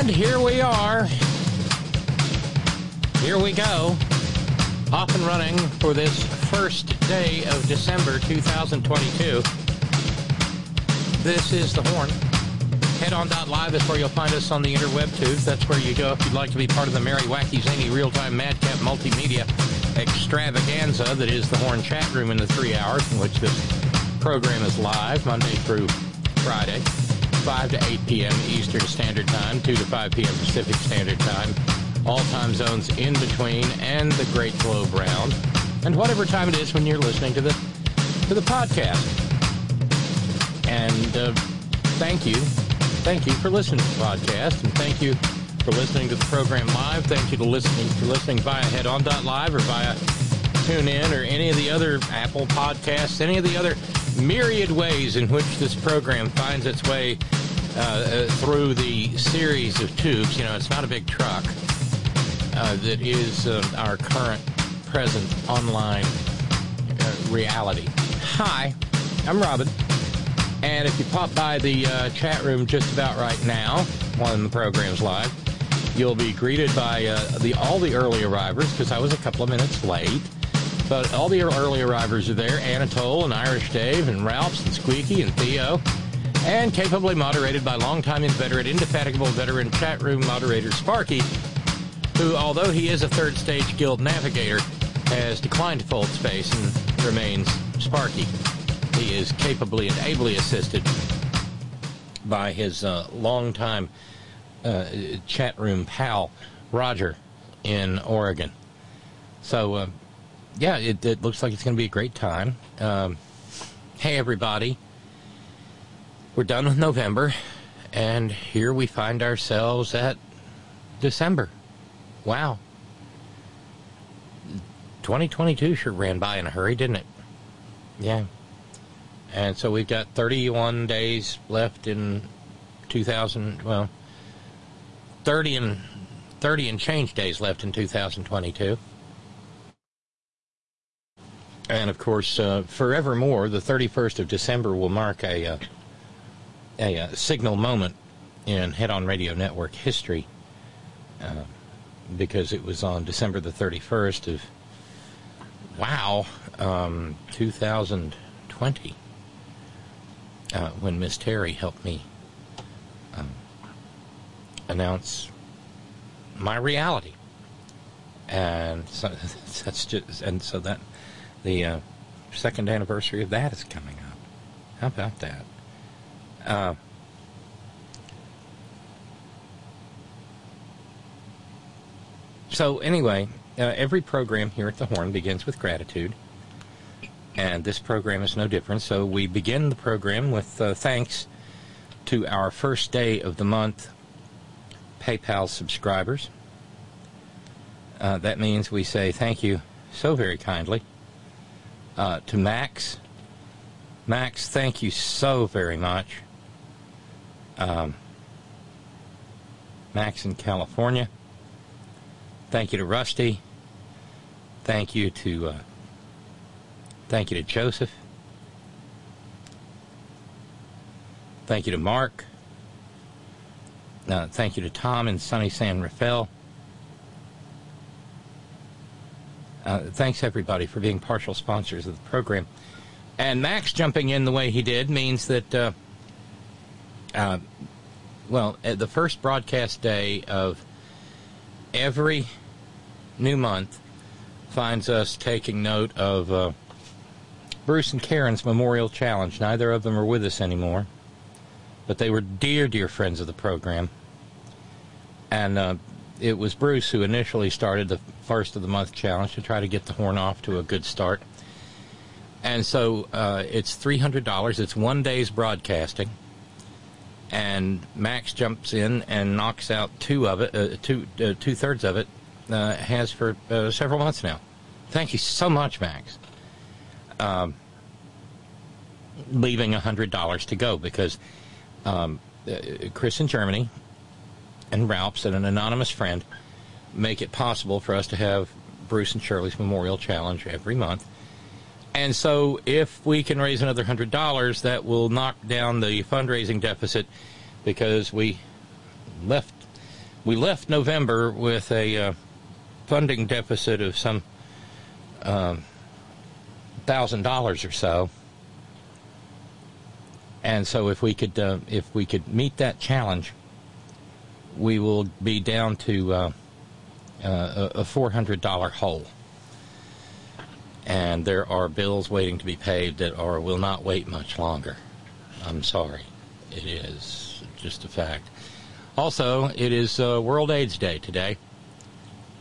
And here we are. Here we go. Off and running for this first day of December 2022. This is The Horn. Head on live is where you'll find us on the interweb tubes. That's where you go if you'd like to be part of the merry, wacky, zany, real-time, madcap multimedia extravaganza that is The Horn chat room in the three hours in which this program is live Monday through Friday. 5 to 8 p.m. Eastern Standard Time, 2 to 5 p.m. Pacific Standard Time. All time zones in between and the Great Globe Round. And whatever time it is when you're listening to the to the podcast. And uh, thank you. Thank you for listening to the podcast and thank you for listening to the program live. Thank you to listening for listening via headon.live or via TuneIn or any of the other Apple podcasts, any of the other myriad ways in which this program finds its way uh, uh, through the series of tubes. You know, it's not a big truck uh, that is uh, our current, present online uh, reality. Hi, I'm Robin. And if you pop by the uh, chat room just about right now, when the program's live, you'll be greeted by uh, the all the early arrivers because I was a couple of minutes late. But all the early arrivers are there Anatole and Irish Dave and Ralphs and Squeaky and Theo. And capably moderated by longtime inveterate, indefatigable veteran chat room moderator Sparky, who, although he is a third stage guild navigator, has declined to fold space and remains Sparky. He is capably and ably assisted by his uh, longtime uh, chat room pal, Roger, in Oregon. So, uh, yeah, it, it, looks like it's going to be a great time. Um, hey, everybody. We're done with November, and here we find ourselves at December. Wow. 2022 sure ran by in a hurry, didn't it? Yeah. And so we've got 31 days left in 2000, well, 30 and 30 and change days left in 2022. And of course, uh, forevermore, the 31st of December will mark a, uh, a, a, signal moment in Head On Radio Network history uh, because it was on December the 31st of, wow, um, 2020 uh, when Miss Terry helped me um, announce my reality. And so that's just, and so that the uh, second anniversary of that is coming up. How about that? Uh, so anyway, uh, every program here at the Horn begins with gratitude, and this program is no different. So we begin the program with uh, thanks to our first day of the month PayPal subscribers. Uh, that means we say thank you so very kindly uh, to Max. Max, thank you so very much. Um, Max in California. Thank you to Rusty. Thank you to uh, Thank you to Joseph. Thank you to Mark. Uh, thank you to Tom and Sunny San Rafael. Uh, thanks everybody for being partial sponsors of the program. And Max jumping in the way he did means that, uh, uh, well, at the first broadcast day of every new month finds us taking note of uh, Bruce and Karen's Memorial Challenge. Neither of them are with us anymore, but they were dear, dear friends of the program. And uh, it was Bruce who initially started the first of the month challenge to try to get the horn off to a good start. And so uh, it's $300. It's one day's broadcasting. And Max jumps in and knocks out two of it, uh, two uh, two thirds of it, uh, has for uh, several months now. Thank you so much, Max. Um, leaving $100 to go because um, uh, Chris in Germany and Ralph's and an anonymous friend make it possible for us to have Bruce and Shirley's Memorial Challenge every month. And so, if we can raise another hundred dollars, that will knock down the fundraising deficit because we left we left November with a uh, funding deficit of some um, thousand dollars or so. And so, if we could uh, if we could meet that challenge, we will be down to uh, uh, a four hundred dollar hole and there are bills waiting to be paid that are will not wait much longer. I'm sorry. It is just a fact. Also, it is uh, World AIDS Day today.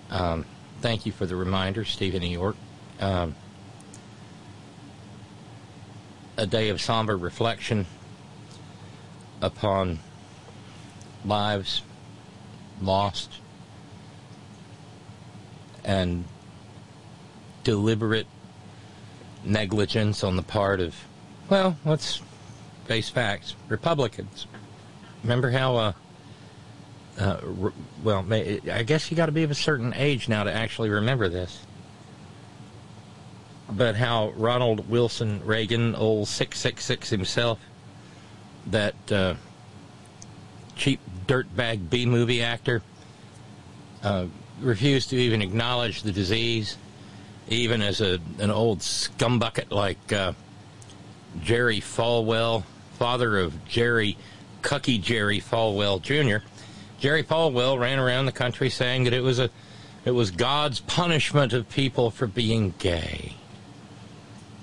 Um, thank you for the reminder, Stephen E. York. Um, a day of somber reflection upon lives lost and deliberate negligence on the part of, well, let's face facts, Republicans. Remember how, uh, uh, re- well, I guess you got to be of a certain age now to actually remember this. But how Ronald Wilson Reagan, old 666 himself, that uh, cheap dirtbag B movie actor, uh, refused to even acknowledge the disease even as a an old scumbucket like uh, Jerry Falwell, father of Jerry Cucky Jerry Falwell Jr. Jerry Falwell ran around the country saying that it was a it was God's punishment of people for being gay.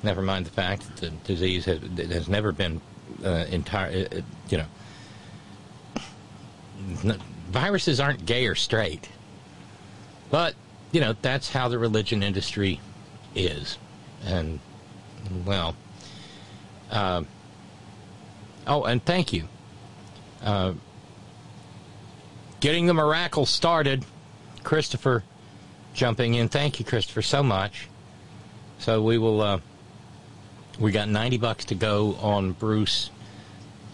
Never mind the fact that the disease has, has never been uh, entire. Uh, you know, viruses aren't gay or straight, but you know, that's how the religion industry is. And, well, uh, oh, and thank you. Uh, getting the miracle started, Christopher jumping in. Thank you, Christopher, so much. So we will, uh, we got 90 bucks to go on Bruce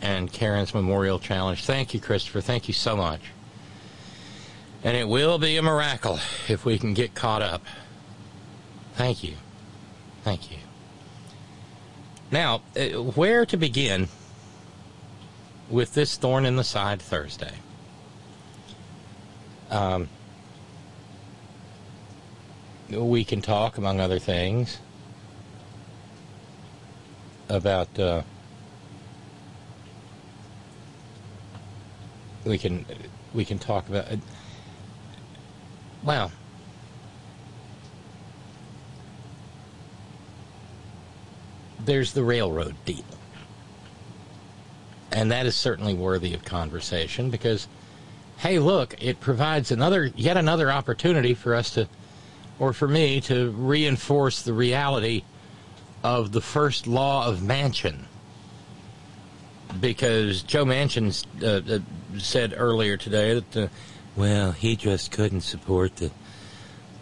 and Karen's Memorial Challenge. Thank you, Christopher. Thank you so much. And it will be a miracle if we can get caught up. Thank you. Thank you. Now, uh, where to begin with this thorn in the side Thursday? Um, we can talk, among other things, about. Uh, we can we can talk about. Uh, well, there's the railroad deal. And that is certainly worthy of conversation because, hey, look, it provides another, yet another opportunity for us to, or for me to reinforce the reality of the first law of Manchin Because Joe Manchin uh, uh, said earlier today that, uh, well, he just couldn't support the,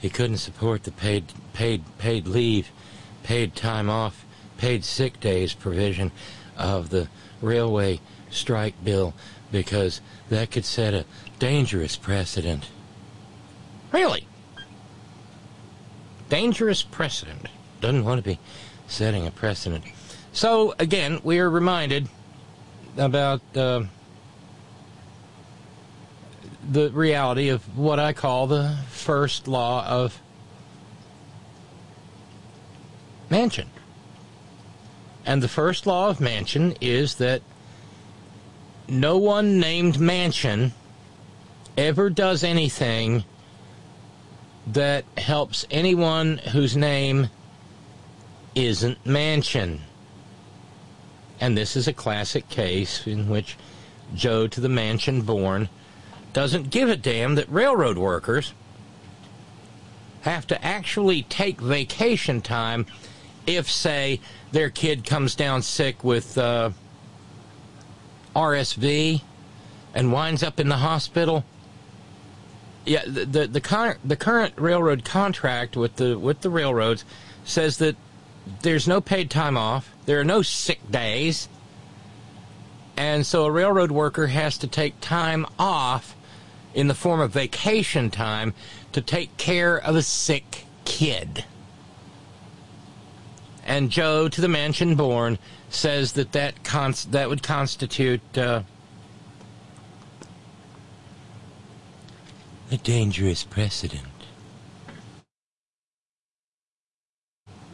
he couldn't support the paid, paid, paid leave, paid time off paid sick days provision of the railway strike bill because that could set a dangerous precedent. Really? Dangerous precedent. Doesn't want to be setting a precedent. So again, we are reminded about uh, the reality of what I call the first law of Manchin. And the first law of Manchin is that no one named Manchin ever does anything that helps anyone whose name isn't Manchin. And this is a classic case in which Joe to the Mansion born doesn't give a damn that railroad workers have to actually take vacation time if, say, their kid comes down sick with uh, RSV and winds up in the hospital. Yeah, the the the, con- the current railroad contract with the with the railroads says that there's no paid time off. There are no sick days. And so a railroad worker has to take time off in the form of vacation time to take care of a sick kid. And Joe, to the Manchin born, says that that, that would constitute uh, a dangerous precedent.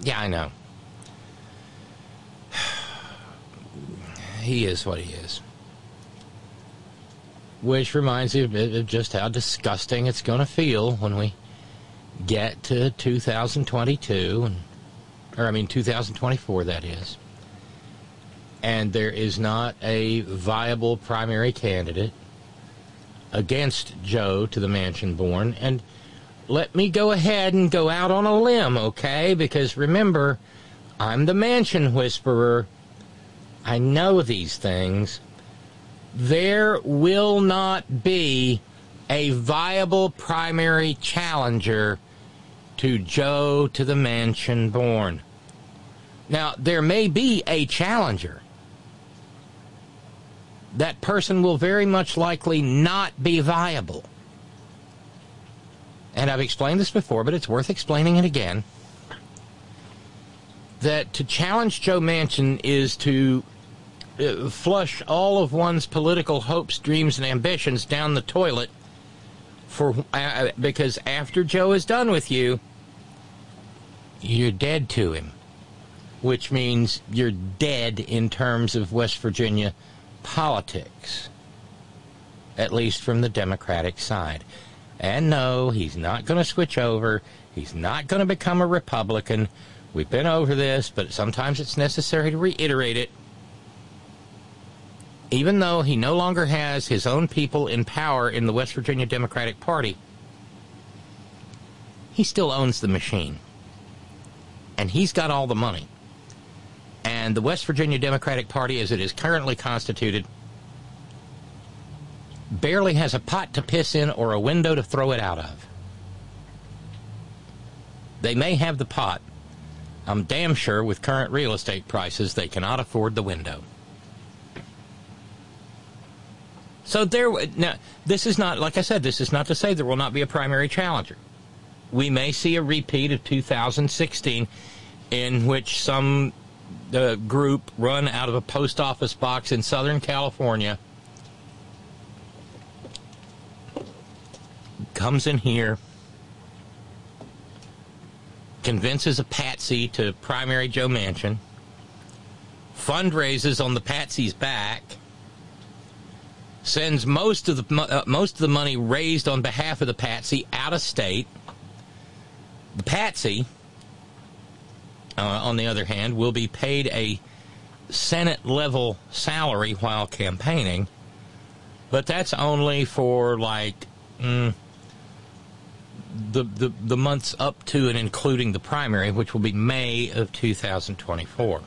Yeah, I know. he is what he is. Which reminds me of just how disgusting it's going to feel when we get to 2022, and, or I mean 2024, that is. And there is not a viable primary candidate against Joe to the mansion born. And let me go ahead and go out on a limb, okay? Because remember, I'm the Manchin whisperer. I know these things. There will not be a viable primary challenger to Joe to the mansion born. Now, there may be a challenger. That person will very much likely not be viable. And I've explained this before, but it's worth explaining it again. That to challenge Joe Manchin is to flush all of one's political hopes, dreams, and ambitions down the toilet for uh, because after Joe is done with you, you're dead to him, which means you're dead in terms of West Virginia politics, at least from the Democratic side. And no, he's not going to switch over. He's not going to become a Republican. We've been over this, but sometimes it's necessary to reiterate it. Even though he no longer has his own people in power in the West Virginia Democratic Party, he still owns the machine. And he's got all the money. And the West Virginia Democratic Party, as it is currently constituted, barely has a pot to piss in or a window to throw it out of. They may have the pot. I'm damn sure with current real estate prices, they cannot afford the window. So there, now this is not like I said. This is not to say there will not be a primary challenger. We may see a repeat of 2016, in which some uh, group run out of a post office box in Southern California comes in here, convinces a patsy to primary Joe Manchin, fundraises on the patsy's back, sends most of the uh, most of the money raised on behalf of the patsy out of state. The patsy, uh, on the other hand, will be paid a Senate level salary while campaigning, but that's only for like. Mm, the, the, the months up to and including the primary, which will be May of 2024.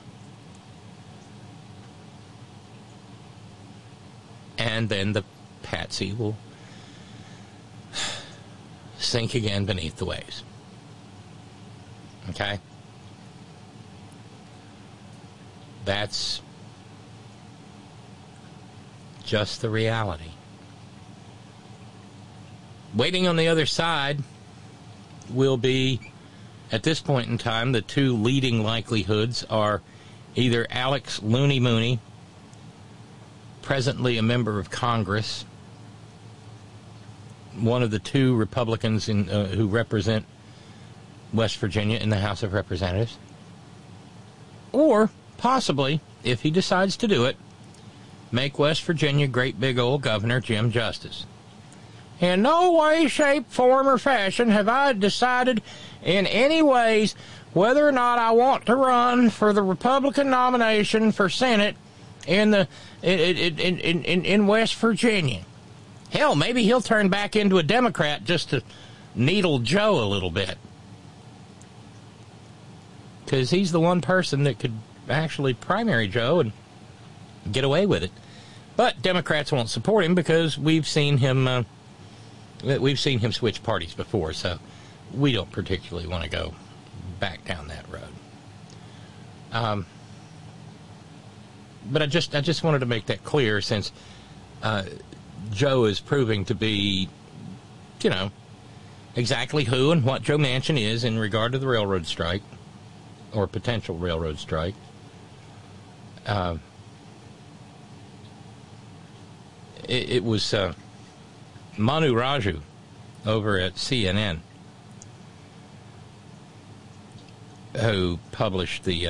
And then the patsy will sink again beneath the waves. Okay? That's just the reality. Waiting on the other side will be At this point in time, the two leading likelihoods are either Alex Looney Mooney, presently a member of Congress, one of the two Republicans in, uh, who represent West Virginia in the House of Representatives, or possibly, if he decides to do it, make West Virginia great big old Governor Jim Justice. In no way, shape, form, or fashion have I decided in any ways whether or not I want to run for the Republican nomination for Senate in the in in in, in, West Virginia. Hell, maybe he'll turn back into a Democrat just to needle Joe a little bit. Because he's the one person that could actually primary Joe and get away with it. But Democrats won't support him because we've seen him uh, we've seen him switch parties before, so we don't particularly want to go back down that road. Um, but I just I just wanted to make that clear since uh, Joe is proving to be, you know, exactly who and what Joe Manchin is in regard to the railroad strike or potential railroad strike. Uh, it, it, was uh, Manu Raju over at CNN who published the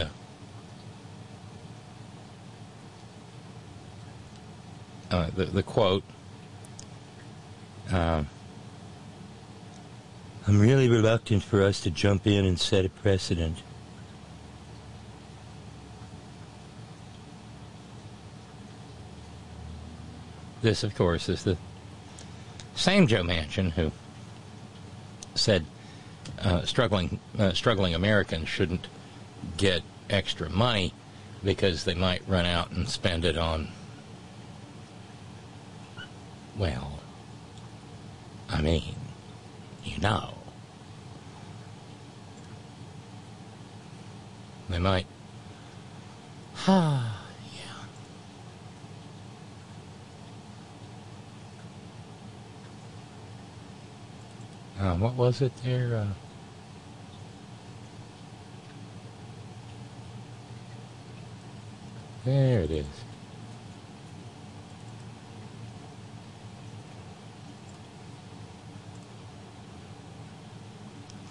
uh, the, the quote. Uh, I'm really reluctant for us to jump in and set a precedent. This, of course, is the same Joe Manchin who said uh, struggling uh, struggling Americans shouldn't get extra money because they might run out and spend it on well I mean you know. They might yeah. Uh, what was it there uh, There it is.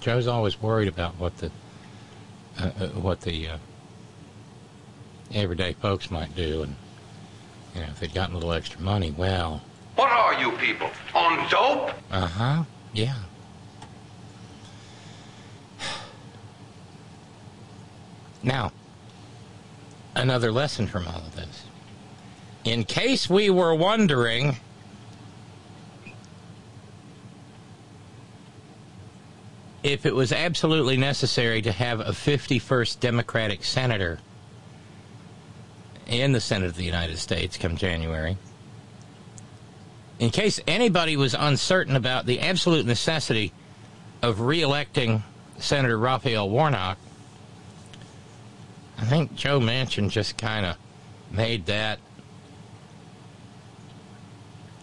Joe's always worried about what the uh, uh, what the uh, everyday folks might do, and you know if they'd gotten a little extra money, well. What are you people on dope? Uh huh. Yeah. Now, another lesson from all of this. In case we were wondering, if it was absolutely necessary to have a 51st Democratic senator in the Senate of the United States come January, in case anybody was uncertain about the absolute necessity of reelecting Senator Raphael Warnock, I think Joe Manchin just kind of made that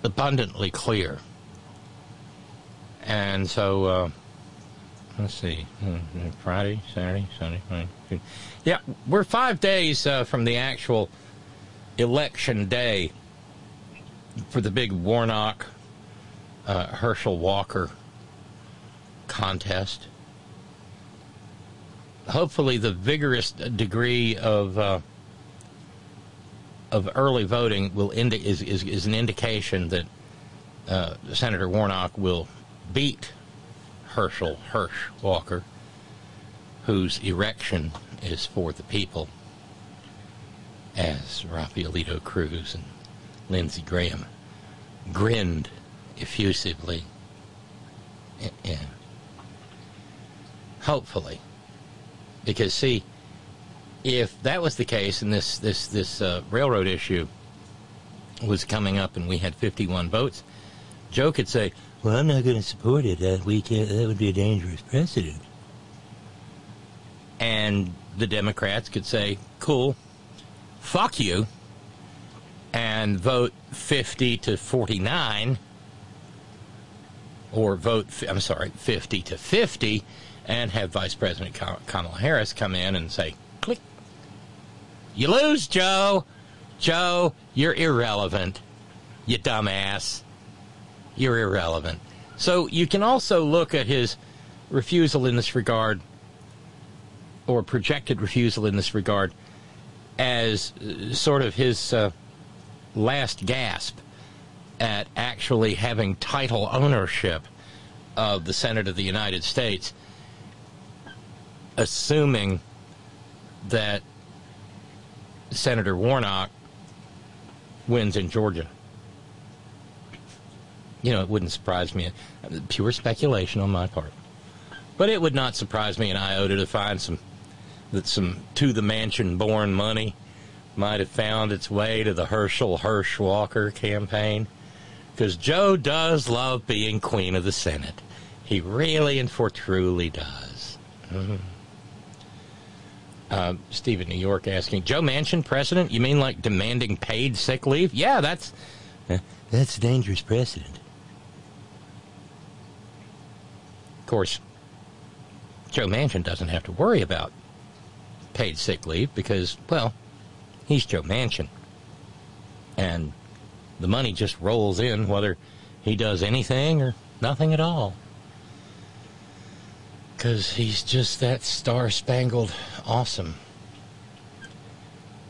abundantly clear. And so, uh, let's see, hmm, Friday, Saturday, Sunday, Monday. Yeah, we're five days uh, from the actual election day for the big Warnock uh, Herschel Walker contest. Hopefully the vigorous degree of uh, of early voting will indi- is, is, is an indication that uh, Senator Warnock will beat Herschel Hirsch Walker, whose erection is for the people, as Rafaelito Cruz and Lindsey Graham grinned effusively. Yeah. Hopefully. Because see, if that was the case and this this this uh, railroad issue was coming up and we had 51 votes, Joe could say, "Well, I'm not going to support it. That we can't, that would be a dangerous precedent." And the Democrats could say, "Cool, fuck you," and vote 50 to 49, or vote I'm sorry, 50 to 50 and have Vice President Kamala Harris come in and say, click. You lose, Joe. Joe, you're irrelevant. You dumbass. You're irrelevant. So you can also look at his refusal in this regard, or projected refusal in this regard, as uh, sort of his uh, last gasp at actually having title ownership of the Senate of the United States, assuming that Senator Warnock wins in Georgia. You know, it wouldn't surprise me. Pure speculation on my part. But it would not surprise me an iota to find some that some to the mansion born money might have found its way to the Herschel Hirsch Walker campaign. Because Joe does love being Queen of the Senate. He really and for truly does. Mm-hmm. Uh, Stephen New York asking, Joe Manchin president? You mean like demanding paid sick leave? Yeah, that's uh, that's a dangerous precedent. Of course, Joe Manchin doesn't have to worry about paid sick leave because, well, he's Joe Manchin. And the money just rolls in whether he does anything or nothing at all. Because he's just that star spangled awesome.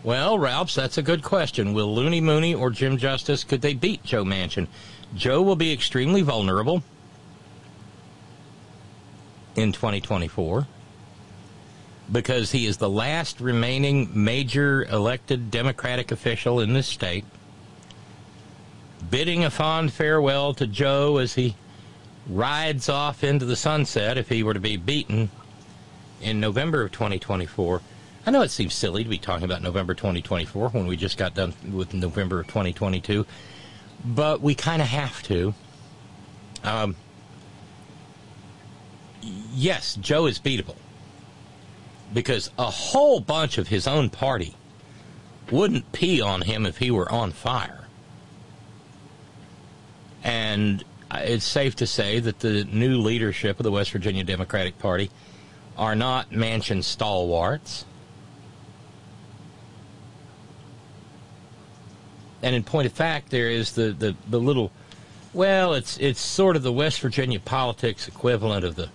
Well, Ralphs, that's a good question. Will Looney Mooney or Jim Justice, could they beat Joe Manchin? Joe will be extremely vulnerable in 2024 because he is the last remaining major elected Democratic official in this state. Bidding a fond farewell to Joe as he rides off into the sunset if he were to be beaten in November of 2024. I know it seems silly to be talking about November 2024 when we just got done with November of 2022, but we kind of have to. Um, yes, Joe is beatable because a whole bunch of his own party wouldn't pee on him if he were on fire. And it's safe to say that the new leadership of the West Virginia Democratic Party are not Manchin stalwarts. And in point of fact, there is the, the, the little, well, it's it's sort of the West Virginia politics equivalent of the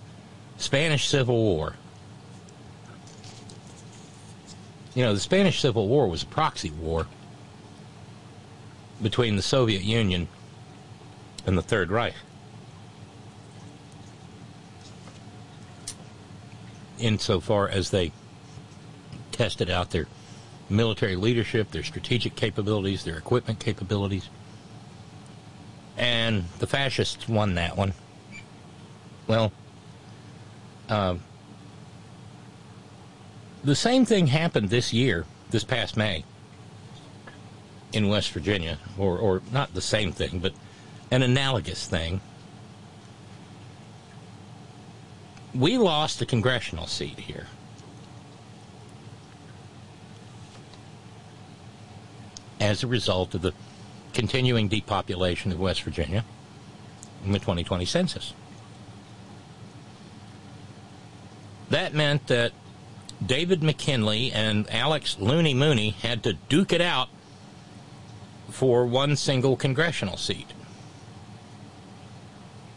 Spanish Civil War. You know, the Spanish Civil War was a proxy war between the Soviet Union and the Third Reich. Insofar as they tested out their military leadership, their strategic capabilities, their equipment capabilities. And the fascists won that one. Well, uh, the same thing happened this year, this past May, in West Virginia, or, or not the same thing, but an analogous thing. We lost a congressional seat here. As a result of the continuing depopulation of West Virginia in the 2020 census. That meant that David McKinley and Alex Looney Mooney had to duke it out for one single congressional seat.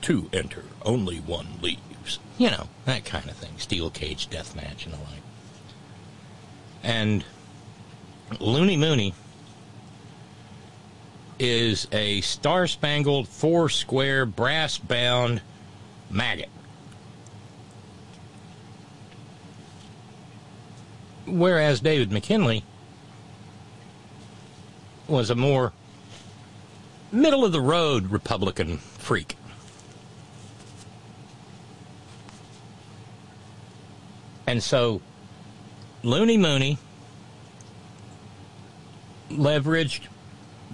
Two enter, only one leaves. You know, that kind of thing. Steel cage death match and the like. And Looney Mooney is a star spangled, four square, brass bound maggot. Whereas David McKinley was a more middle of the road Republican freak. And so Looney Mooney leveraged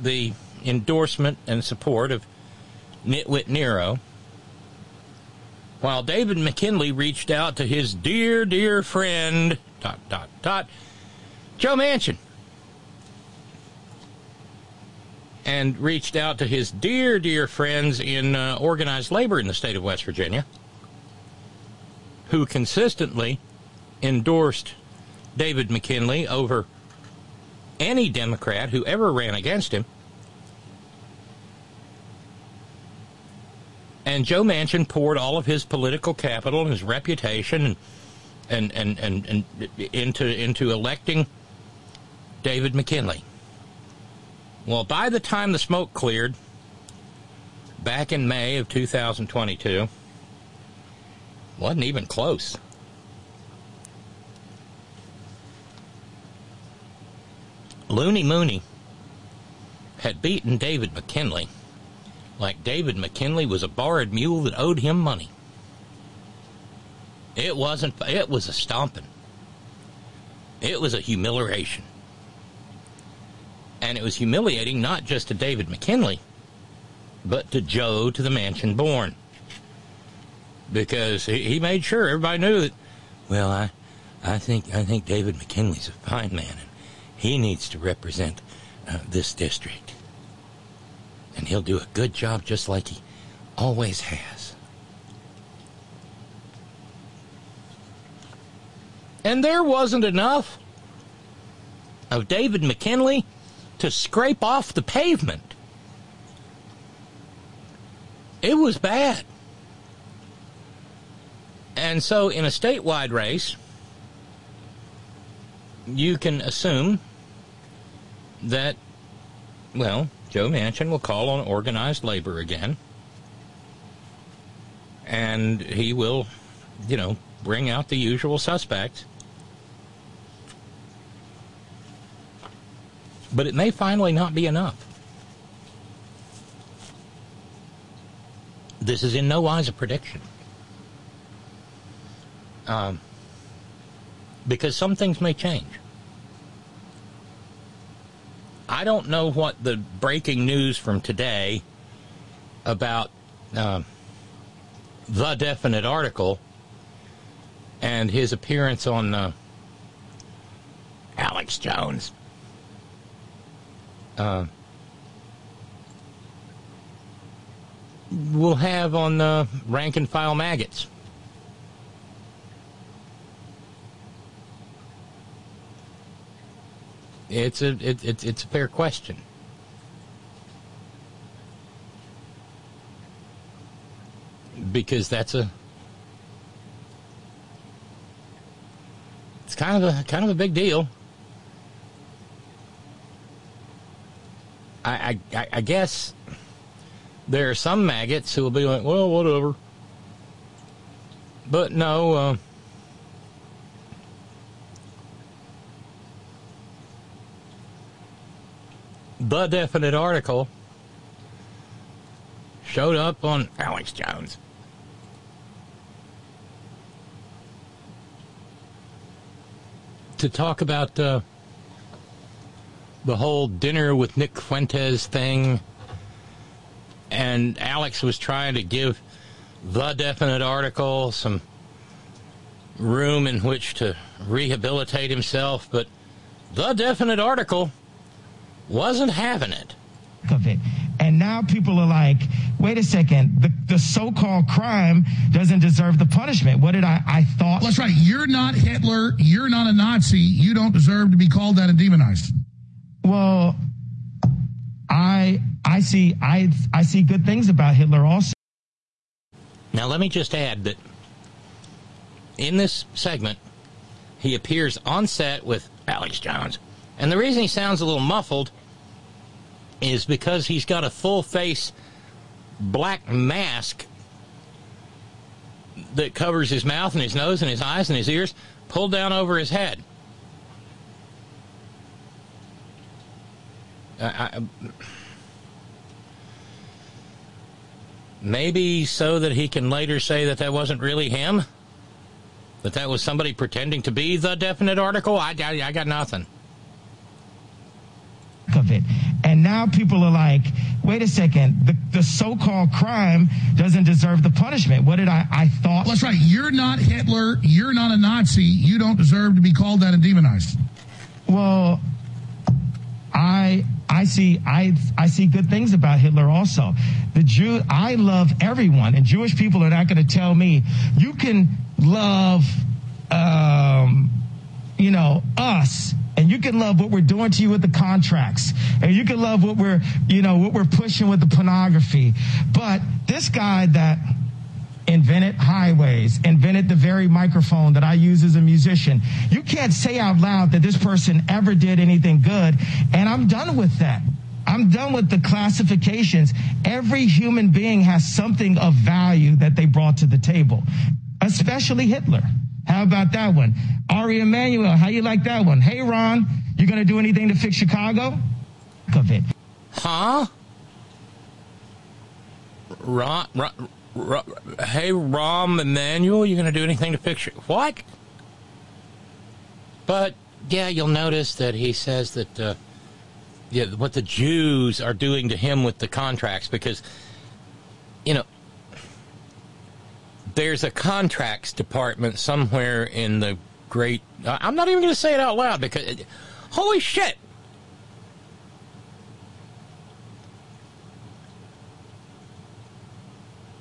the endorsement and support of Nitwit Nero, while David McKinley reached out to his dear, dear friend dot, dot, dot. Joe Manchin. And reached out to his dear, dear friends in uh, organized labor in the state of West Virginia, who consistently endorsed David McKinley over any Democrat who ever ran against him. And Joe Manchin poured all of his political capital and his reputation and, and, and, and, and into, into electing David McKinley. Well, by the time the smoke cleared, back in May of 2022, wasn't even close. Looney Mooney had beaten David McKinley like David McKinley was a borrowed mule that owed him money. It wasn't, it was a stomping. It was a humiliation. And it was humiliating not just to David McKinley, but to Joe to the mansion born. Because he, made sure everybody knew that, well, I, I think, I think David McKinley's a fine man and he needs to represent uh, this district. And he'll do a good job just like he always has. And there wasn't enough of David McKinley to scrape off the pavement. It was bad. And so, in a statewide race, you can assume that, well, Joe Manchin will call on organized labor again. And he will, you know, bring out the usual suspects. But it may finally not be enough. This is in no wise a prediction. Um, because some things may change. I don't know what the breaking news from today about uh, the definite article and his appearance on uh, Alex Jones. Uh, we'll have on the rank and file maggots. It's a it, it, it's a fair question. Because that's a it's kind of a kind of a big deal. I I, I guess there are some maggots who will be like, well, whatever. But no, uh, the definite article showed up on Alex Jones. To talk about uh, the whole dinner with Nick Fuentes thing, and Alex was trying to give the definite article some room in which to rehabilitate himself, but the definite article wasn't having it. Of it. And now people are like, wait a second, the, the so called crime doesn't deserve the punishment. What did I, I thought? Well, that's right. You're not Hitler. You're not a Nazi. You don't deserve to be called that and demonized. Well, I, I see, I, I see good things about Hitler also. Now, let me just add that in this segment, he appears on set with Alex Jones. And the reason he sounds a little muffled is because he's got a full face black mask that covers his mouth and his nose and his eyes and his ears pulled down over his head. I, I, maybe so that he can later say that that wasn't really him? That that was somebody pretending to be the definite article? I, I, I got nothing of it. And now people are like, wait a second, the, the so called crime doesn't deserve the punishment. What did I, I thought? Well, that's right. You're not Hitler. You're not a Nazi. You don't deserve to be called that and demonized. Well, I I see I I see good things about Hitler also. The Jew I love everyone and Jewish people are not going to tell me you can love, um, you know, us and you can love what we're doing to you with the contracts and you can love what we're you know what we're pushing with the pornography but this guy that invented highways invented the very microphone that i use as a musician you can't say out loud that this person ever did anything good and i'm done with that I'm done with the classifications. Every human being has something of value that they brought to the table, especially Hitler. How about that one? Ari Emanuel, how you like that one? Hey, Ron, you to do anything to fix Chicago? Of it. Huh? Ron, Ron, hey, Rahm Emanuel, you're going to do anything to fix your, what? But yeah, you'll notice that he says that uh, yeah, what the Jews are doing to him with the contracts because you know there's a contracts department somewhere in the great. I'm not even going to say it out loud because holy shit.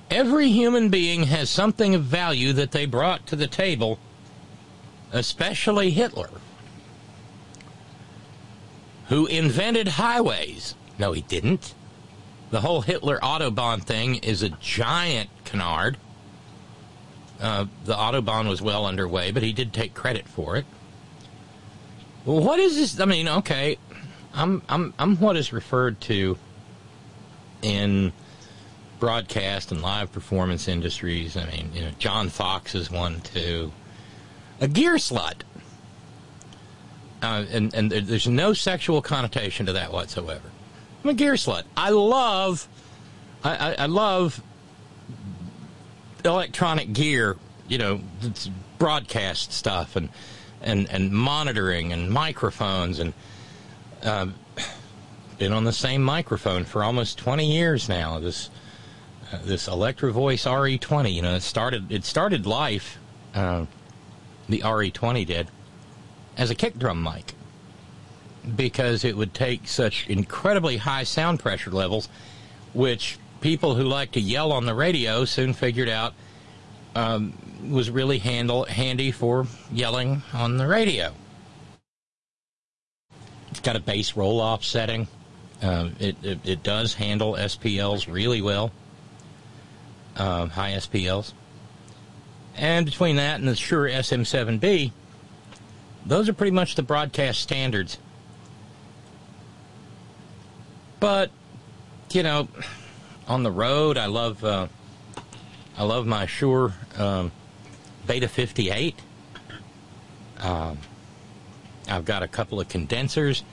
Every human being has something of value that they brought to the table, especially Hitler, who invented highways. No, he didn't. The whole Hitler Autobahn thing is a giant canard. Uh, the Autobahn was well underway, but he did take credit for it. Well, what is this? I mean, okay, I'm I'm I'm what is referred to in broadcast and live performance industries. I mean, you know, John Fox is one too. A gear slut. Uh, and and there's no sexual connotation to that whatsoever. I'm a gear slut. I love, I, I, I love electronic gear. You know, broadcast stuff and and and monitoring and microphones and. Uh, been on the same microphone for almost 20 years now. This this Electro Voice RE20. You know, it started it started life. Uh, the RE20 did as a kick drum mic because it would take such incredibly high sound pressure levels, which people who like to yell on the radio soon figured out um, was really handle, handy for yelling on the radio. It's got a bass roll off setting. Uh, it, it, it does handle SPLs really well, uh, high SPLs. And between that and the Shure SM7B, those are pretty much the broadcast standards. But you know, on the road, I love uh, I love my Shure um, Beta 58. Um, I've got a couple of condensers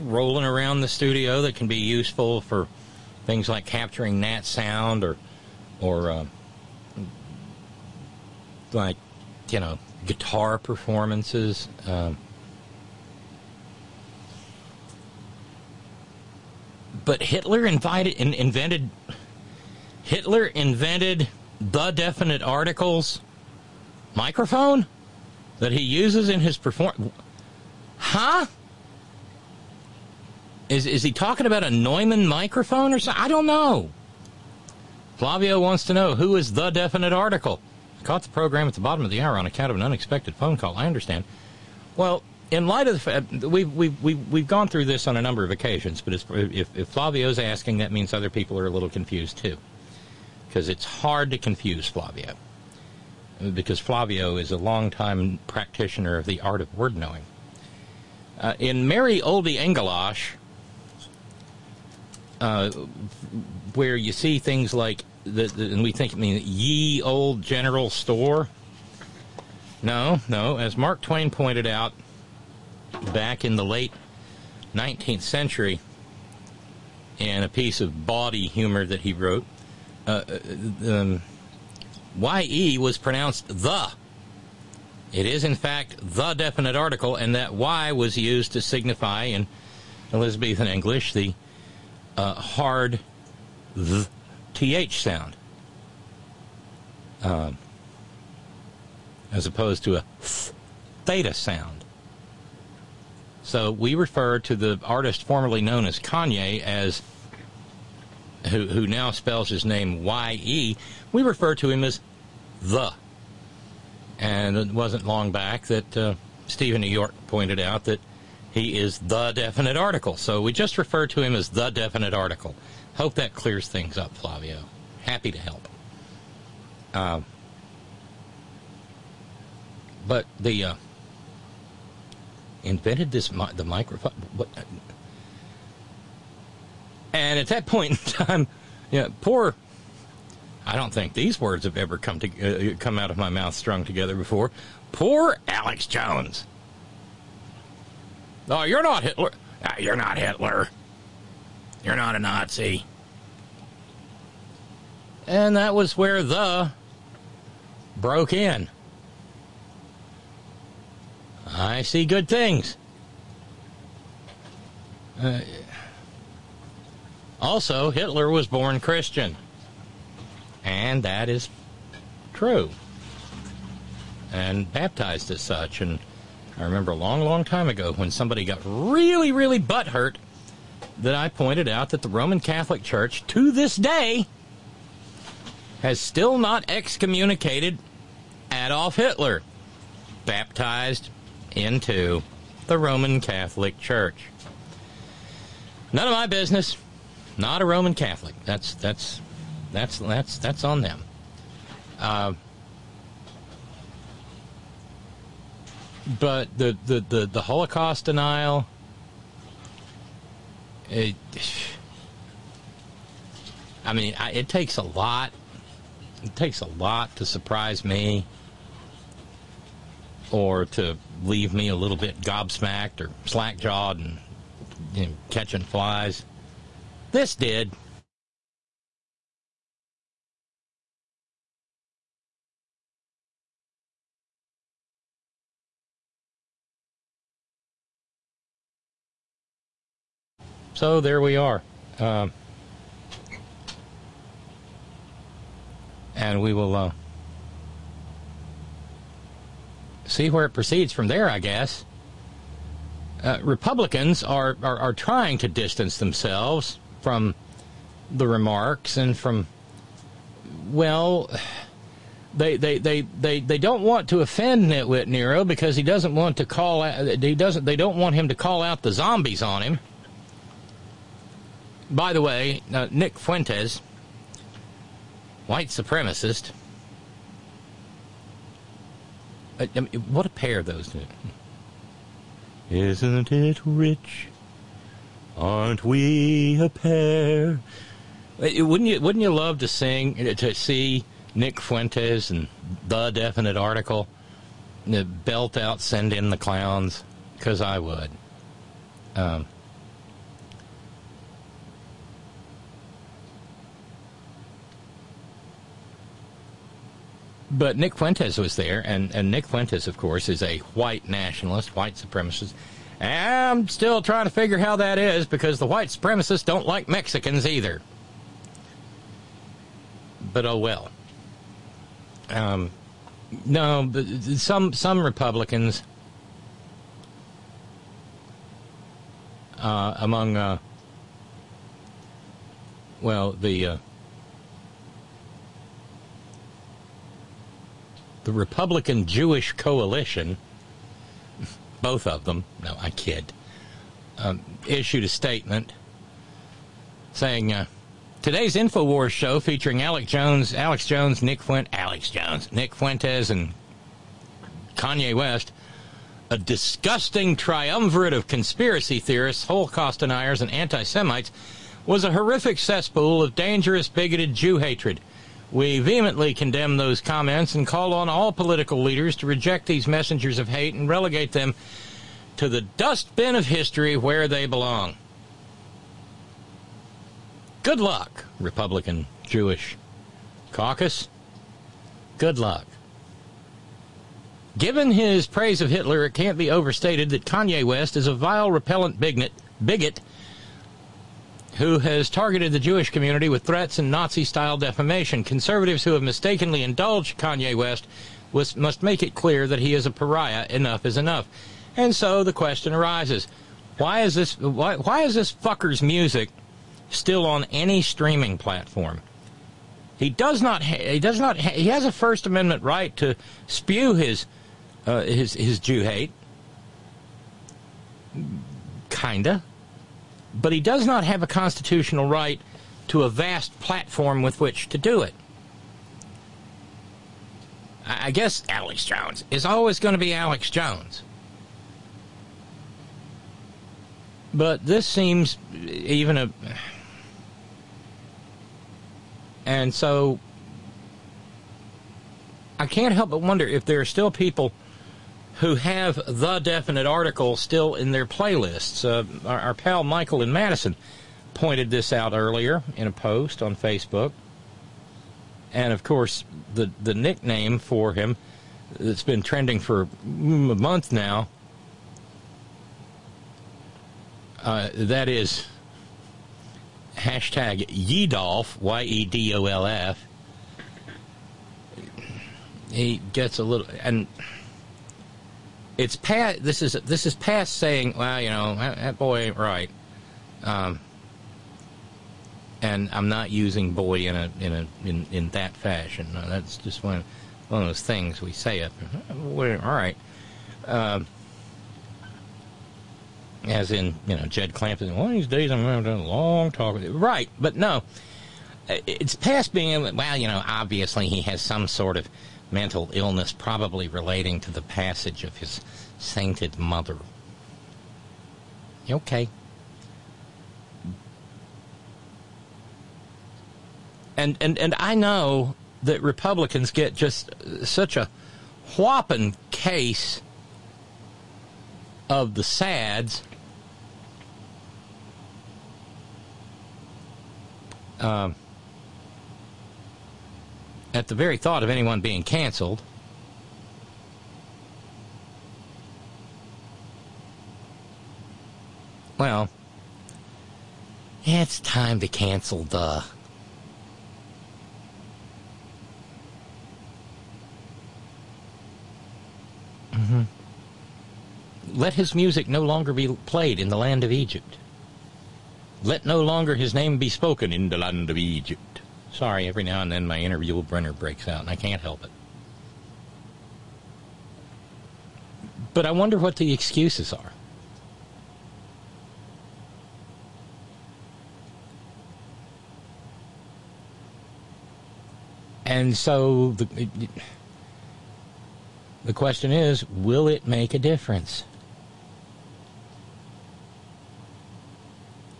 rolling around the studio that can be useful for things like capturing nat sound or or uh, like you know guitar performances. Um, but Hitler invited, in, invented Hitler invented the definite articles microphone that he uses in his perform. Huh? Is is he talking about a Neumann microphone or something? I don't know. Flavio wants to know who is the definite article. I Caught the program at the bottom of the hour on account of an unexpected phone call. I understand. Well, in light of the fact we've we've we've, we've gone through this on a number of occasions, but if if Flavio's asking, that means other people are a little confused too, because it's hard to confuse Flavio, because Flavio is a longtime practitioner of the art of word knowing. Uh, in Mary Oldie Engelash, uh, where you see things like, the, the, and we think, I mean, ye old general store. No, no. As Mark Twain pointed out back in the late 19th century, in a piece of bawdy humor that he wrote, uh, uh um, YE was pronounced the. It is, in fact, the definite article, and that Y was used to signify in Elizabethan English the uh, hard th th sound, um, as opposed to a theta sound. So we refer to the artist formerly known as Kanye as who, who now spells his name Y E. We refer to him as the. And it wasn't long back that uh, Stephen New York pointed out that he is the definite article. So we just refer to him as the definite article. Hope that clears things up, Flavio. Happy to help. Uh, but the uh, invented this mi- the microphone. What? And at that point in time, yeah, poor. I don't think these words have ever come to uh, come out of my mouth strung together before. Poor Alex Jones. Oh, you're not Hitler. Ah, you're not Hitler. You're not a Nazi. And that was where the broke in. I see good things. Uh, also, Hitler was born Christian. And that is true. And baptized as such. And I remember a long, long time ago when somebody got really, really butthurt that I pointed out that the Roman Catholic Church, to this day, has still not excommunicated Adolf Hitler, baptized into the Roman Catholic Church. None of my business. Not a Roman Catholic. That's that's that's that's that's on them. Uh, but the, the, the, the Holocaust denial, it, I mean, I, it takes a lot. It takes a lot to surprise me or to leave me a little bit gobsmacked or slack jawed and you know, catching flies. This did. So there we are. Um, and we will uh, see where it proceeds from there, I guess. Uh, Republicans are, are, are trying to distance themselves from the remarks and from, well, they, they, they, they, they don't want to offend Nitwit Nero because he doesn't want to call out, he doesn't, they don't want him to call out the zombies on him. By the way, uh, Nick Fuentes, white supremacist. I, I mean, what a pair those two. Isn't it rich? Aren't we a pair? Uh, Wouldn't you? Wouldn't you love to sing to see Nick Fuentes and the definite article uh, belt out, send in the clowns? Because I would. Um, but Nick Fuentes was there, and, and Nick Fuentes, of course, is a white nationalist, white supremacist. I'm still trying to figure how that is because the white supremacists don't like Mexicans either. But oh well. Um, no, but some some Republicans uh, among uh, well the uh, the Republican Jewish coalition, both of them, no, I kid, um, issued a statement saying uh, today's Infowars show featuring Alex Jones, Alex Jones, Nick Fuentes, Alex Jones, Nick Fuentes, and Kanye West, a disgusting triumvirate of conspiracy theorists, Holocaust deniers, and anti-Semites, was a horrific cesspool of dangerous, bigoted Jew hatred. We vehemently condemn those comments and call on all political leaders to reject these messengers of hate and relegate them to the dustbin of history where they belong. Good luck, Republican Jewish caucus. Good luck. Given his praise of Hitler, it can't be overstated that Kanye West is a vile, repellent bigot, bigot who has targeted the Jewish community with threats and Nazi style defamation. Conservatives who have mistakenly indulged Kanye West was, must make it clear that he is a pariah. Enough is enough. And so the question arises why is this, why, why is this fucker's music still on any streaming platform? He does not. He does not. He has a First Amendment right to spew his uh, his his Jew hate, kinda, but he does not have a constitutional right to a vast platform with which to do it. I guess Alex Jones is always going to be Alex Jones. But this seems even a. And so I can't help but wonder if there are still people who have the definite article still in their playlists. Uh, our, our pal Michael in Madison pointed this out earlier in a post on Facebook. And of course, the, the nickname for him that's been trending for a month now uh, that is hashtag Yedolf, Y E D O L F. He gets a little, and it's past. This is this is past saying, well, you know, that, that boy ain't right. Um, and I'm not using boy in a in a in, in that fashion. No, that's just one one of those things we say. All right. Um, as in, you know, Jed Clampton. One of these days I'm going to have a long talk with you. Right, but no. It's past being, well, you know, obviously he has some sort of mental illness, probably relating to the passage of his sainted mother. Okay. And, and, and I know that Republicans get just such a whopping case of the SADS um, at the very thought of anyone being canceled. Well, it's time to cancel the. Mm-hmm. Let his music no longer be played in the land of Egypt. Let no longer his name be spoken in the land of Egypt. Sorry, every now and then my Yul Brynner breaks out, and I can't help it. But I wonder what the excuses are. And so the, the question is will it make a difference?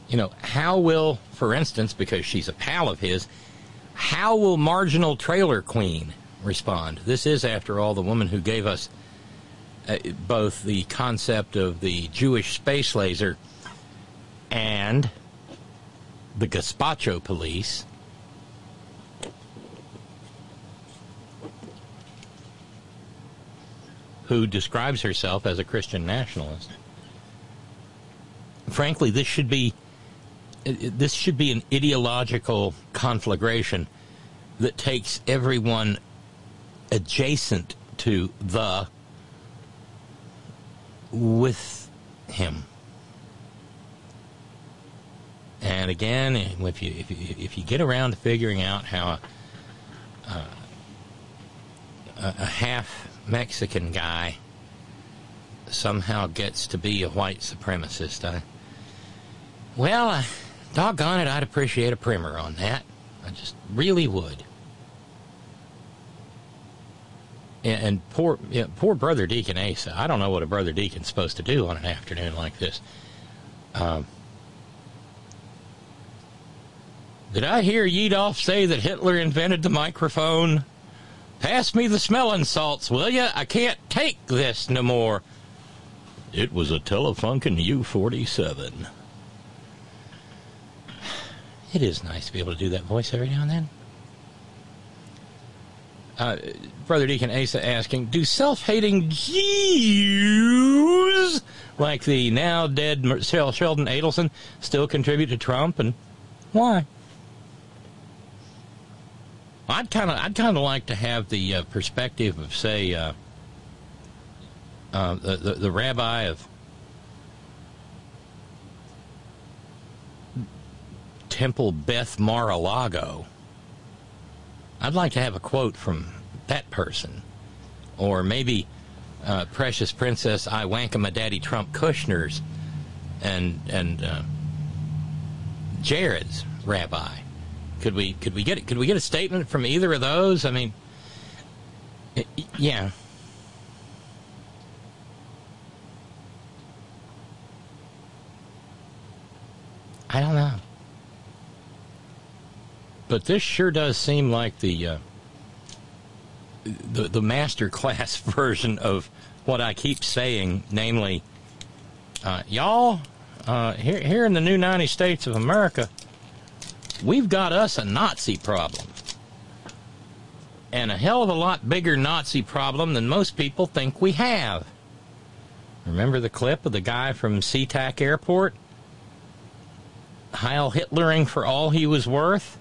you know, how will, for instance, because she's a pal of his, how will marginal trailer queen respond? This is, after all, the woman who gave us uh, both the concept of the Jewish space laser and the gazpacho police. Who describes herself as a Christian nationalist. Frankly, this should be this should be an ideological conflagration that takes everyone adjacent to the with him. And again, if you if you, if you get around to figuring out how a, a, a half Mexican guy somehow gets to be a white supremacist, I, well, I, doggone it, I'd appreciate a primer on that. I just really would. And, and poor, yeah, poor brother Deacon Asa. I don't know what a brother deacon's supposed to do on an afternoon like this. Um, did I hear Yedolf say that Hitler invented the microphone? Pass me the smelling salts, will ya? I can't take this no more. It was a Telefunken U 47. It is nice to be able to do that voice every now and then. Uh, Brother Deacon Asa asking, do self-hating Jews like the now dead Sheldon Adelson still contribute to Trump, and why? I'd kind of, I'd kind of like to have the uh, perspective of, say, uh, uh, the, the the rabbi of Temple Beth Mar-a-Lago. I'd like to have a quote from that person, or maybe uh, Precious Princess I Wankum a Daddy Trump Kushner's, and and uh, Jared's rabbi. Could we could we get could we get a statement from either of those? I mean, y- yeah. I don't know. But this sure does seem like the uh, the the master class version of what I keep saying, namely, uh, y'all, uh, here here in the new ninety states of America, we've got us a Nazi problem, and a hell of a lot bigger Nazi problem than most people think we have. Remember the clip of the guy from SeaTac Airport? Heil Hitlering for all he was worth?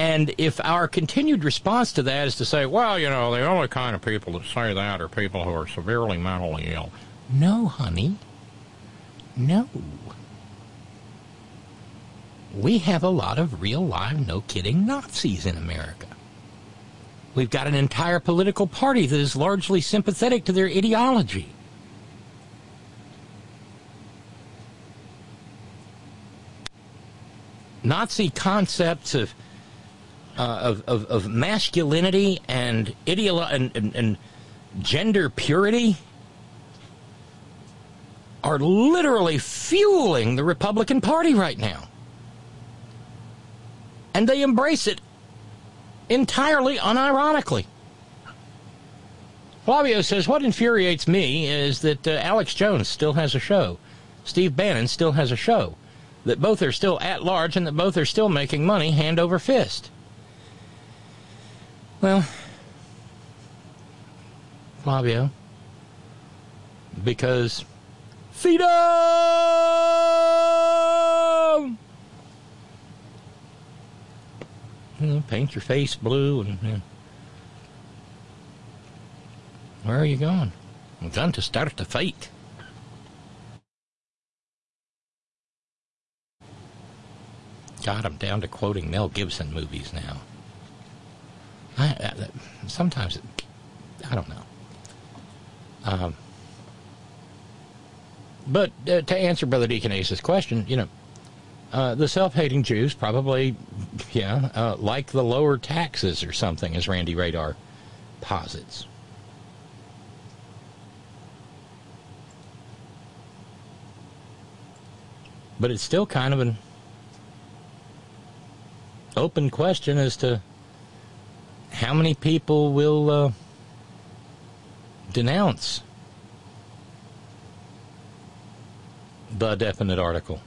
And if our continued response to that is to say, well, you know, the only kind of people that say that are people who are severely mentally ill. No, honey. No. We have a lot of real, live, no kidding Nazis in America. We've got an entire political party that is largely sympathetic to their ideology. Nazi concepts of of, of, of masculinity and, ideolo- and, and, and gender purity are literally fueling the Republican Party right now. And they embrace it entirely unironically. Flavio says, What infuriates me is that uh, Alex Jones still has a show, Steve Bannon still has a show, that both are still at large, and that both are still making money hand over fist. Well, Fabio, because freedom! You know, paint your face blue and. and where are you going? I'm going to start the fight. God, I'm down to quoting Mel Gibson movies now. I, I, sometimes, it, I don't know. Um, but uh, to answer Brother Deacon Ace's question, you know, uh, the self-hating Jews probably, yeah, uh, like the lower taxes or something, as Randy Radar posits. But it's still kind of an open question as to how many people will uh, denounce the definite article.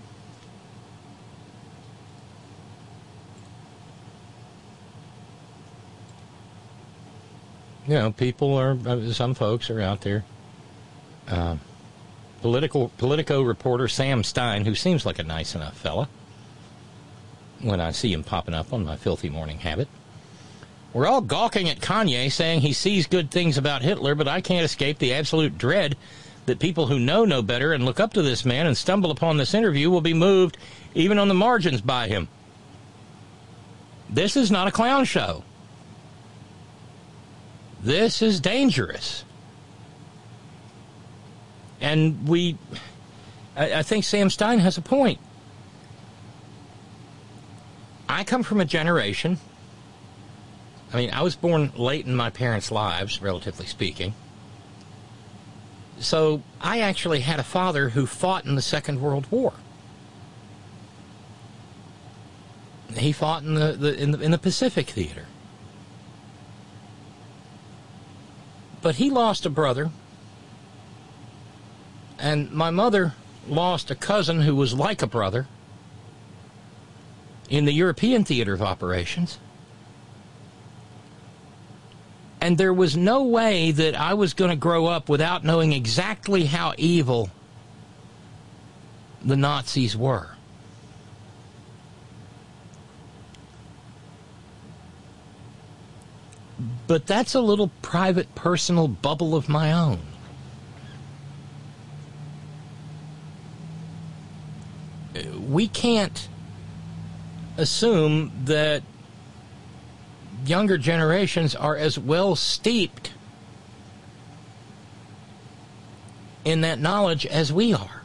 You know, people are, uh, some folks are out there. Uh, political Politico reporter Sam Stein, who seems like a nice enough fella when I see him popping up on my filthy morning habit. We're all gawking at Kanye, saying he sees good things about Hitler, but I can't escape the absolute dread that people who know no better and look up to this man and stumble upon this interview will be moved, even on the margins, by him. This is not a clown show. This is dangerous. And we, I, I think Sam Stein has a point. I come from a generation I mean, I was born late in my parents' lives, relatively speaking. So I actually had a father who fought in the Second World War. He fought in the, the, in the in the Pacific Theater. But he lost a brother, and my mother lost a cousin who was like a brother in the European theater of operations. And there was no way that I was going to grow up without knowing exactly how evil the Nazis were. But that's a little private, personal bubble of my own. We can't assume that younger generations are as well steeped in that knowledge as we are.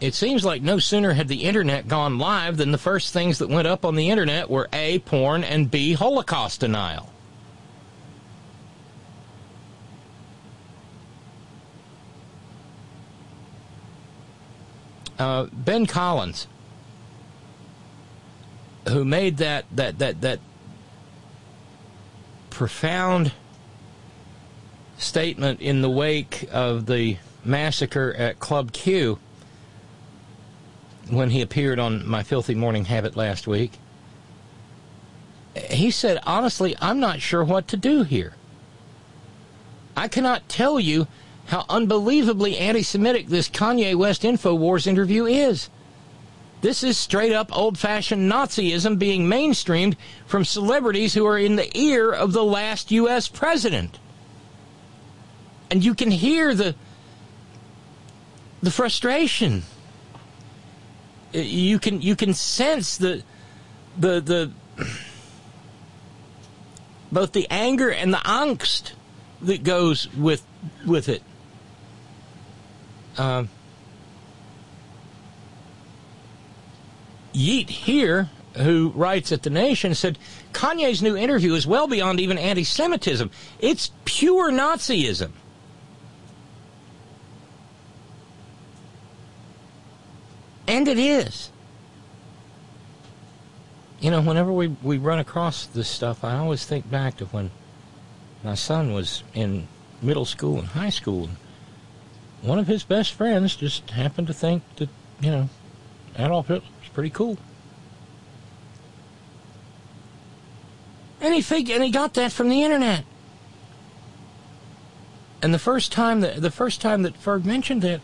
It seems like no sooner had the internet gone live than the first things that went up on the internet were A, porn, and B, Holocaust denial. Uh, ben Collins, who made that that that that profound statement in the wake of the massacre at Club Q when he appeared on my filthy morning habit last week he said honestly i'm not sure what to do here. I cannot tell you how unbelievably anti-semitic this kanye west infowars interview is this is straight up old fashioned Nazism being mainstreamed from celebrities who are in the ear of the last U.S. president. And you can hear the, the frustration. You can, you can sense the, the, the, both the anger and the angst that goes with, with it. Um, Yeet here, who writes at The Nation, said Kanye's new interview is well beyond even anti Semitism. It's pure Nazism. And it is. You know, whenever we, we run across this stuff, I always think back to when my son was in middle school and high school. One of his best friends just happened to think that, you know, Adolf Hitler pretty cool. And he fig- and he got that from the internet. And the first time that the first time that Ferg mentioned it,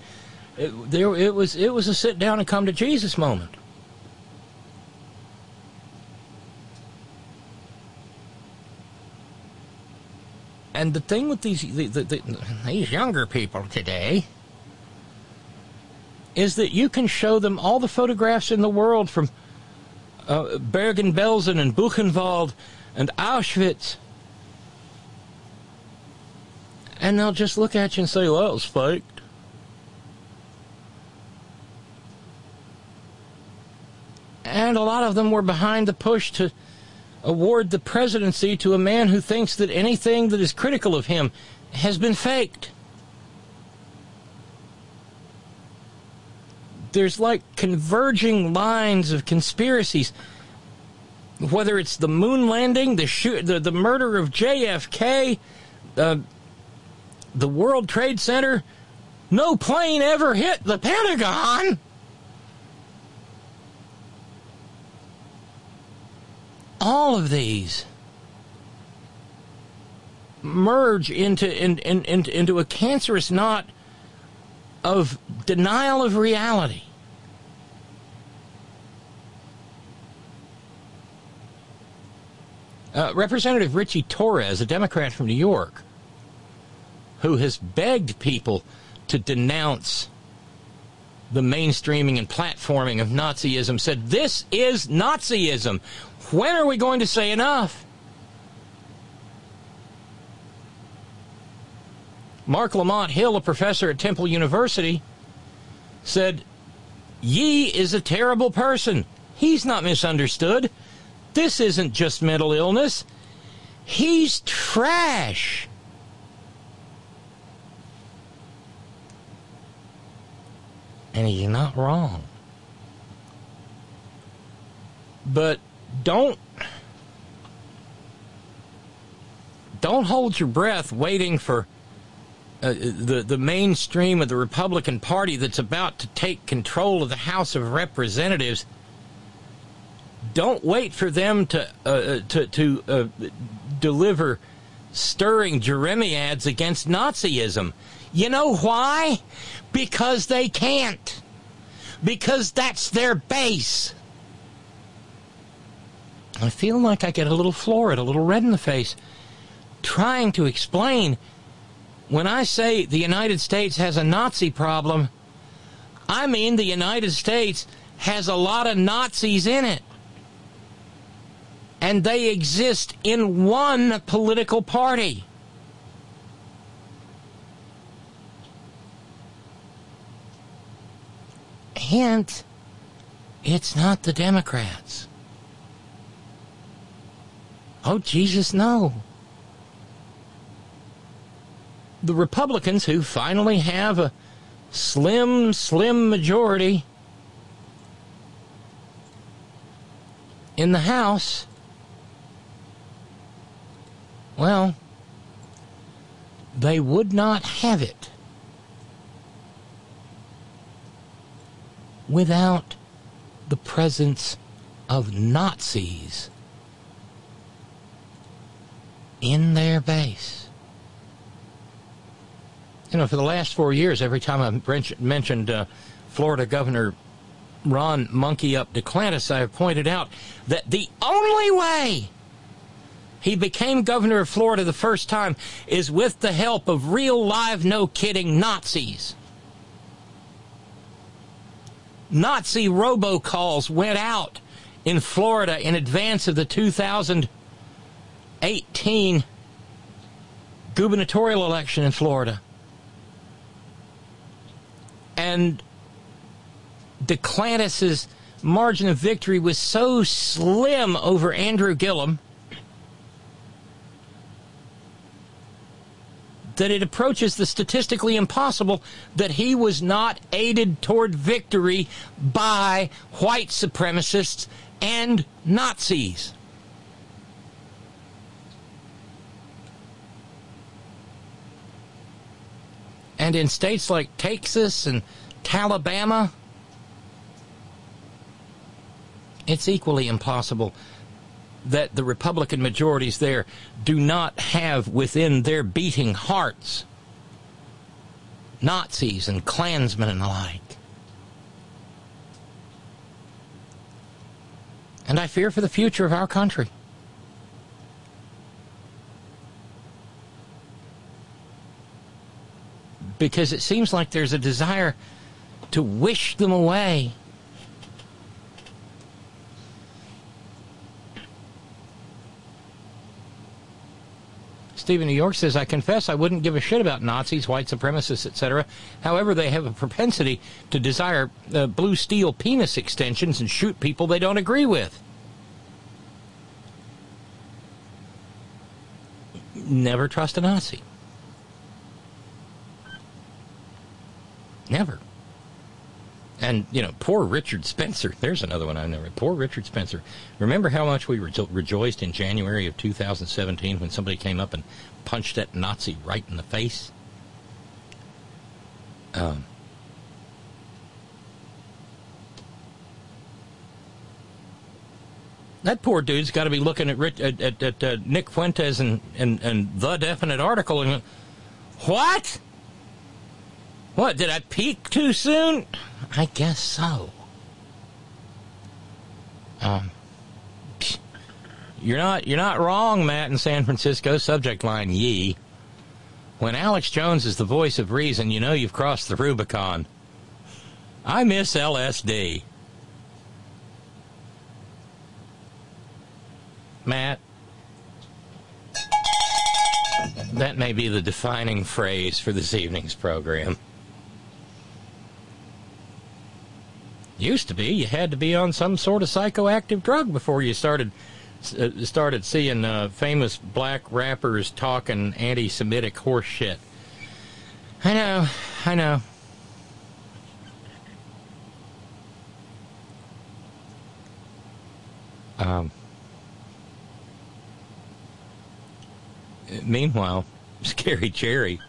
it, there it was it was a sit down and come to Jesus moment. And the thing with these the, the, the, these younger people today is that you can show them all the photographs in the world from uh, Bergen-Belsen and Buchenwald and Auschwitz. And they'll just look at you and say, well, it was faked. And a lot of them were behind the push to award the presidency to a man who thinks that anything that is critical of him has been faked. There's like converging lines of conspiracies. Whether it's the moon landing, the shoot, the, the murder of JFK, uh, the World Trade Center, no plane ever hit the Pentagon. all of these merge into in, in, in, into a cancerous knot of denial of reality. Uh, Representative Richie Torres, a Democrat from New York, who has begged people to denounce the mainstreaming and platforming of Nazism, said, This is Nazism. When are we going to say enough? Marc Lamont Hill, a professor at Temple University, said, Ye is a terrible person. He's not misunderstood. This isn't just mental illness. He's trash. And he's not wrong. But don't don't hold your breath waiting for uh, the the mainstream of the Republican Party that's about to take control of the House of Representatives. Don't wait for them to uh, uh to to uh, deliver stirring jeremiads against Nazism. You know why? Because they can't. Because that's their base. I feel like I get a little florid, a little red in the face, trying to explain when I say the United States has a Nazi problem, I mean, the United States has a lot of Nazis in it. And they exist in one political party. Hint, it's not the Democrats. Oh, Jesus, no. The Republicans, who finally have a slim, slim majority in the House, well, they would not have it without the presence of Nazis in their base. You know, for the last four years, every time I've mentioned uh, Florida Governor Ron Monkey Up DeClantis, I have pointed out that the only way he became governor of Florida the first time is with the help of real, live, no kidding Nazis. Nazi robocalls went out in Florida in advance of the 2018 gubernatorial election in Florida. And DeClantis's margin of victory was so slim over Andrew Gillum that it approaches the statistically impossible that he was not aided toward victory by white supremacists and Nazis. And in states like Texas and Alabama, it's equally impossible that the Republican majorities there do not have within their beating hearts Nazis and Klansmen and the like. And I fear for the future of our country. Because it seems like there's a desire to wish them away Stephen New York says, I confess I wouldn't give a shit about Nazis, white supremacists, etc. However, they have a propensity to desire uh, blue steel penis extensions and shoot people they don't agree with. Never trust a Nazi. Never. And, you know, poor Richard Spencer. There's another one I never. Poor Richard Spencer. Remember how much we rejo- rejoiced in January of 2017 when somebody came up and punched that Nazi right in the face? Um, that poor dude's got to be looking at, at, at, at uh, Nick Fuentes and, and, and the definite article and what? What, did I peak too soon? I guess so. Um, you're not you're not wrong, Matt in San Francisco. Subject line: Ye. When Alex Jones is the voice of reason, you know you've crossed the Rubicon. I miss LSD. Matt, that may be the defining phrase for this evening's program. Used to be you had to be on some sort of psychoactive drug before you started uh, started seeing uh, famous black rappers talking anti-Semitic horse shit. I know, I know. Um, meanwhile, Scary Cherry,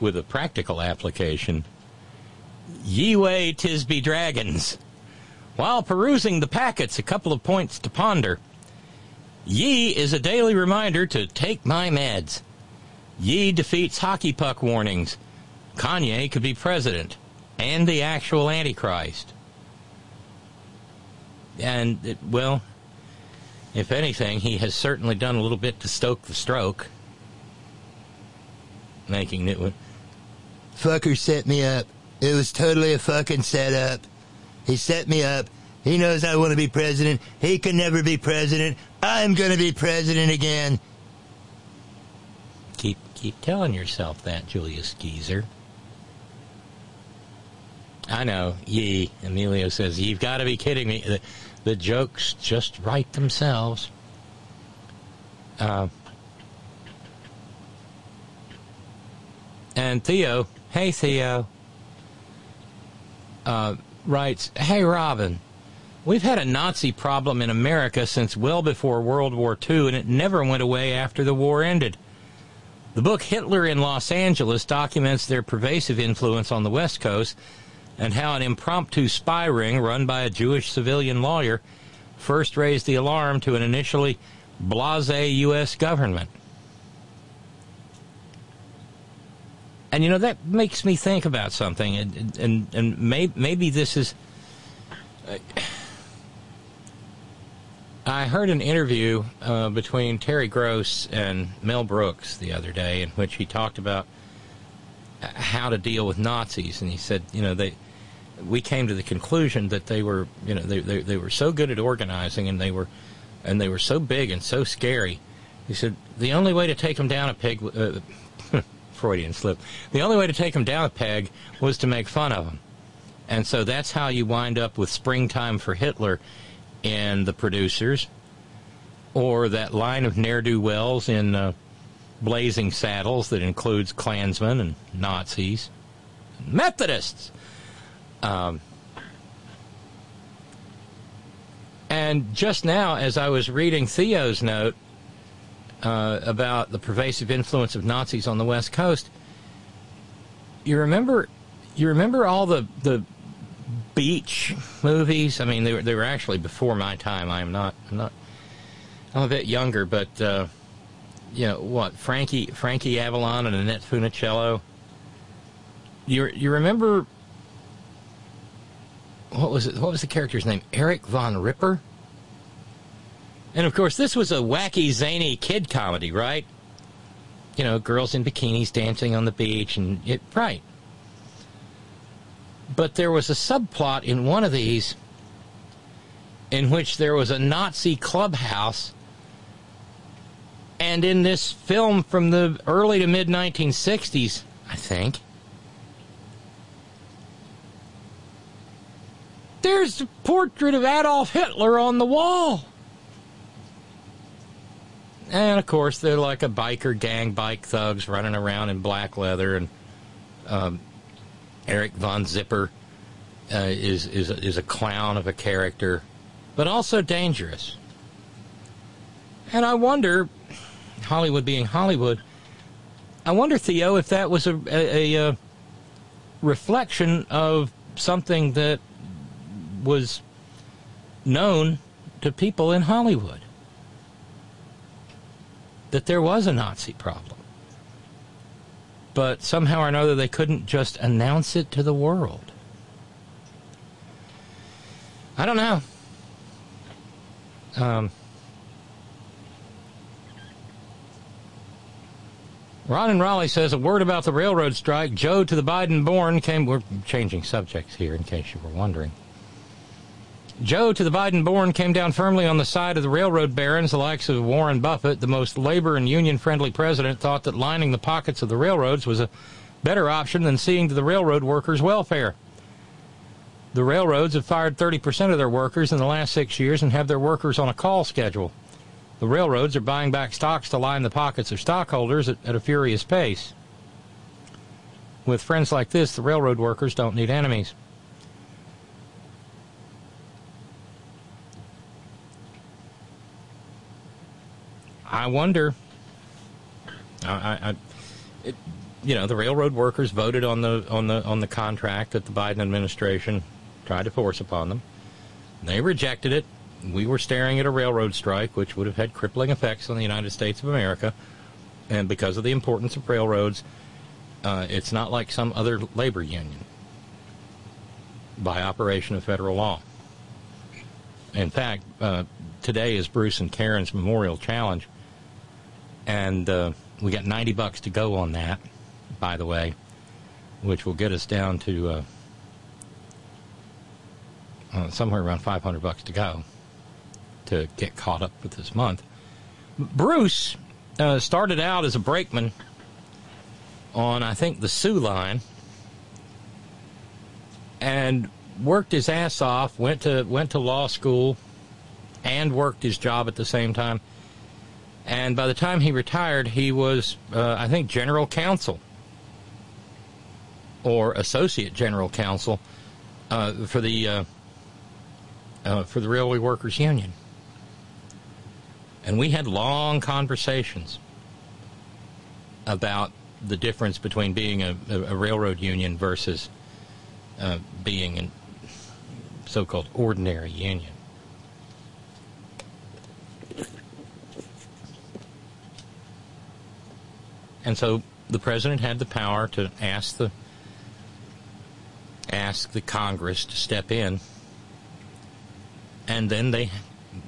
with a practical application Ye way, Tisby Dragons. While perusing the packets, a couple of points to ponder. Ye is a daily reminder to take my meds. Ye defeats hockey puck warnings. Kanye could be president and the actual Antichrist. And, it, well, if anything, he has certainly done a little bit to stoke the stroke. Making it. Fucker set me up. It was totally a fucking setup. He set me up. He knows I want to be president. He can never be president. I'm going to be president again. Keep keep telling yourself that, Julius Geezer. I know. Yee. Emilio says, You've got to be kidding me. The, the jokes just write themselves. Uh, and Theo, hey Theo, uh, writes, Hey Robin, we've had a Nazi problem in America since well before World War II, and it never went away after the war ended. The book Hitler in Los Angeles documents their pervasive influence on the West Coast and how an impromptu spy ring run by a Jewish civilian lawyer first raised the alarm to an initially blase U.S. government. And you know that makes me think about something, and and and may, maybe this is. Uh, I heard an interview uh, between Terry Gross and Mel Brooks the other day, in which he talked about how to deal with Nazis, and he said, you know, they we came to the conclusion that they were, you know, they, they, they were so good at organizing and they were, and they were so big and so scary. He said the only way to take them down a peg, uh, Freudian slip. The only way to take them down a peg was to make fun of them, and so that's how you wind up with "Springtime for Hitler" in the producers, or that line of ne'er do wells in uh, "Blazing Saddles" that includes Klansmen and Nazis, Methodists. Um, and just now, as I was reading Theo's note uh, about the pervasive influence of Nazis on the West Coast, you remember, you remember all the the beach movies. I mean, they were they were actually before my time. I am not I'm not I'm a bit younger, but uh, you know what? Frankie Frankie Avalon and Annette Funicello. You you remember what was it? What was the character's name? Eric Von Ripper. And of course, this was a wacky, zany kid comedy, right? You know, girls in bikinis dancing on the beach, and it right. But there was a subplot in one of these in which there was a Nazi clubhouse. And in this film from the early to mid 1960s, I think, there's a portrait of Adolf Hitler on the wall. And of course, they're like a biker gang, bike thugs running around in black leather, and um, Eric von Zipper uh, is is is a clown of a character, but also dangerous. And I wonder, Hollywood being Hollywood, I wonder, Theo, if that was a, a, a reflection of something that was known to people in Hollywood that there was a Nazi problem. But somehow or another, they couldn't just announce it to the world. I don't know. Um, Ron and Raleigh says a word about the railroad strike. Joe to the Biden born came. We're changing subjects here, in case you were wondering. Joe to the Biden born came down firmly on the side of the railroad barons, the likes of Warren Buffett, the most labor and union friendly president, thought that lining the pockets of the railroads was a better option than seeing to the railroad workers' welfare. The railroads have fired 30% of their workers in the last six years and have their workers on a call schedule. The railroads are buying back stocks to line the pockets of stockholders at, at a furious pace. With friends like this, the railroad workers don't need enemies. I wonder. I, I, it, you know, the railroad workers voted on the on the on the contract that the Biden administration tried to force upon them. They rejected it. We were staring at a railroad strike, which would have had crippling effects on the United States of America. And because of the importance of railroads, uh, it's not like some other labor union by operation of federal law. In fact, uh, today is Bruce and Karen's Memorial Challenge and uh, we got 90 bucks to go on that, by the way. which will get us down to uh, uh, somewhere around 500 bucks to go to get caught up with this month. Bruce uh, started out as a brakeman on, I think, the Soo line, and worked his ass off. went to went to law school, and worked his job at the same time. And by the time he retired, he was, uh, I think, general counsel or associate general counsel uh, for the uh, uh, for the Railway Workers Union. And we had long conversations about the difference between being a, a railroad union versus uh, being a so-called ordinary union. And so the president had the power to ask the ask the Congress to step in, and then they,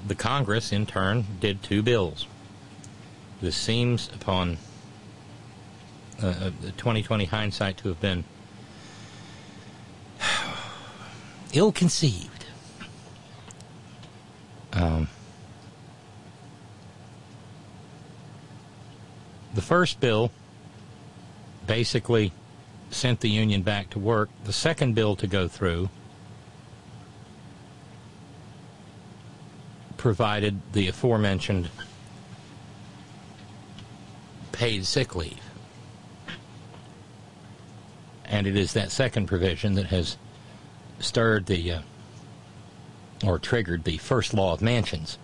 the Congress in turn, did two bills. This seems, upon uh, 2020 uh, hindsight, to have been ill conceived. Um, the first bill basically sent the union back to work. The second bill to go through provided the aforementioned paid sick leave. And it is that second provision that has stirred the, uh, or triggered the first law of Manchins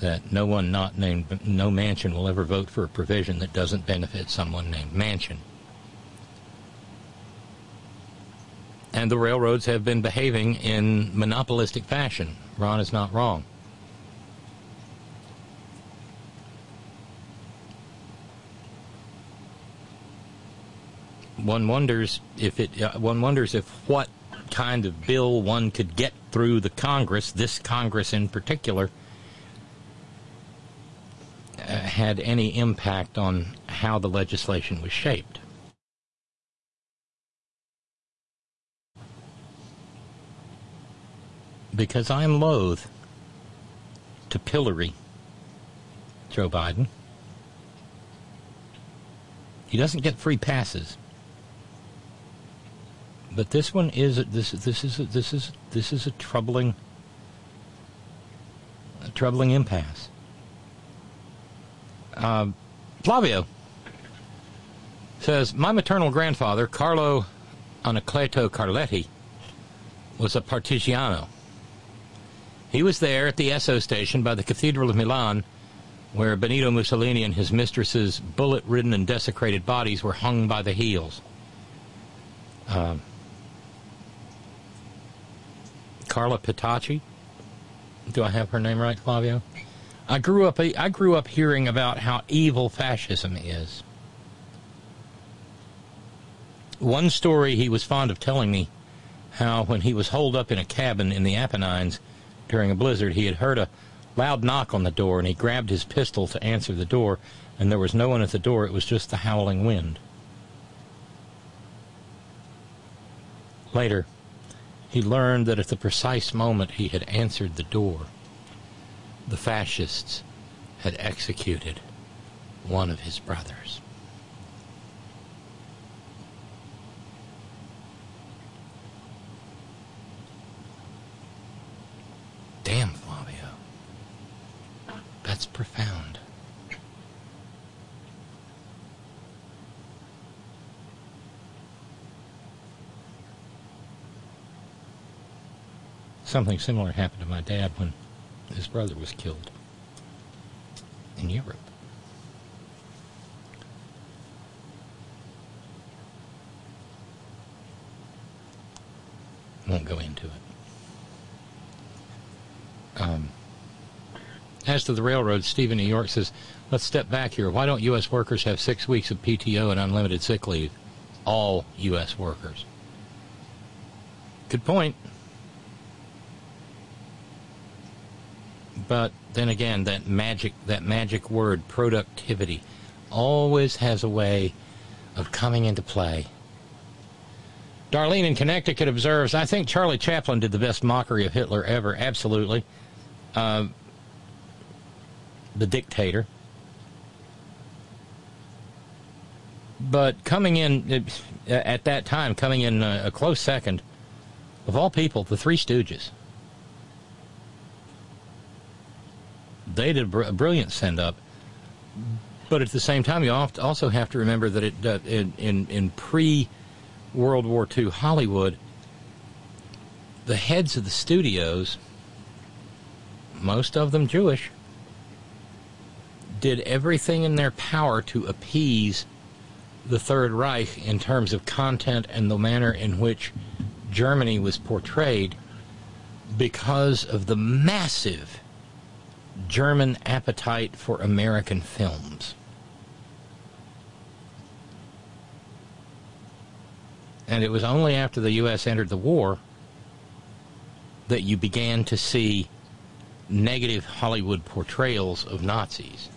that no one not named, no Manchin will ever vote for a provision that doesn't benefit someone named Manchin. And the railroads have been behaving in monopolistic fashion. Ron is not wrong. One wonders if it. Uh, one wonders if what kind of bill one could get through the Congress, this Congress in particular, had any impact on how the legislation was shaped. because I'm loath to pillory Joe Biden. He doesn't get free passes. But this one is this this is this is this is a troubling a troubling impasse. Um, Flavio says my maternal grandfather Carlo Anacleto Carletti was a partigiano he was there at the Esso station by the Cathedral of Milan, where Benito Mussolini and his mistress's bullet ridden and desecrated bodies were hung by the heels. Um, Carla Petacci. Do I have her name right, Flavio? I grew up I grew up hearing about how evil fascism is. One story he was fond of telling me how when he was holed up in a cabin in the Apennines, during a blizzard, he had heard a loud knock on the door, and he grabbed his pistol to answer the door, and there was no one at the door. It was just the howling wind. Later, he learned that at the precise moment he had answered the door, the fascists had executed one of his brothers. Damn, Flavio. That's profound. Something similar happened to my dad when his brother was killed in Europe. Won't go into it. Um, as to the railroad, Stephen New York says, let's step back here. Why don't U.S. workers have six weeks of PTO and unlimited sick leave? All U.S. workers. Good point. But then again, that magic, that magic word, productivity, always has a way of coming into play Darlene in Connecticut observes, I think Charlie Chaplin did the best mockery of Hitler ever. Absolutely. Uh, the dictator. But coming in uh, at that time, coming in uh, a close second, of all people, the Three Stooges. They did a brilliant send up. But at the same time, you also have to remember that it, uh, in, in, in pre World War II Hollywood, the heads of the studios, most of them Jewish, did everything in their power to appease the Third Reich in terms of content and the manner in which Germany was portrayed because of the massive German appetite for American films. And it was only after the U.S. entered the war that you began to see negative Hollywood portrayals of Nazis.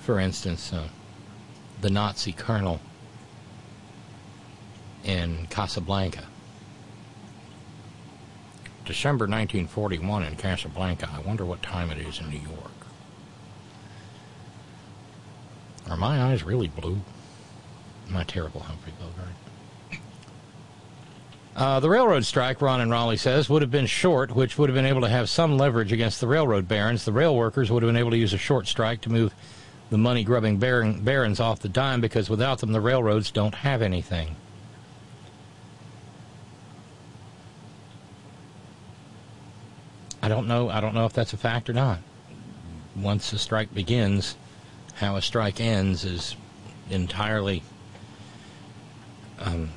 For instance, uh, the Nazi colonel in Casablanca. December 1941 in Casablanca. I wonder what time it is in New York. Are my eyes really blue? My terrible Humphrey Bogart. Uh, the railroad strike, Ron and Raleigh says, would have been short, which would have been able to have some leverage against the railroad barons. The rail workers would have been able to use a short strike to move the money grubbing baron, barons off the dime because without them, the railroads don't have anything. I don't know. I don't know if that's a fact or not. Once a strike begins, how a strike ends is entirely um,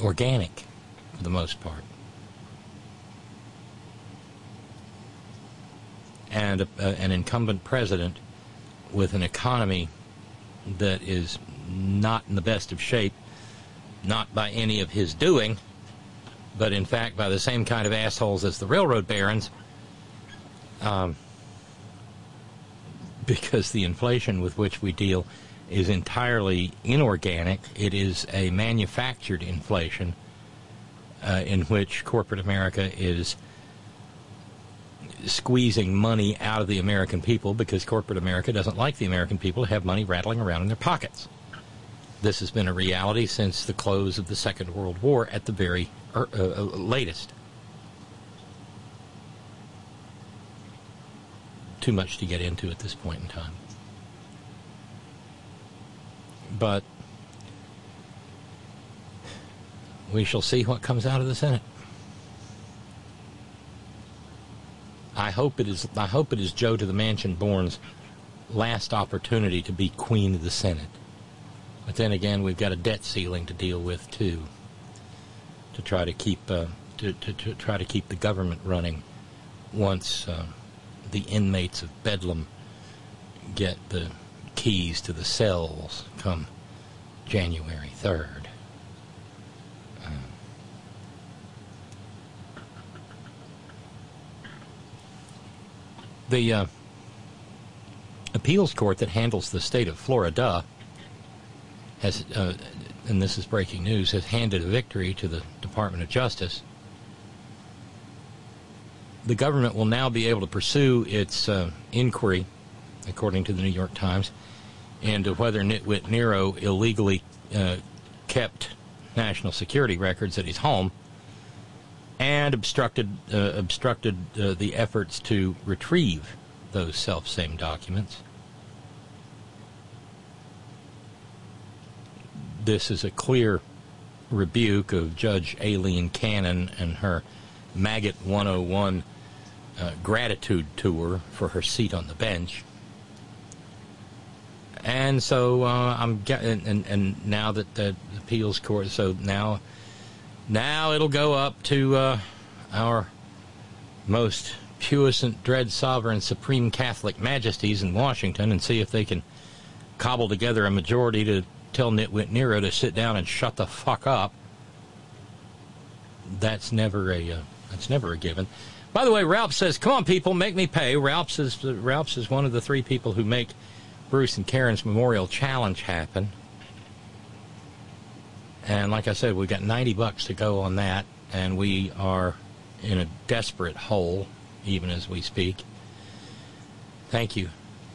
organic for the most part. And a, an incumbent president with an economy that is not in the best of shape, not by any of his doing, but in fact by the same kind of assholes as the railroad barons, um, because the inflation with which we deal is entirely inorganic. It is a manufactured inflation uh, in which corporate America is squeezing money out of the American people because corporate America doesn't like the American people to have money rattling around in their pockets. This has been a reality since the close of the Second World War at the very er, uh, uh, latest. Too much to get into at this point in time. But we shall see what comes out of the Senate. I hope it is. I hope it is Joe to the Manchin born's last opportunity to be Queen of the Senate. But then again, we've got a debt ceiling to deal with too, to try to keep uh, to, to, to try to keep the government running. Once uh, the inmates of Bedlam get the keys to the cells come January third. the uh, appeals court that handles the state of Florida has, uh, and this is breaking news, has handed a victory to the Department of Justice. The government will now be able to pursue its uh, inquiry, according to the New York Times, into whether Nitwit Nero illegally uh, kept national security records at his home and obstructed uh, obstructed uh, the efforts to retrieve those self same documents. This is a clear rebuke of Judge Aileen Cannon and her Maggot 101 uh, gratitude tour for her seat on the bench. And so uh, I'm getting, and, and now that the appeals court, so now now it'll go up to uh, our most puissant, dread, sovereign, supreme Catholic majesties in Washington and see if they can cobble together a majority to tell Nitwit Nero to sit down and shut the fuck up. That's never a uh, that's never a given. By the way, Ralph says, "Come on, people, make me pay." Ralph's is Ralph's is one of the three people who make Bruce and Karen's Memorial Challenge happen. And like I said, we've got 90 bucks to go on that, and we are in a desperate hole even as we speak. Thank you.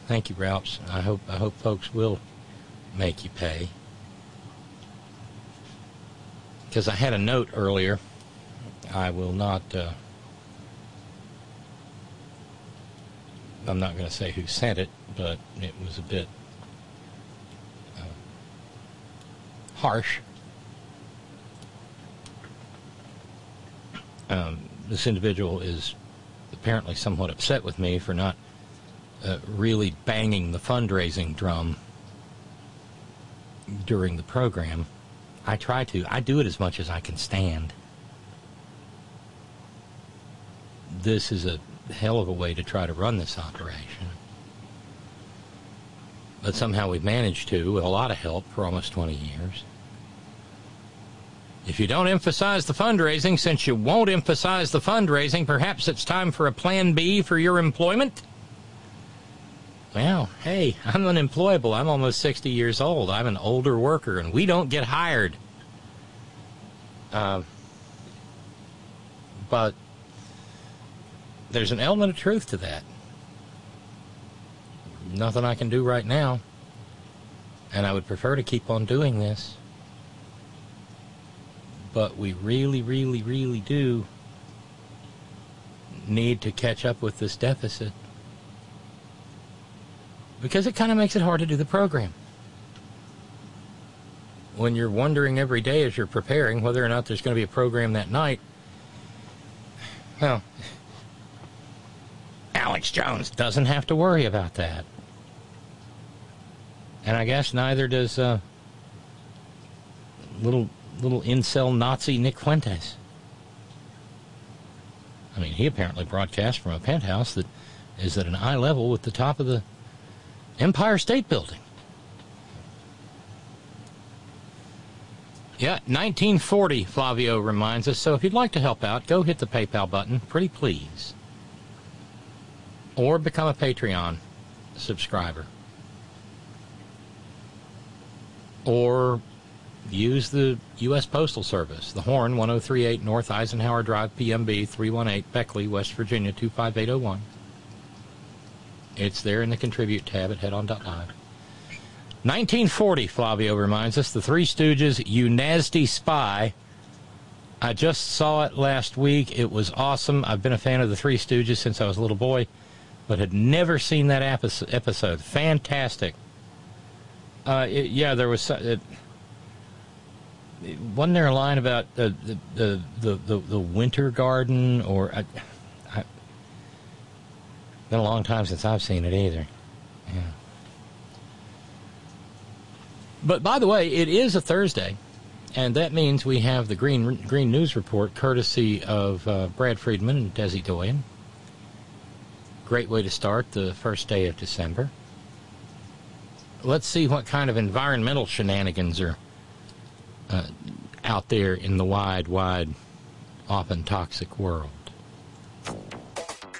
Thank you, Ralphs. I hope I hope folks will make you pay. Because I had a note earlier. I will not uh, I'm not going to say who sent it, but it was a bit uh, harsh. Um, this individual is apparently somewhat upset with me for not uh, really banging the fundraising drum during the program. I try to. I do it as much as I can stand. This is a hell of a way to try to run this operation. But somehow we've managed to, with a lot of help, for almost 20 years. If you don't emphasize the fundraising, since you won't emphasize the fundraising, perhaps it's time for a plan B for your employment? Well, hey, I'm unemployable. I'm almost 60 years old. I'm an older worker, and we don't get hired. Uh, but there's an element of truth to that. Nothing I can do right now. And I would prefer to keep on doing this. But we really, really, really do need to catch up with this deficit. Because it kind of makes it hard to do the program. When you're wondering every day as you're preparing whether or not there's going to be a program that night, well, Alex Jones doesn't have to worry about that. And I guess neither does uh, little little incel Nazi Nick Fuentes. I mean, he apparently broadcast from a penthouse that is at an eye level with the top of the Empire State Building. Yeah, 1940, Flavio reminds us. So if you'd like to help out, go hit the PayPal button, pretty please. Or become a Patreon subscriber. Or use the U.S. Postal Service, the Horn, 1038 North Eisenhower Drive, PMB 318, Beckley, West Virginia 25801. It's there in the Contribute tab at headon.live. 1940, Flavio reminds us, the Three Stooges, You Nazty Spy. I just saw it last week. It was awesome. I've been a fan of the Three Stooges since I was a little boy, but had never seen that episode. Fantastic. Uh, it, yeah, there was. It, wasn't there a line about the the the the, the winter garden or been a long time since I've seen it either. Yeah. But by the way, it is a Thursday, and that means we have the Green Green News Report, courtesy of uh, Brad Friedman and Desi Doyen. Great way to start the first day of December. Let's see what kind of environmental shenanigans are uh, out there in the wide, wide, often toxic world.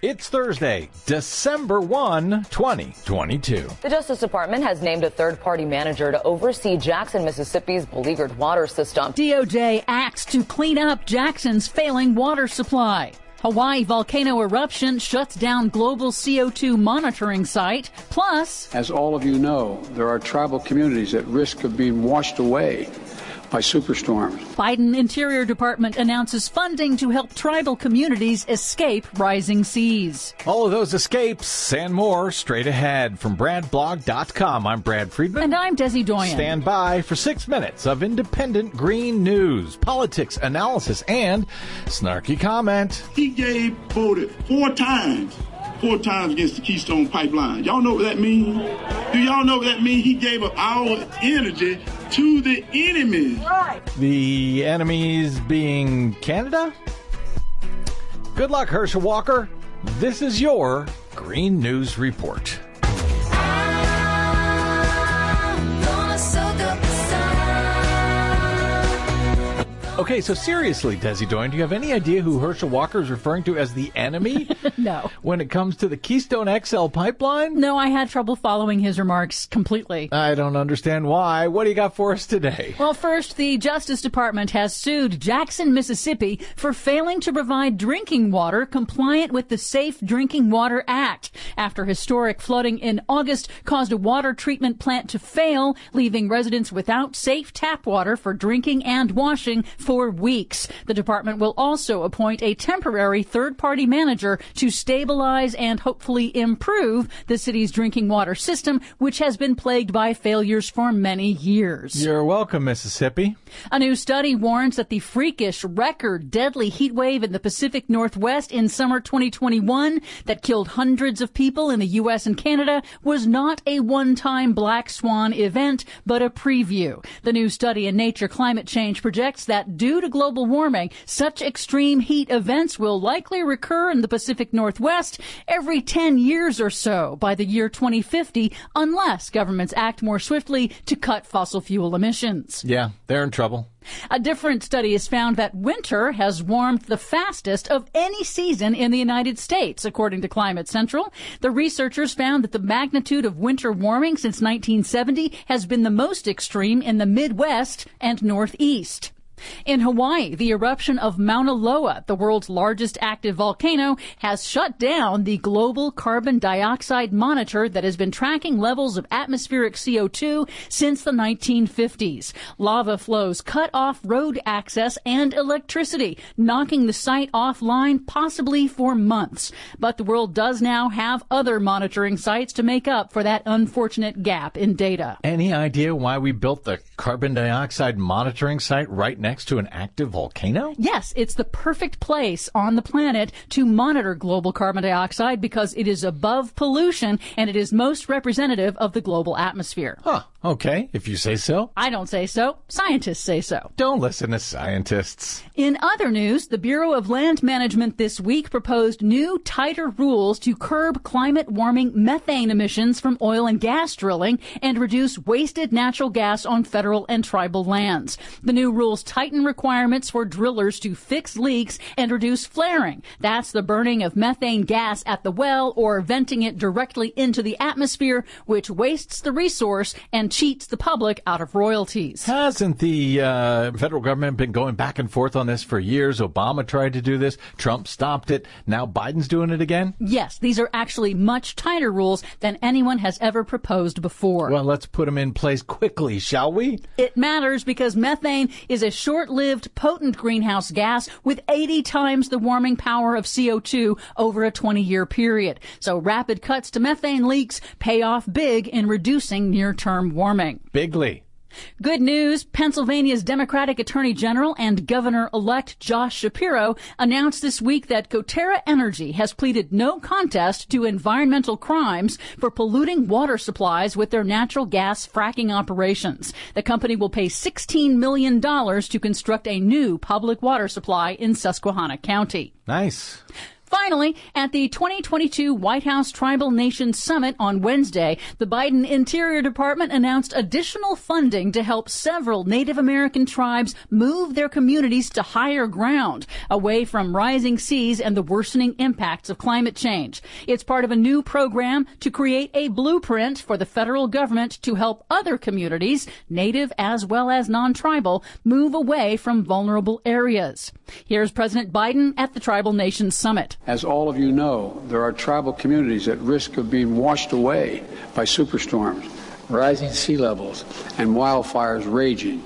It's Thursday, December 1, 2022. The Justice Department has named a third party manager to oversee Jackson, Mississippi's beleaguered water system. DOJ acts to clean up Jackson's failing water supply. Hawaii volcano eruption shuts down global CO2 monitoring site. Plus, as all of you know, there are tribal communities at risk of being washed away by superstorms. Biden Interior Department announces funding to help tribal communities escape rising seas. All of those escapes and more straight ahead from BradBlog.com. I'm Brad Friedman. And I'm Desi Doyen. Stand by for six minutes of independent green news, politics, analysis, and snarky comment. He gave voted four times four times against the Keystone Pipeline. Y'all know what that means? Do y'all know what that means? He gave up our energy to the enemies. The enemies being Canada? Good luck, Herschel Walker. This is your Green News Report. Okay, so seriously, Desi Doyen, do you have any idea who Herschel Walker is referring to as the enemy no. when it comes to the Keystone XL pipeline? No, I had trouble following his remarks completely. I don't understand why. What do you got for us today? Well, first, the Justice Department has sued Jackson, Mississippi for failing to provide drinking water compliant with the Safe Drinking Water Act after historic flooding in August caused a water treatment plant to fail, leaving residents without safe tap water for drinking and washing for weeks. The department will also appoint a temporary third party manager to stabilize and hopefully improve the city's drinking water system, which has been plagued by failures for many years. You're welcome, Mississippi. A new study warns that the freakish record deadly heat wave in the Pacific Northwest in summer 2021 that killed hundreds of people in the U.S. and Canada was not a one-time black swan event, but a preview. The new study in Nature Climate Change projects that due to global warming, such extreme heat events will likely recur in the Pacific Northwest every 10 years or so by the year 2050 unless governments act more swiftly to cut fossil fuel emissions. Yeah, they're in trouble. A different study has found that winter has warmed the fastest of any season in the United States, according to Climate Central. The researchers found that the magnitude of winter warming since 1970 has been the most extreme in the Midwest and Northeast. In Hawaii, the eruption of Mauna Loa, the world's largest active volcano, has shut down the global carbon dioxide monitor that has been tracking levels of atmospheric CO2 since the 1950s. Lava flows cut off road access and electricity, knocking the site offline possibly for months. But the world does now have other monitoring sites to make up for that unfortunate gap in data. Any idea why we built the carbon dioxide monitoring site right next to an active volcano? Yes, it's the perfect place on the planet to monitor global carbon dioxide because it is above pollution and it is most representative of the global atmosphere. Huh. Okay, if you say so. I don't say so. Scientists say so. Don't listen to scientists. In other news, the Bureau of Land Management this week proposed new, tighter rules to curb climate warming methane emissions from oil and gas drilling and reduce wasted natural gas on federal and tribal lands. The new rules tighten requirements for drillers to fix leaks and reduce flaring. That's the burning of methane gas at the well or venting it directly into the atmosphere, which wastes the resource and cheats the public out of royalties. Hasn't the uh, federal government been going back and forth on this for years? Obama tried to do this. Trump stopped it. Now Biden's doing it again? Yes, these are actually much tighter rules than anyone has ever proposed before. Well, let's put them in place quickly, shall we? It matters because methane is a short-lived, potent greenhouse gas with 80 times the warming power of CO2 over a 20-year period. So rapid cuts to methane leaks pay off big in reducing near-term warming. Bigly. Good news. Pennsylvania's Democratic Attorney General and Governor-elect Josh Shapiro announced this week that Coterra Energy has pleaded no contest to environmental crimes for polluting water supplies with their natural gas fracking operations. The company will pay $16 million to construct a new public water supply in Susquehanna County. Nice. Finally, at the 2022 White House Tribal Nations Summit on Wednesday, the Biden Interior Department announced additional funding to help several Native American tribes move their communities to higher ground, away from rising seas and the worsening impacts of climate change. It's part of a new program to create a blueprint for the federal government to help other communities, Native as well as non-tribal, move away from vulnerable areas. Here's President Biden at the Tribal Nations Summit. As all of you know, there are tribal communities at risk of being washed away by superstorms, rising sea levels, and wildfires raging.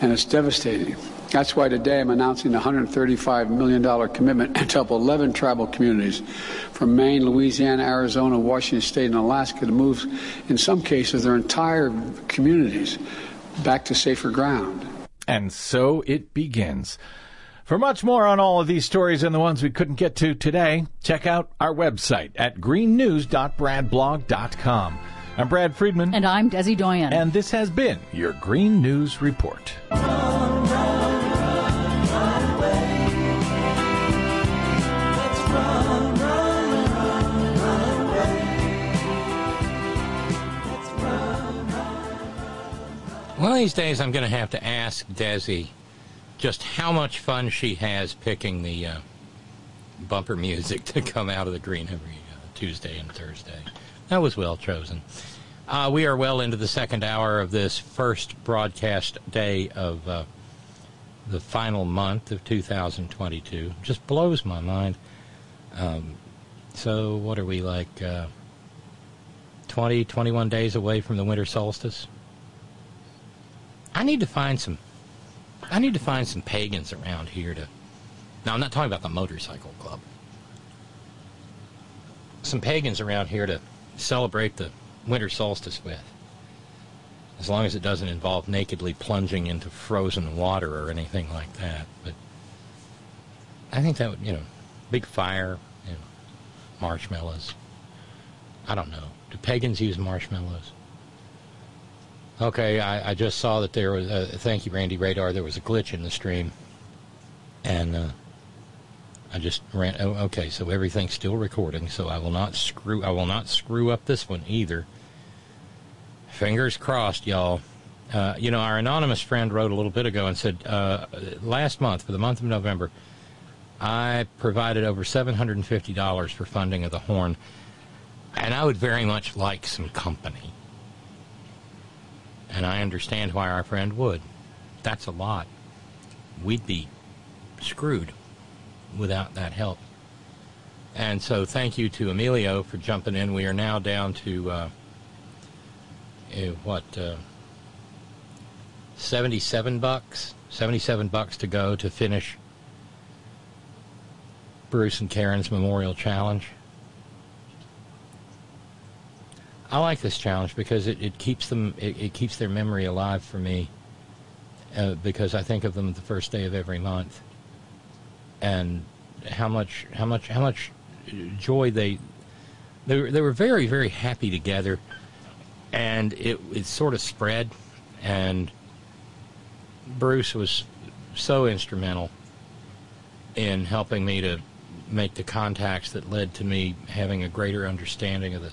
And it's devastating. That's why today I'm announcing a $135 million commitment to help 11 tribal communities from Maine, Louisiana, Arizona, Washington State, and Alaska to move, in some cases, their entire communities back to safer ground. And so it begins. For much more on all of these stories and the ones we couldn't get to today, check out our website at greennews.bradblog.com. I'm Brad Friedman. And I'm Desi Doyen. And this has been your Green News Report. One of these days, I'm going to have to ask Desi just how much fun she has picking the uh, bumper music to come out of the green every uh, Tuesday and Thursday. That was well chosen. Uh, we are well into the second hour of this first broadcast day of uh, the final month of 2022. Just blows my mind. Um, so, what are we like? Uh, 20, 21 days away from the winter solstice? I need to find some. I need to find some pagans around here to. Now, I'm not talking about the motorcycle club. Some pagans around here to celebrate the winter solstice with. As long as it doesn't involve nakedly plunging into frozen water or anything like that. But I think that would, you know, big fire, you know, marshmallows. I don't know. Do pagans use marshmallows? Okay, I, I just saw that there was. Uh, thank you, Randy Radar. There was a glitch in the stream, and uh, I just ran. Oh, okay, so everything's still recording. So I will not screw. I will not screw up this one either. Fingers crossed, y'all. Uh, you know, our anonymous friend wrote a little bit ago and said uh, last month, for the month of November, I provided over seven hundred and fifty dollars for funding of the Horn, and I would very much like some company. And I understand why our friend would. That's a lot. We'd be screwed without that help. And so thank you to Emilio for jumping in. We are now down to, uh, uh, what, uh, 77 bucks? 77 bucks to go to finish Bruce and Karen's Memorial Challenge. I like this challenge because it, it keeps them it, it, keeps their memory alive for me uh, because I think of them the first day of every month. And how much how much how much joy they they were, they were very very happy together. And it it sort of spread. And Bruce was so instrumental in helping me to make the contacts that led to me having a greater understanding of the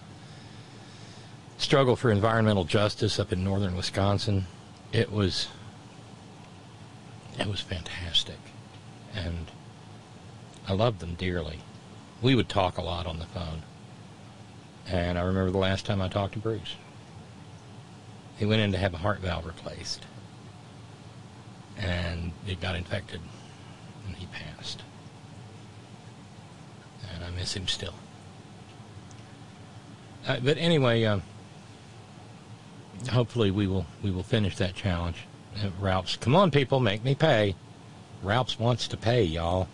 struggle for environmental justice up in northern Wisconsin. It was it was fantastic, and I loved them dearly. We would talk a lot on the phone, and I remember the last time I talked to Bruce. He went in to have a heart valve replaced, and it got infected, and he passed. And I miss him still. Uh, but anyway. Um, hopefully we will we will finish that challenge. Uh, Ralph's, come on, people, make me pay. Ralph's wants to pay, y'all.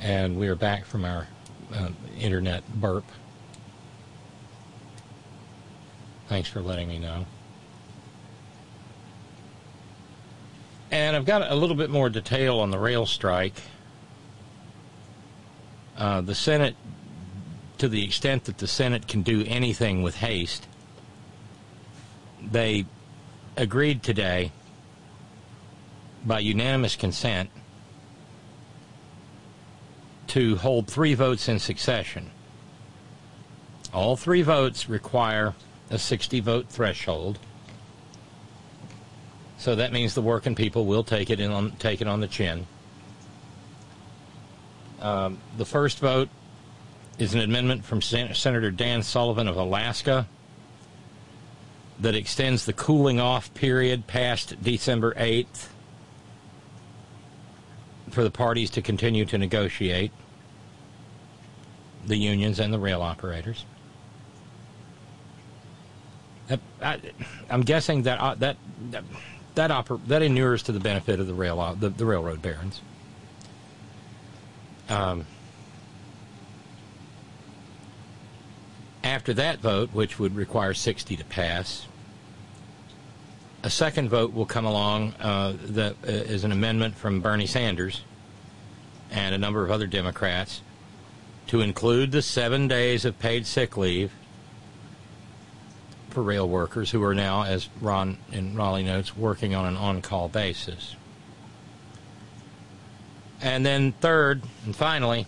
And we are back from our uh, internet burp. Thanks for letting me know. And I've got a little bit more detail on the rail strike. Uh, the Senate, to the extent that the Senate can do anything with haste, they agreed today by unanimous consent to hold three votes in succession. All three votes require a 60 vote threshold. So that means the working people will take it on, take it on the chin. Um, the first vote is an amendment from Sen- Senator Dan Sullivan of Alaska that extends the cooling off period past December 8th for the parties to continue to negotiate, the unions and the rail operators. I, am guessing that uh, that that that, oper- that inures to the benefit of the rail uh, the, the railroad barons. Um, After that vote, which would require 60 to pass, a second vote will come along uh, that uh, an amendment from Bernie Sanders and a number of other Democrats to include the seven days of paid sick leave for rail workers who are now, as Ron in Raleigh notes, working on an on call basis. And then, third and finally,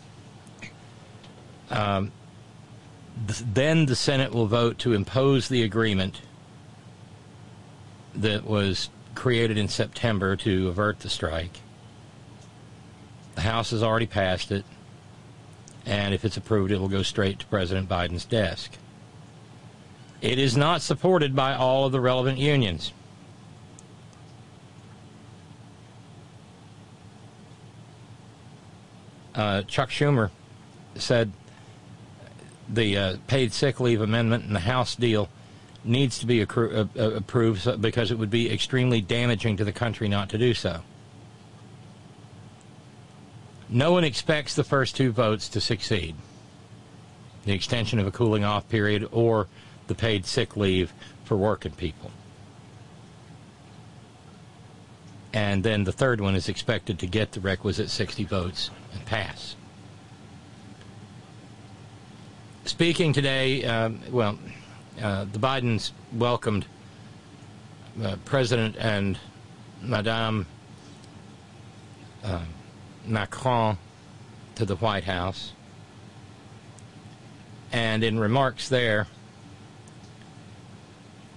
um, then the Senate will vote to impose the agreement that was created in September to avert the strike. The House has already passed it, and if it's approved, it will go straight to President Biden's desk. It is not supported by all of the relevant unions. Uh, Chuck Schumer said the uh, paid sick leave amendment in the House deal needs to be accru- uh, uh, approved because it would be extremely damaging to the country not to do so. No one expects the first two votes to succeed the extension of a cooling off period or the paid sick leave for working people. And then the third one is expected to get the requisite 60 votes and pass. Speaking today, um, well, uh, the Bidens welcomed uh, President and Madame uh, Macron to the White House. And in remarks there,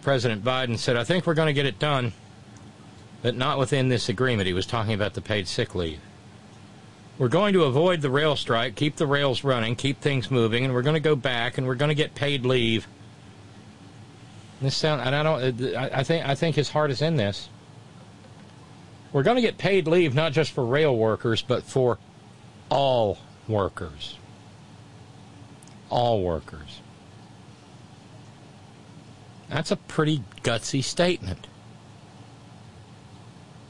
President Biden said, I think we're going to get it done, but not within this agreement. He was talking about the paid sick leave. We're going to avoid the rail strike, keep the rails running, keep things moving, and we're going to go back and we're going to get paid leave. This sound, and I don't. I think I think his heart is in this. We're going to get paid leave not just for rail workers, but for all workers. All workers. That's a pretty gutsy statement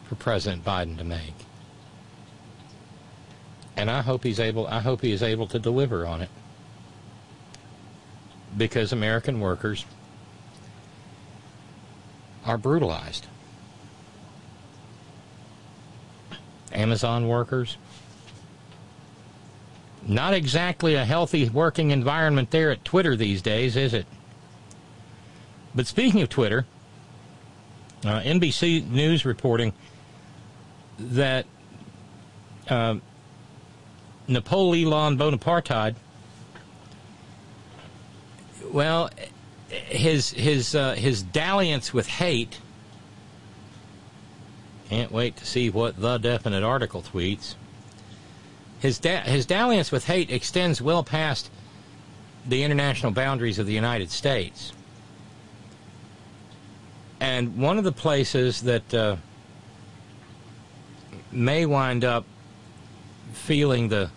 for President Biden to make. And I hope he's able I hope he is able to deliver on it. Because American workers are brutalized. Amazon workers. Not exactly a healthy working environment there at Twitter these days, is it? But speaking of Twitter, uh, NBC News reporting that uh, Napoleon Bonaparte, well, his his uh, his dalliance with hate. Can't wait to see what the definite article tweets. His da- his dalliance with hate extends well past the international boundaries of the United States. And one of the places that uh, may wind up feeling the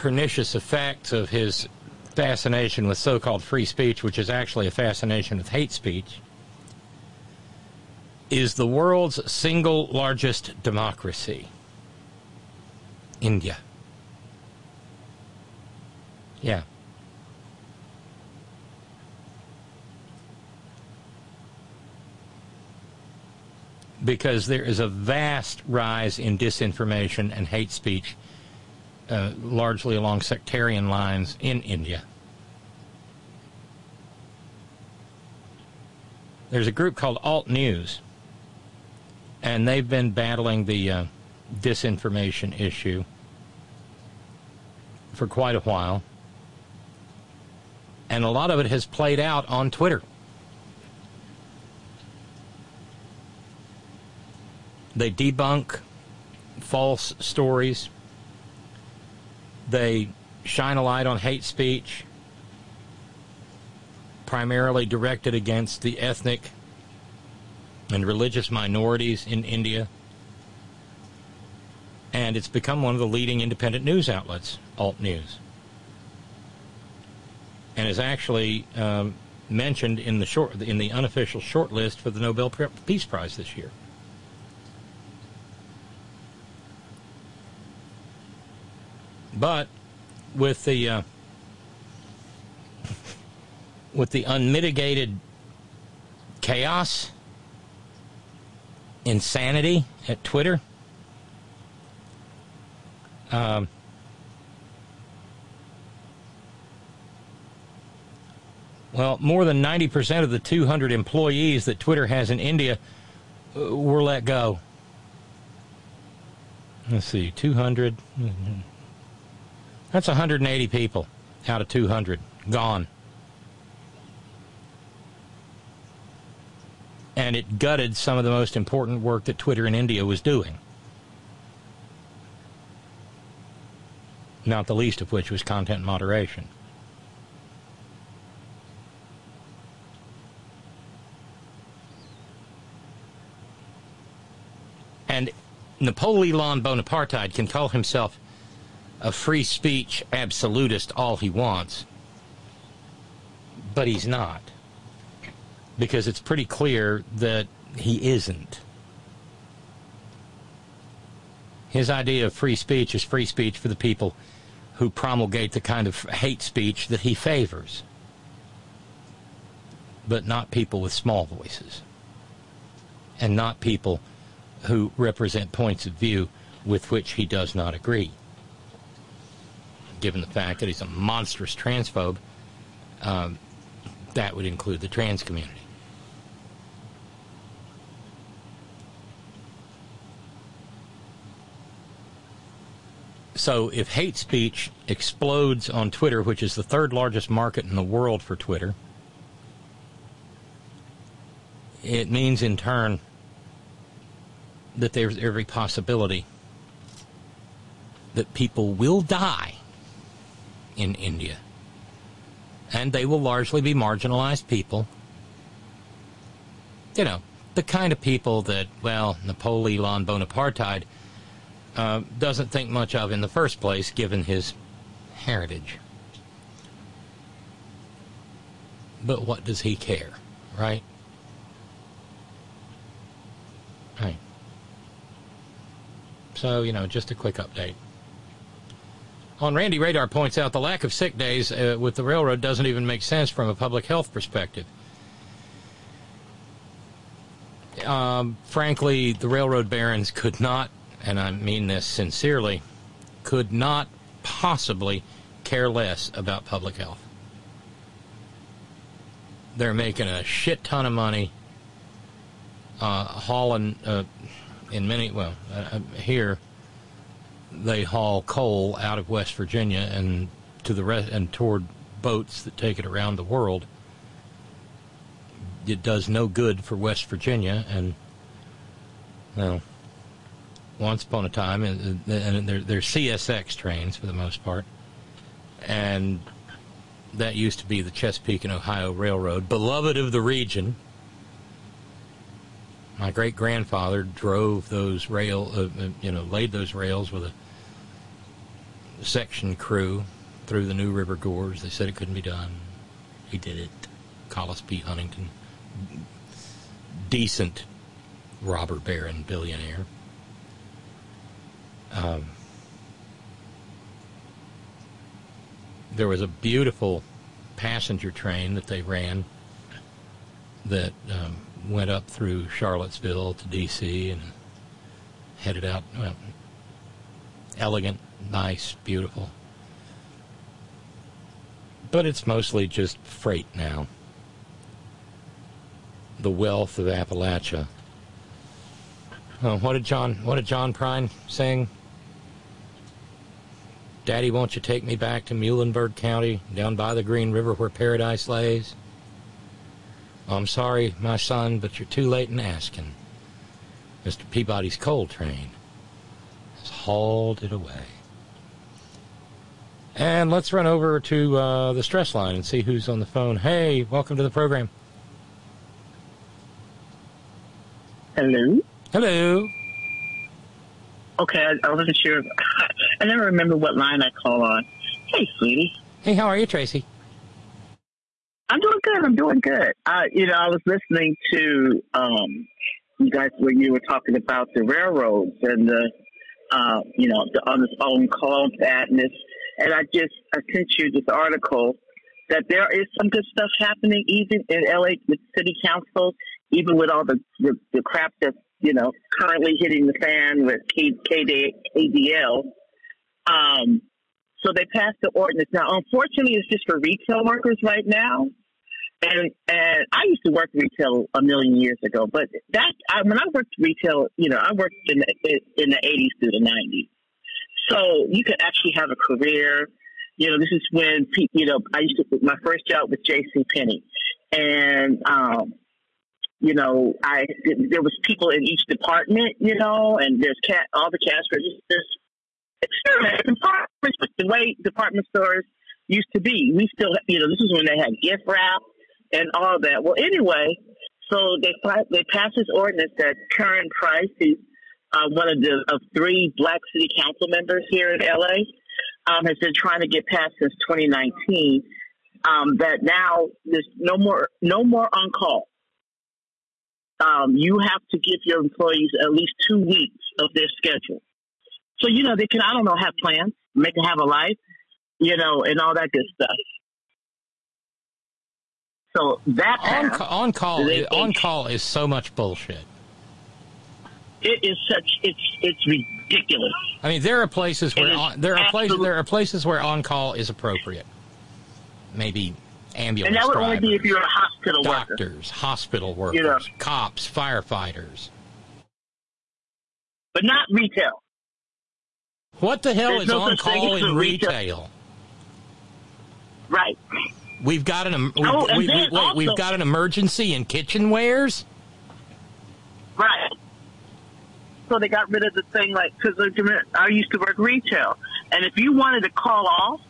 pernicious effects of his fascination with so called free speech, which is actually a fascination with hate speech, is the world's single largest democracy India. Yeah. Because there is a vast rise in disinformation and hate speech, uh, largely along sectarian lines in India. There's a group called Alt News, and they've been battling the uh, disinformation issue for quite a while. And a lot of it has played out on Twitter. They debunk false stories. They shine a light on hate speech, primarily directed against the ethnic and religious minorities in India. And it's become one of the leading independent news outlets, Alt News. And is actually um, mentioned in the short in the unofficial short list for the Nobel Peace Prize this year. But with the uh, with the unmitigated chaos, insanity at Twitter, um, well, more than 90% of the 200 employees that Twitter has in India uh, were let go. Let's see, 200. That's 180 people out of 200 gone. and it gutted some of the most important work that Twitter in India was doing. Not the least of which was content moderation. And Napoleon Bonaparte can call himself a free speech absolutist all he wants, but he's not. Because it's pretty clear that he isn't. His idea of free speech is free speech for the people who promulgate the kind of hate speech that he favors, but not people with small voices, and not people who represent points of view with which he does not agree. Given the fact that he's a monstrous transphobe, um, that would include the trans community. So if hate speech explodes on Twitter, which is the third largest market in the world for Twitter, it means in turn that there's every possibility that people will die in India. And they will largely be marginalized people. You know, the kind of people that, well, Napoleon Bonaparte uh, doesn't think much of in the first place, given his heritage. But what does he care, right? Right. So, you know, just a quick update. On Randy Radar points out the lack of sick days uh, with the railroad doesn't even make sense from a public health perspective. Um, frankly, the railroad barons could not, and I mean this sincerely, could not possibly care less about public health. They're making a shit ton of money uh, hauling uh, in many, well, uh, here they haul coal out of West Virginia and to the rest and toward boats that take it around the world. It does no good for West Virginia, and well, once upon a time, and, they're, they're CSX trains for the most part, and that used to be the Chesapeake and Ohio Railroad, beloved of the region. My great grandfather drove those rail, uh, uh, you know, laid those rails with a section crew through the New River Gorge. They said it couldn't be done. He did it. Collis P. Huntington, decent robber baron billionaire. Um, there was a beautiful passenger train that they ran that um, went up through Charlottesville to D.C. and headed out. Well, elegant, nice, beautiful. But it's mostly just freight now. The wealth of Appalachia. Oh, what did John? What did John Prine sing? Daddy, won't you take me back to Muhlenberg County, down by the Green River where paradise lays? I'm sorry, my son, but you're too late in asking. Mr. Peabody's coal train has hauled it away. And let's run over to uh, the stress line and see who's on the phone. Hey, welcome to the program. Hello. Hello. Okay, I, I wasn't sure. I never remember what line I call on. Hey, sweetie. Hey, how are you, Tracy? I'm doing good. I'm doing good. Uh, you know, I was listening to um, you guys when you were talking about the railroads and the, uh, you know, the on this own call badness, and I just I sent you this article that there is some good stuff happening even in LA with city council, even with all the the, the crap that's you know currently hitting the fan with K, KD, KDL. Um, so they passed the ordinance. Now, unfortunately, it's just for retail workers right now. And and I used to work retail a million years ago, but that I, when I worked retail, you know, I worked in the, in the 80s through the 90s. So you could actually have a career. You know, this is when you know I used to my first job was J.C. Penney, and um, you know, I there was people in each department, you know, and there's cat all the cash registers. Departments, the way department stores used to be, we still, you know, this is when they had gift wrap and all that. Well, anyway, so they they passed this ordinance that Curren Price, who's uh, one of the of three black city council members here in LA, um, has been trying to get passed since 2019. Um, that now there's no more no more on call. Um, you have to give your employees at least two weeks of their schedule. So you know they can I don't know have plans, make them have a life, you know, and all that good stuff. So that on, passed. on call They- on call is so much bullshit. it is such it's it's ridiculous. I mean, there are places where on, there are places there are places where on call is appropriate. Maybe ambulance and that would only be if you're a hospital worker. doctors, hospital workers, You know. cops, firefighters. But not retail. What the hell There's is no on call in retail- retail? Right. We've got an we, oh, we, we, wait, we've got an emergency in kitchenwares. Right. So they got rid of the thing like because I used to work retail, and if you wanted to call off,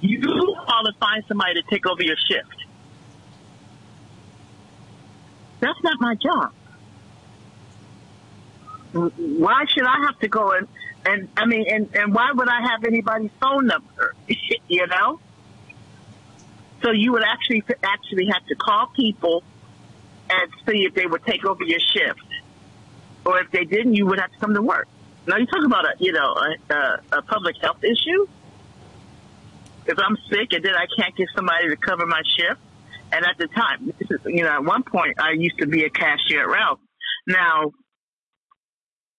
you call to find somebody to take over your shift. That's not my job. Why should I have to go and and I mean and and why would I have anybody's phone number? you know. So you would actually actually have to call people and see if they would take over your shift, or if they didn't, you would have to come to work. Now you talk about a you know a, a, a public health issue. If I'm sick and then I can't get somebody to cover my shift, and at the time, this is, you know, at one point I used to be a cashier at Ralph. Now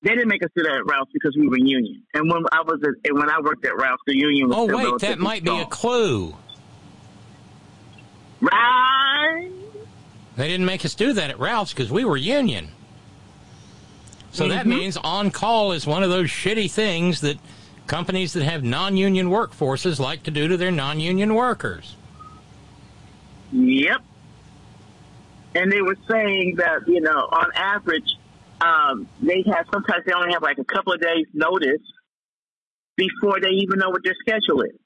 they didn't make us do that at Ralph because we were union, and when I was at, when I worked at Ralph, the union was Oh wait, that might be a clue. Right. They didn't make us do that at Ralph's because we were union. So that Mhm. means on call is one of those shitty things that companies that have non-union workforces like to do to their non-union workers. Yep. And they were saying that, you know, on average, um, they have sometimes they only have like a couple of days notice before they even know what their schedule is.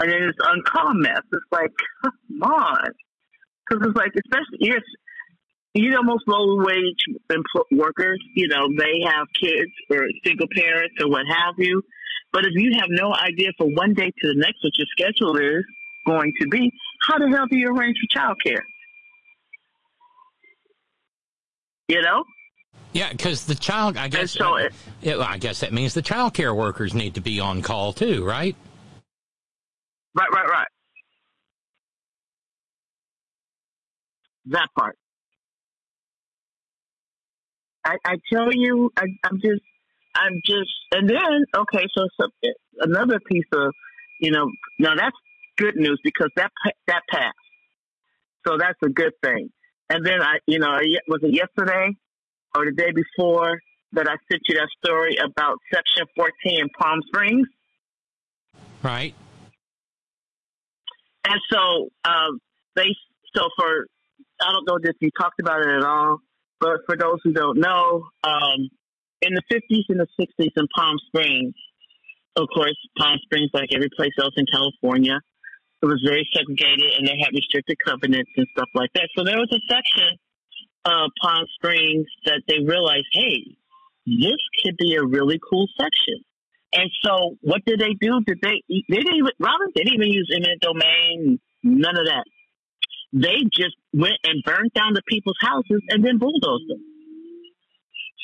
And then it's uncall mess. It's like, come on. Because it's like, especially, yes, you know, most low wage workers, you know, they have kids or single parents or what have you. But if you have no idea from one day to the next what your schedule is going to be, how the hell do you arrange for childcare? You know? Yeah, because the child, I guess, so it- yeah, well, I guess that means the child care workers need to be on call too, right? Right, right, right. That part. I, I tell you, I, I'm just, I'm just, and then okay, so, so another piece of, you know, now that's good news because that that passed, so that's a good thing. And then I, you know, was it yesterday or the day before that I sent you that story about Section 14 in Palm Springs? Right. And so um, they so for I don't know if you talked about it at all, but for those who don't know, um, in the 50s and the 60s in Palm Springs, of course, Palm Springs, like every place else in California, it was very segregated and they had restricted covenants and stuff like that. So there was a section of Palm Springs that they realized, hey, this could be a really cool section. And so what did they do? Did they, they didn't even, Robin didn't even use eminent domain, none of that. They just went and burned down the people's houses and then bulldozed them.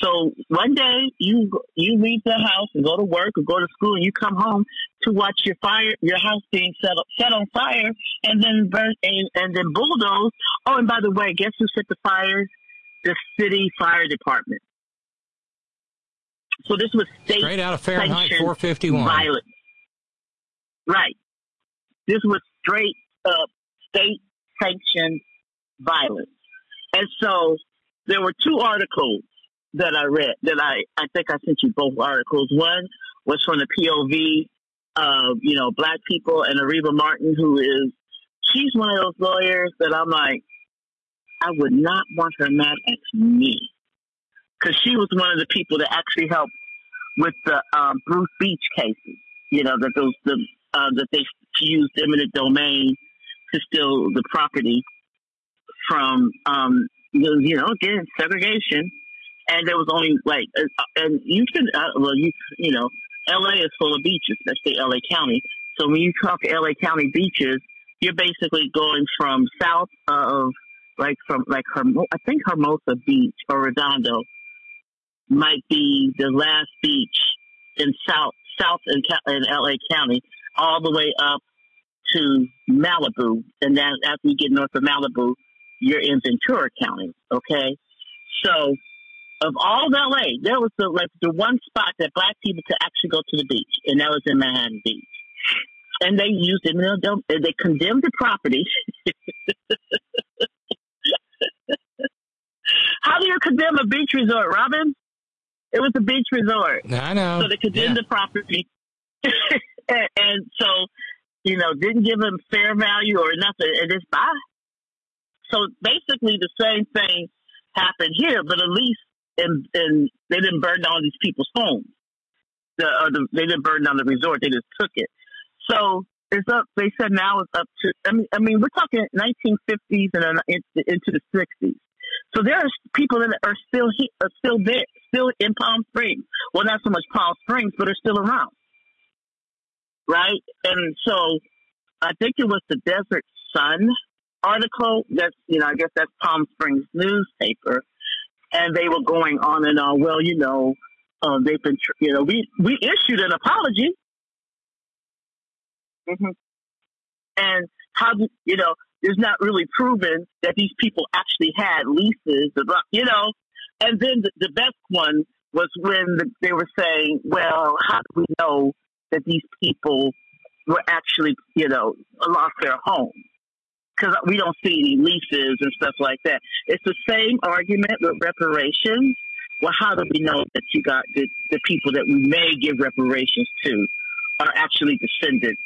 So one day you you leave the house and go to work or go to school and you come home to watch your fire your house being set set on fire and then burn and, and then bulldoze. Oh, and by the way, guess who set the fires? The city fire department. So this was state Straight out of Fahrenheit 451. Violence. Right. This was straight up state sanctioned violence. And so there were two articles that I read that I, I think I sent you both articles. One was from the POV of, you know, black people and Areva Martin, who is she's one of those lawyers that I'm like, I would not want her mad at me. Because she was one of the people that actually helped with the um, Bruce Beach cases. You know, that those, the, uh, that they used eminent domain to steal the property from, um, you know, again, segregation. And there was only like, uh, and you can, uh, well, you, you know, LA is full of beaches. Say LA County. So when you talk LA County beaches, you're basically going from south of, like from like Hermo- I think Hermosa Beach or Redondo might be the last beach in south south in, in LA County, all the way up to Malibu, and then after you get north of Malibu, you're in Ventura County. Okay, so of all of LA, there was the like the one spot that black people could actually go to the beach, and that was in Manhattan Beach. And they used it, they condemned the property. How do you condemn a beach resort, Robin? It was a beach resort. I know. So they condemned Yeah. the property. and, and so, you know, didn't give them fair value or nothing, and just buy. So basically, the same thing happened here, but at least in, in, they didn't burn down these people's homes. The, or the, they didn't burn down the resort; they just took it. So it's up. They said now it's up to. I mean, I mean, we're talking 1950s and uh, into, into the 60s. So there are people that are still he, are still there, still in Palm Springs. Well, not so much Palm Springs, but are still around, right? And so I think it was the Desert Sun article. That's you know, I guess that's Palm Springs newspaper, and they were going on and on. Well, you know, uh, they've been, tr- you know, we we issued an apology. hmm And how do you know? It's not really proven that these people actually had leases, you know. And then the, the best one was when the, they were saying, "Well, how do we know that these people were actually, you know, lost their home?" Because we don't see any leases and stuff like that. It's the same argument with reparations. Well, how do we know that you got the, the people that we may give reparations to are actually descendants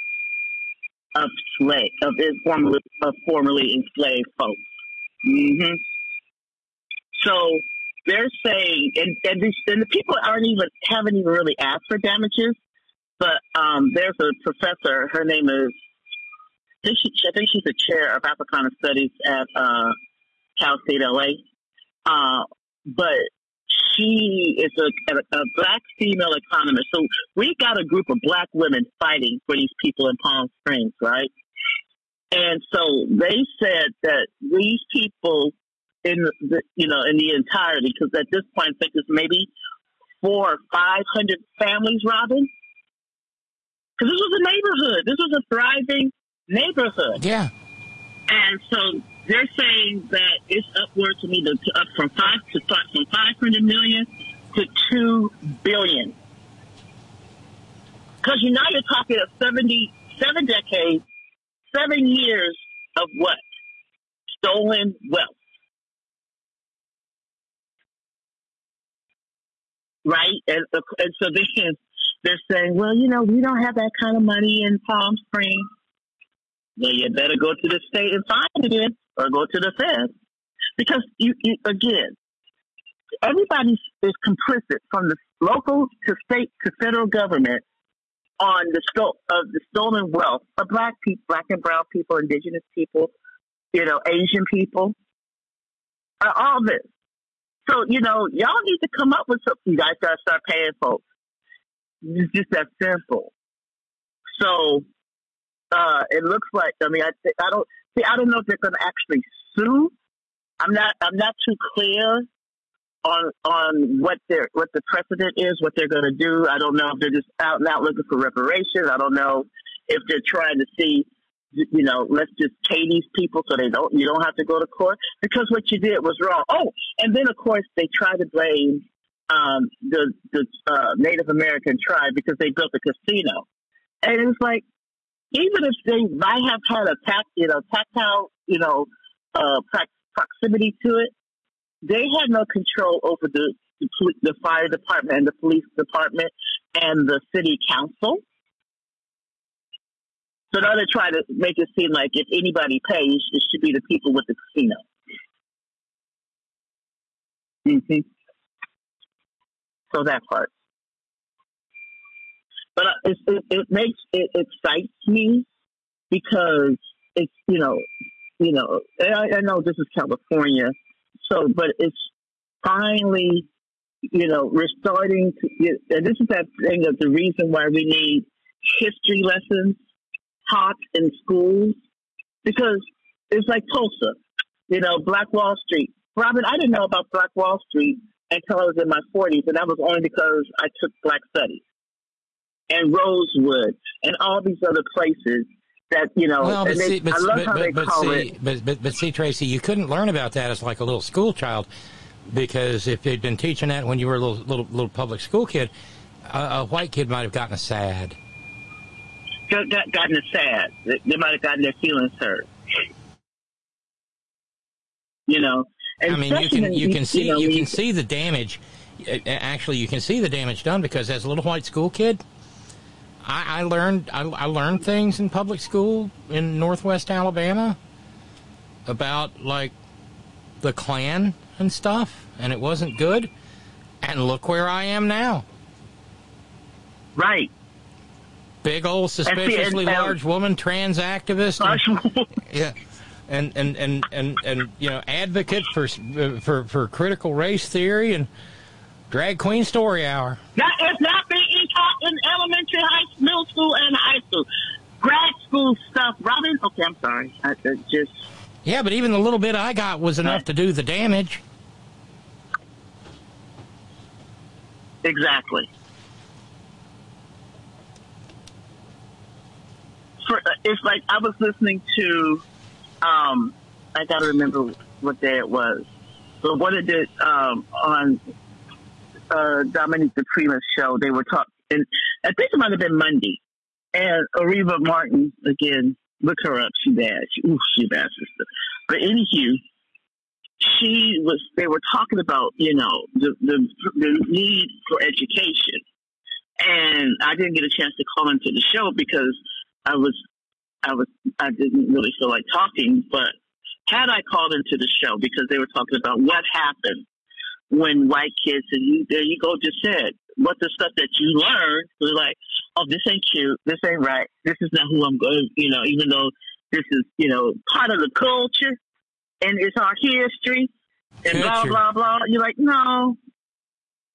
of slave of formerly of formerly enslaved folks? Mm-hmm. So they're saying, and and, this, and the people aren't even haven't even really asked for damages, but um, there's a professor. Her name is. I think, she, I think she's the chair of Africana Studies at uh, Cal State LA. Uh, but she is a, a, a black female economist. So we got a group of black women fighting for these people in Palm Springs, right? And so they said that these people in the, you know, in the entirety, because at this point, I think it's maybe four or five hundred families, Robin. Because this was a neighborhood. This was a thriving neighborhood. Yeah. And so they're saying that it's upward to me to, to up from five to start from five hundred million to two billion. Because you now you're talking of seventy seven decades, seven years of what? Stolen wealth. Right? And, and so then they're saying, well, you know, we don't have that kind of money in Palm Springs. Well, you better go to the state and find it or go to the Fed, because you, you again, everybody is complicit from the local to state to federal government on the scope of the stolen wealth of black people, black and brown people, indigenous people, you know, Asian people, uh, all this. So you know, y'all need to come up with something. You guys gotta start paying folks. It's just that simple. So uh, it looks like. I mean, I I don't see. I don't know if they're going to actually sue. I'm not. I'm not too clear on on what their what the precedent is, what they're going to do. I don't know if they're just out and out looking for reparations. I don't know if they're trying to see. You know, let's just pay these people so they don't. You don't have to go to court because what you did was wrong. Oh, and then of course they try to blame um, the the uh, Native American tribe because they built a casino, and it's like even if they might have had a tac, you know, tactile, you know, uh, prox- proximity to it, they had no control over the, the the fire department and the police department and the city council. So now they try to make it seem like if anybody pays, it should be the people with the casino. hmm So that part. But it, it, it makes it excites me because it's you know you know I, I know this is California, so but it's finally you know we're starting to and this is that thing of the reason why we need history lessons taught in schools because it's like Tulsa, you know, Black Wall Street. Robin, I didn't know about Black Wall Street until I was in my 40s, and that was only because I took Black Studies and Rosewood and all these other places that you know. Well, but they, see, but, but, but, they but call see, but, but, but see, Tracy, you couldn't learn about that as like a little school child because if they'd been teaching that when you were a little little, little public school kid, a, a white kid might have gotten a sad. Got, got, gotten it sad. They, might have gotten their feelings hurt. You know, and I mean, you can you can see know, you can see the damage. Actually, you can see the damage done because as a little white school kid, I, I learned I, I learned things in public school in Northwest Alabama about like the Klan and stuff, and it wasn't good. And look where I am now. Right. Big old suspiciously large woman, trans activist. and- yeah. And, and, and, and, and you know advocate for uh, for for critical race theory and drag queen story hour. Not being taught in elementary, high, school, middle school, and high school. Grad school stuff, Robin. Okay, I'm sorry. I, I just Yeah, but even the little bit I got was enough to do the damage. exactly. For, uh, it's like I was listening to. Um, I got to remember what day it was, but what it did um, on uh, Dominique DePrima's show. They were talking, and I think it might have been Monday. And Areva Martin again, look her up. She bad. She, ooh, she bad sister. But anywho, she was. They were talking about you know the the, the need for education, and I didn't get a chance to call into the show because I was I was I didn't really feel like talking. But had I called into the show because they were talking about what happened when white kids and you there you go just said what the stuff that you learned was like oh this ain't cute. This ain't right. This is not who I'm going you know even though this is you know part of the culture and it's our history and blah blah blah. You're like no.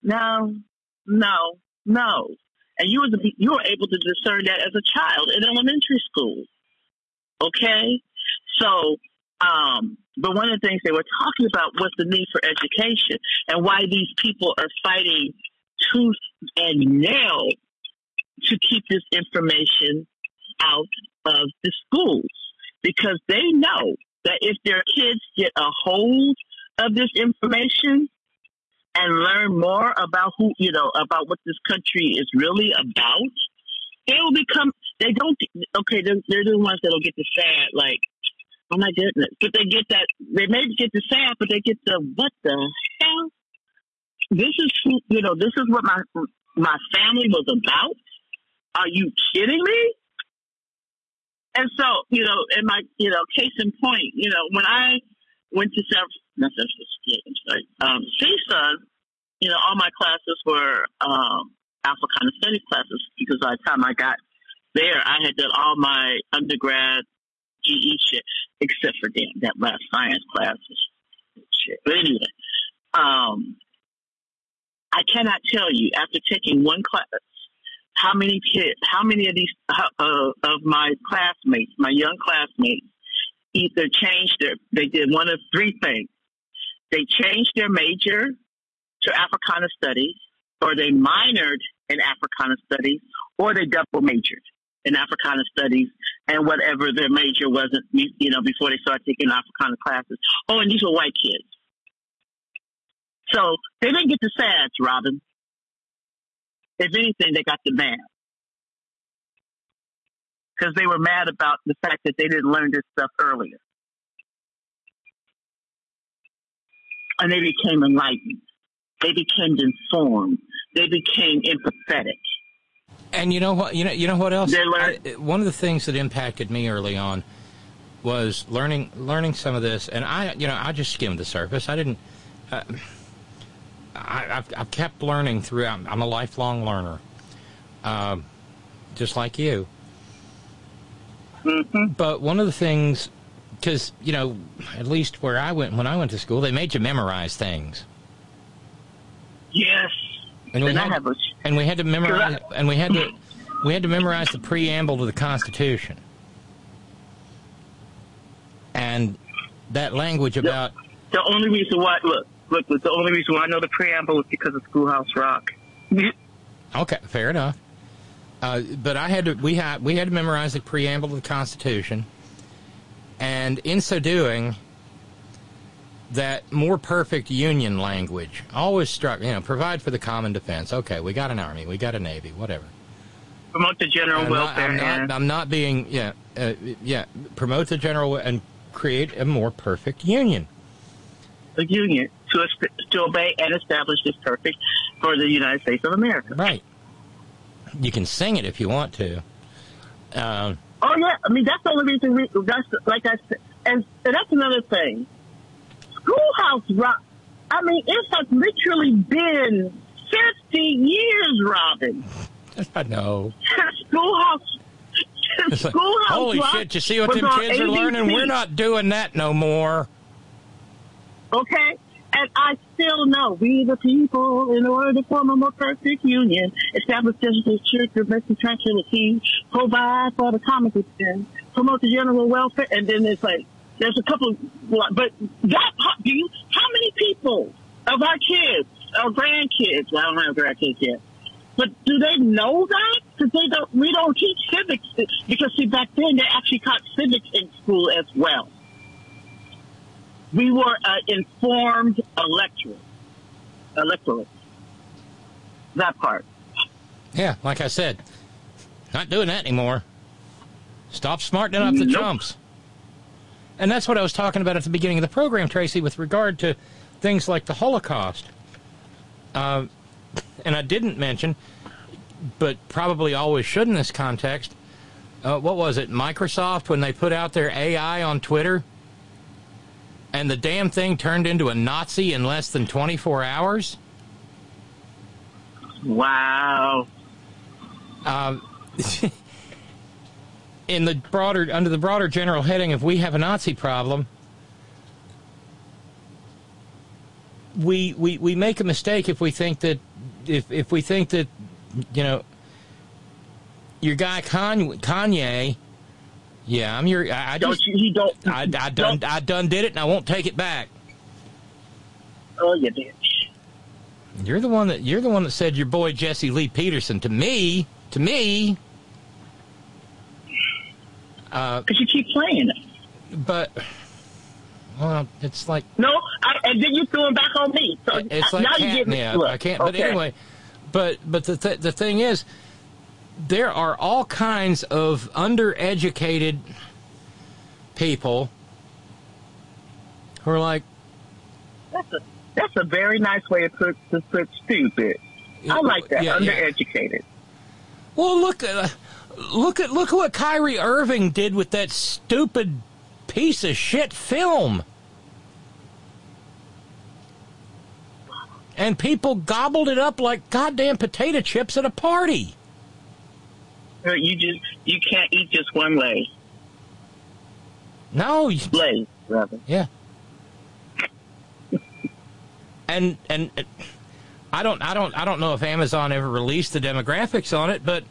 No. No. No. And you was you were able to discern that as a child in elementary school. Okay? So um, but one of the things they were talking about was the need for education and why these people are fighting tooth and nail to keep this information out of the schools because they know that if their kids get a hold of this information and learn more about who you know about what this country is really about, they will become. They don't. Okay, they're, they're the ones that'll get the sad like Oh my goodness. But they get that, they maybe get the sad, but they get the, what the? This is, who- you know, this is what my, my family was about? Are you kidding me? And so, you know, in my, you know, case in point, you know, when I went to San, not San Francisco, I'm um, CSUN, you know, all my classes were, um, Africana studies classes because by the time I got there, I had done all my undergrad GE shit, except for damn that last science class shit. But anyway, um, I cannot tell you after taking one class how many kids, how many of these uh, of my classmates, my young classmates, either changed their, they did one of three things. They changed their major to Africana studies, or they minored in Africana studies, or they double majored in Africana studies and whatever their major wasn't, you you know, before they started taking Africana classes. Oh, and these were white kids. So they didn't get the SADs, Robin. If anything, they got the mad. Because they were mad about the fact that they didn't learn this stuff earlier. And they became enlightened. They became informed. They became empathetic. And you know what? You know, you know what else? I, one of the things that impacted me early on was learning learning some of this, and I, you know, I just skimmed the surface. I didn't. Uh, I, I've, I've kept learning throughout. I'm a lifelong learner, um, just like you. Mm-hmm. But one of the things, because you know, at least where I went when I went to school, they made you memorize things. Yes. And we And I had, have a- and we had to memorize, Correct. and we had to, we had to memorize the preamble to the Constitution, and that language about The only reason why, look, look, the only reason why I know the preamble is because of Schoolhouse Rock. Okay, fair enough. Uh, but I had to we had we had to memorize the preamble to the Constitution, and in so doing, that more perfect Union language always struck. You know, provide for the common defense. Okay, we got an army, we got a navy, whatever. Promote the general I'm not, welfare I'm and not, I'm not being yeah uh, yeah promote the general and create a more perfect Union. The Union to, to obey and establish this perfect for the United States of America. Right. You can sing it if you want to. Um, Oh yeah, I mean that's the only reason. We, that's like I said, and, and that's another thing. Schoolhouse Rock. I mean, it has literally been fifty years, Robin. I know. Schoolhouse. Like, Holy Rock shit! You see what them kids are learning? We're not doing that no more. Okay? And I still know we the people, in order to form a more perfect union, establish justice, church, domestic tranquility, provide for the common good, promote the general welfare, and then it's like, there's a couple, but that, do you, how many people of our kids, our grandkids, well, I don't have grandkids yet, but do they know that? Because they don't, we don't teach civics, because see, back then they actually taught civics in school as well we were uh, informed electorate. Electorate. That part. Yeah, like I said, not doing that anymore. Stop smartening up the Nope. chumps. And that's what I was talking about at the beginning of the program, Tracy, with regard to things like the Holocaust. Uh, and I didn't mention, but probably always should in this context. Uh, what was it? Microsoft when they put out their AI on Twitter, and the damn thing turned into a Nazi in less than 24 hours. Wow. Um, in the broader under the broader general heading of we have a Nazi problem, we we, we make a mistake if we think that if if we think that you know your guy Kanye, Kanye yeah, I'm your I, I Don't just you, he don't. I, I done I done did it and I won't take it back. Oh, you bitch. You're the one that you're the one that said your boy Jesse Lee Peterson to me to me. Uh, Because you keep playing it. but well, it's like No, I, and then you threw him back on me. So it's like now you're get me. Look, I can't. But anyway, but but the th- the thing is, there are all kinds of undereducated people who are like, That's a, that's a very nice way to put, to put stupid. I like that. Yeah, yeah. Undereducated. well, look, uh, look at look at what Kyrie Irving did with that stupid piece of shit film. And people gobbled it up like goddamn potato chips at a party. Uh, You just you can't eat just one lay. No, you, Lay, rather. Yeah. and and uh, I don't I don't I don't know if Amazon ever released the demographics on it, but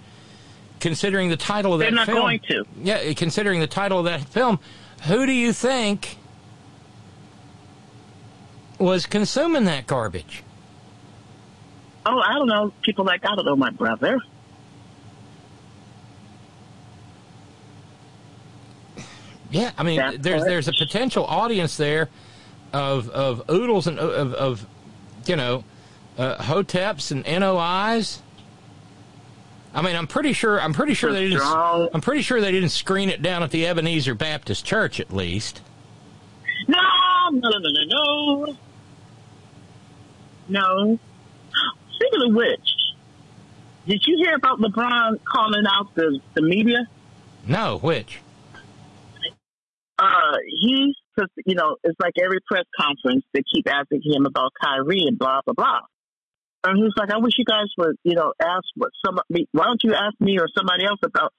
considering the title of that film. They're that not film, going to. yeah, considering the title of that film, who do you think was consuming that garbage? Oh, I don't know. People like I don't know my brother. Yeah, I mean, That there's there's a potential audience there of of oodles and of, of you know uh, hoteps and NOIs. I mean, I'm pretty sure I'm pretty sure they didn't I'm pretty sure they didn't screen it down at the Ebenezer Baptist Church at least. No, no, no, no, no, no. No. Speaking of which, did you hear about LeBron calling out the the media? No, which? Uh, he, you know, it's like every press conference they keep asking him about Kyrie and blah blah blah. And he's like, I wish you guys would, you know, ask what somebody. Why don't you ask me or somebody else about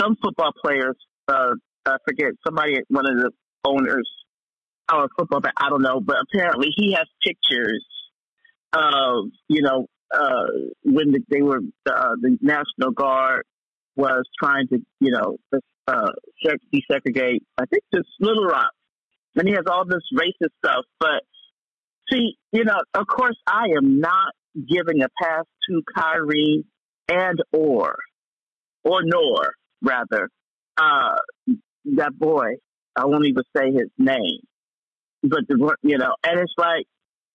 some football players? Uh, I forget somebody, one of the owners, or football. But I don't know. But apparently, he has pictures of, you know, uh, when the, they were uh, the National Guard was trying to, you know, uh, desegregate. I think this Little Rock, and he has all this racist stuff. But see, you know, of course, I am not giving a pass to Kyrie and or or nor rather uh, that boy. I won't even say his name, but the you know, and it's like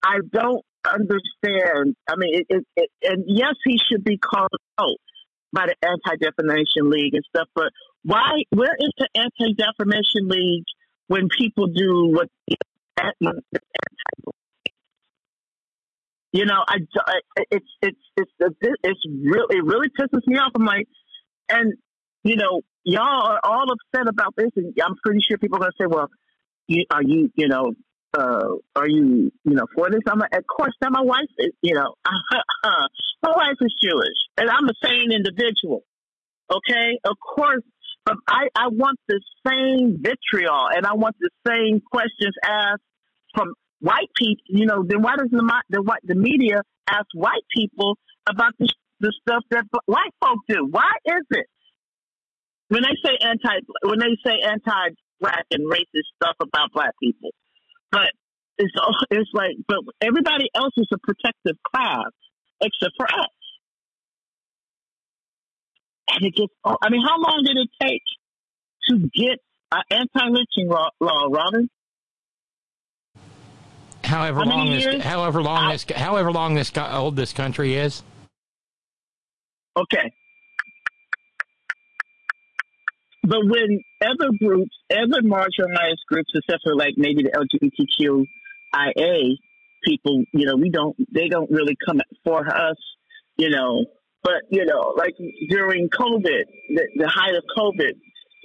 I don't understand. I mean, it, it, it, and yes, he should be called out by the Anti Defamation League and stuff. But why? Where is the Anti Defamation League when people do what? You know, I, it's it's it's it's really it really pisses me off. I'm like, and you know, y'all are all upset about this, and I'm pretty sure people are gonna say, well, you, are you you know uh, are you, you know, for this? I'm like, of course, now my wife is, you know, my wife is Jewish and I'm a sane individual. Okay. Of course, but I, I want the same vitriol and I want the same questions asked from white people. You know, then why doesn't the, the the media ask white people about the, the stuff that white folk do? Why is it? When they say anti, when they say anti-black and racist stuff about black people, but it's it's like, but everybody else is a protective class except for us. And it gets. I mean, how long did it take to get an anti-lynching law, law Robin? However How long this, however long this, however long this old this country is. Okay. But when other groups, other marginalized groups, except for like maybe the LGBTQIA people, you know, we don't, they don't really come for us, you know. But you know, like during COVID, the, the height of COVID,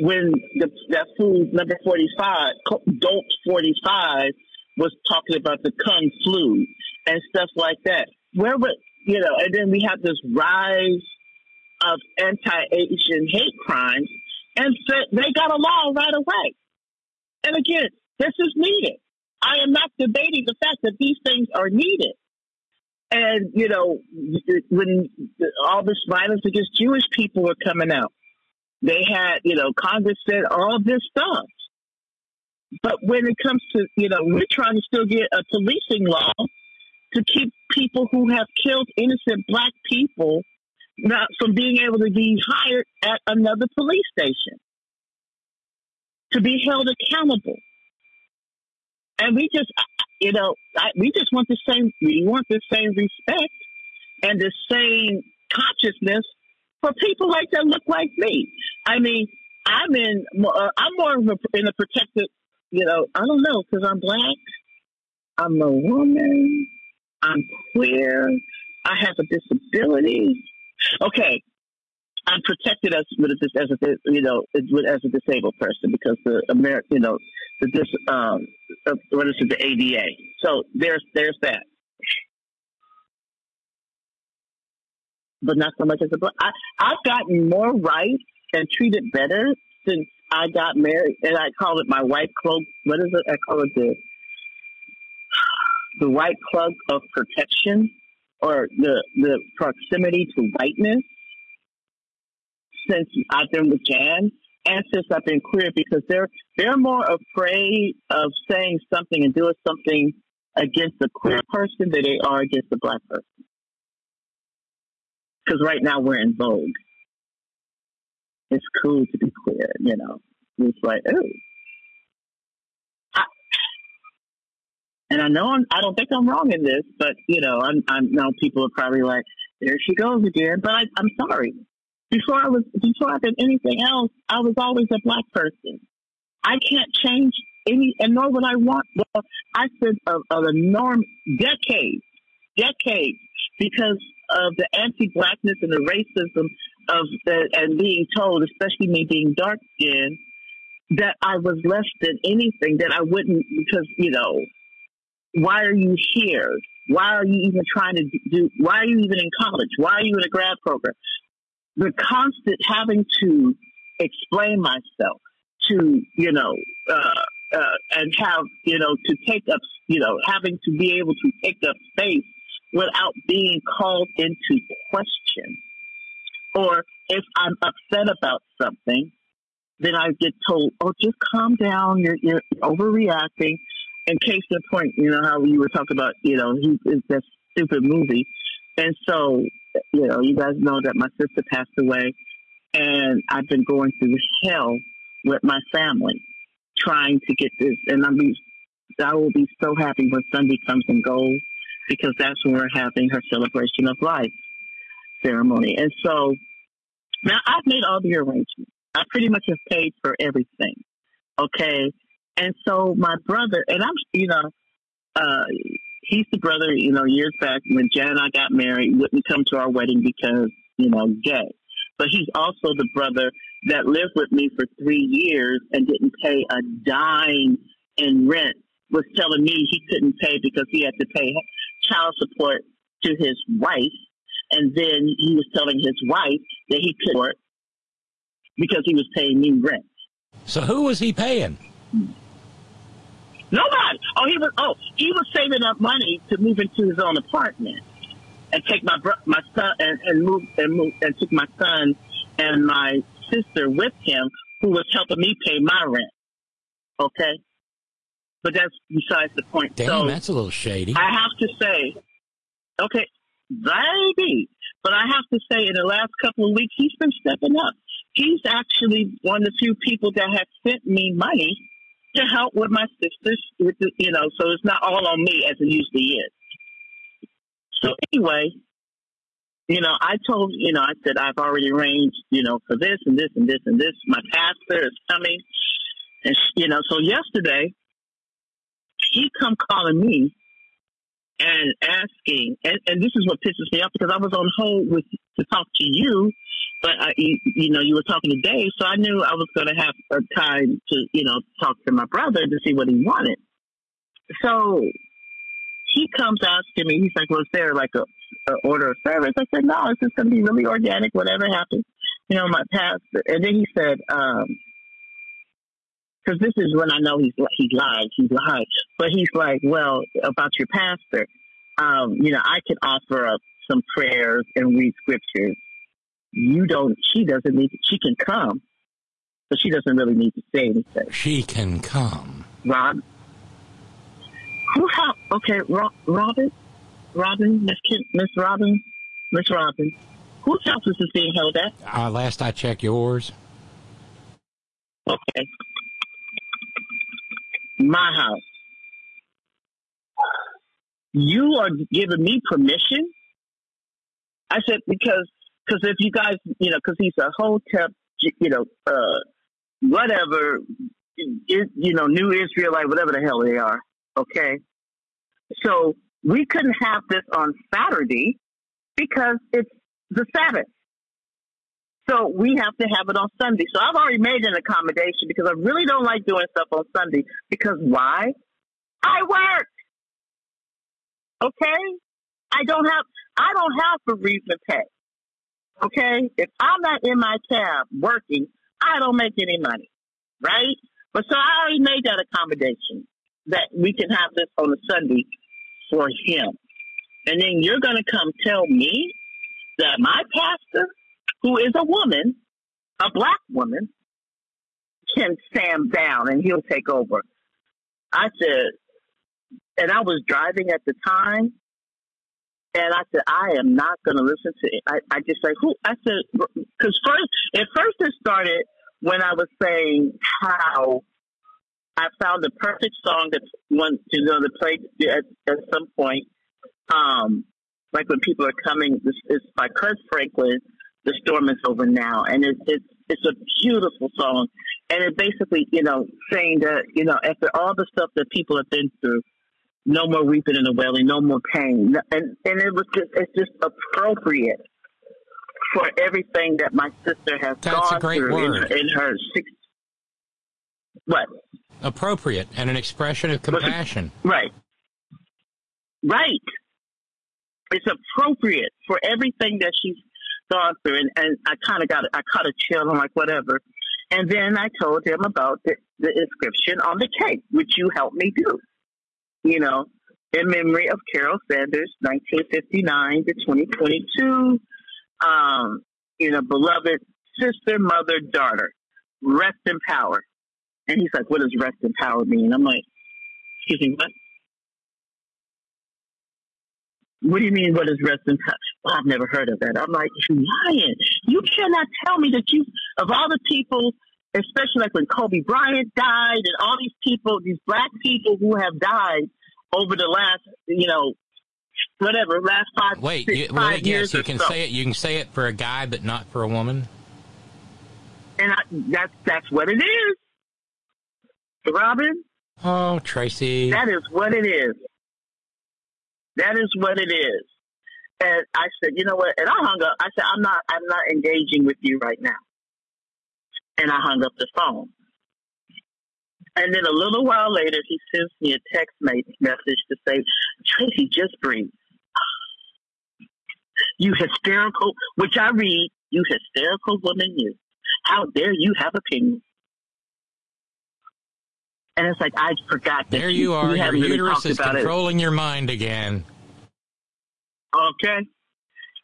when the, that food number forty five, dope forty five, was talking about the kung flu and stuff like that. Where would you know? And then we have this rise of anti-Asian hate crimes, and they got a law right away. And again, this is needed. I am not debating the fact that these things are needed. And you know, when all this violence against Jewish people were coming out, they had, you know, Congress said all this stuff. But when it comes to, you know, we're trying to still get a policing law to keep people who have killed innocent black people not from being able to be hired at another police station to be held accountable. And we just, you know, I, we just want the same, we want the same respect and the same consciousness for people like that look like me. I mean, I'm in, uh, I'm more in a protected, you know, I don't know, because I'm black, I'm a woman, I'm queer, I have a disability. Okay, I'm protected as as a you know as a disabled person because the American you know the dis um uh, what is it the ADA. So there's there's that. But not so much as a black. I I've gotten more rights and treated better since I got married, and I call it my white cloak. What is it? I call it the the white cloak of protection, or the the proximity to whiteness since I've been with Jan and since I've been queer because they're they're more afraid of saying something and doing something against the queer person than they are against the black person. Because right now we're in vogue. It's cool to be queer, you know. It's like, oh. And I know I'm, I don't think I'm wrong in this, but you know, I'm, I'm now people are probably like, there she goes again. But I, I'm sorry before I was before I did anything else, I was always a black person. I can't change any, and nor would I want. Well, I spent a enormous decades, decades because of the anti-blackness and the racism of the, and being told, especially me being dark skinned, that I was less than anything, that I wouldn't, because, you know, why are you here? Why are you even trying to do, why are you even in college? Why are you in a grad program? The constant having to explain myself to, you know, uh, uh, and have, you know, to take up, you know, having to be able to take up space without being called into question. Or if I'm upset about something, then I get told, "Oh, just calm down. You're you're overreacting." In case in point, you know how you were talking about, you know, he is that stupid movie, and so you know, you guys know that my sister passed away, and I've been going through hell with my family trying to get this, and I'm be, I will be so happy when Sunday comes and goes because that's when we're having her celebration of life ceremony, and so now I've made all the arrangements. I pretty much have paid for everything. Okay. And so my brother, and I'm, you know, uh, he's the brother, you know, years back when Jan and I got married, wouldn't come to our wedding because, you know, gay. But he's also the brother that lived with me for three years and didn't pay a dime in rent, was telling me he couldn't pay because he had to pay child support to his wife. And then he was telling his wife that he couldn't because he was paying me rent. So who was he paying? Nobody. Oh, he was. Oh, he was saving up money to move into his own apartment and take my bro- my son and, and move and move and took my son and my sister with him, who was helping me pay my rent. Okay, but that's besides the point. Damn, so that's a little shady. I have to say, okay, maybe, but I have to say, in the last couple of weeks, he's been stepping up. He's actually one of the few people that have sent me money to help with my sisters, with the, you know, so it's not all on me as it usually is. So anyway, you know, I told, you know, I said I've already arranged, you know, for this and this and this and this. My pastor is coming, and you know, so yesterday he come calling me and asking, and, and this is what pisses me off because I was on hold with to talk to you, but I, you, know, you were talking to Dave, so I knew I was going to have a time to, you know, talk to my brother to see what he wanted. So he comes asking me, he's like, "Was there like a, a order of service?" I said, "No, it's just going to be really organic, whatever happens." You know, my pastor, and then he said, um, because this is when I know he's he lied, he lied. But he's like, well, about your pastor, um, you know, I can offer up some prayers and read scriptures. You don't. She doesn't need. She can come, but she doesn't really need to say anything. She can come. Rob, who help? Okay, Ro- Robin, Robin, Miss Kim, Miss Robin, Miss Robin. Whose house is this being held at? Uh, last I checked, yours. Okay. My house. You are giving me permission? I said, because, because if you guys, you know, because he's a Hotep, you know, uh, whatever, it, you know, New Israelite, whatever the hell they are. Okay. So we couldn't have this on Saturday because it's the Sabbath. So we have to have it on Sunday. So I've already made an accommodation because I really don't like doing stuff on Sunday. Because why? I work. Okay? I don't have I don't have reason pay. Okay? If I'm not in my cab working, I don't make any money. Right? But so I already made that accommodation that we can have this on a Sunday for him. And then you're gonna come tell me that my pastor who is a woman, a black woman, can stand down and he'll take over. I said, and I was driving at the time, and I said, I am not going to listen to it. I, I just like, who? I said, because first, at first it started when I was saying how I found the perfect song that one to know to play at, at some point. Um, like when people are coming, this is by Kirk Franklin the storm is over now, and it's it's it's a beautiful song, and it basically you know saying that you know after all the stuff that people have been through, no more weeping and wailing, no more pain, and and it was just it's just appropriate for everything that my sister has That's a gone great through in, in her six. What? Appropriate and an expression of compassion. Right. Right. It's appropriate for everything that she's gone through. And, and I kind of got, I caught a chill. I'm like, whatever. And then I told him about the, the inscription on the cake, which you helped me do. You know, in memory of Carol Sanders, 1959 to 2022. Um, you know, beloved sister, mother, daughter, rest in power. And he's like, what does rest in power mean? I'm like, excuse me, what? What do you mean, what is rest in power? Well, I've never heard of that. I'm like, you're lying. You cannot tell me that you, of all the people, especially like when Kobe Bryant died and all these people, these black people who have died over the last, you know, whatever, last five, Wait, six, you, five yes, years you can so. say it. You can say it for a guy, but not for a woman. And I, that's, that's what it is. Robin, Oh, Tracy. That is what it is. That is what it is. And I said, you know what? And I hung up. I said, I'm not, I'm not engaging with you right now. And I hung up the phone. And then a little while later, he sends me a text message to say, Tracy, just breathe. You hysterical, which I read, you hysterical woman, you. How dare you have opinions? And it's like I forgot that There you are. we Your haven't really uterus is about it. controlling your mind again. Okay.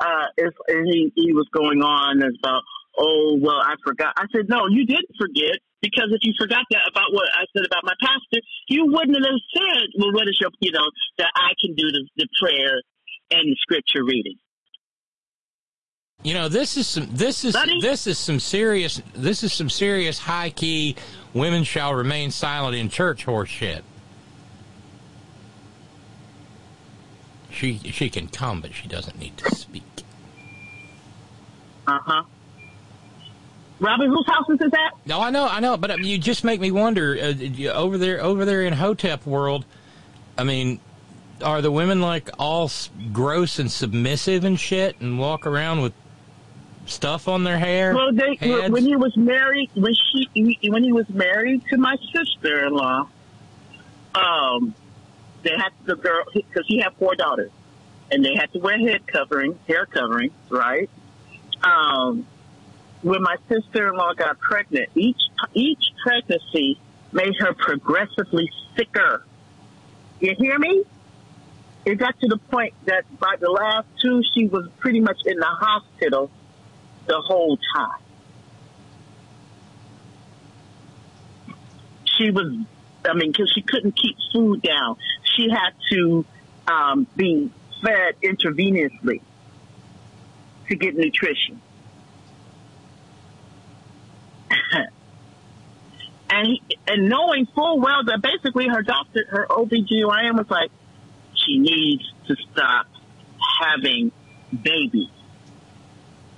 Uh, if, and he, he was going on about, oh, well, I forgot. I said, no, you didn't forget because if you forgot that about what I said about my pastor, you wouldn't have said, well, what is your, you know, that I can do the, the prayer and the scripture reading. You know, this is some this is this is some serious this is some serious high key women shall remain silent in church horse shit. She she can come, but she doesn't need to speak. Uh huh. Robin, whose house is this at? No, I know, I know, but uh, you just make me wonder uh, over there over there in Hotep world. I mean, are the women like all gross and submissive and shit, and walk around with stuff on their hair? Well, they, heads? when he was married, when she, when he was married to my sister-in-law, um, they had the girl because he had four daughters, and they had to wear head covering, hair covering, right? Um, when my sister-in-law got pregnant, each each pregnancy made her progressively sicker. You hear me? It got to the point that by the last two, she was pretty much in the hospital the whole time. She was, I mean, because she couldn't keep food down. She had to um, be fed intravenously to get nutrition. and he, and knowing full well that basically her doctor, her OBGYN was like, she needs to stop having babies.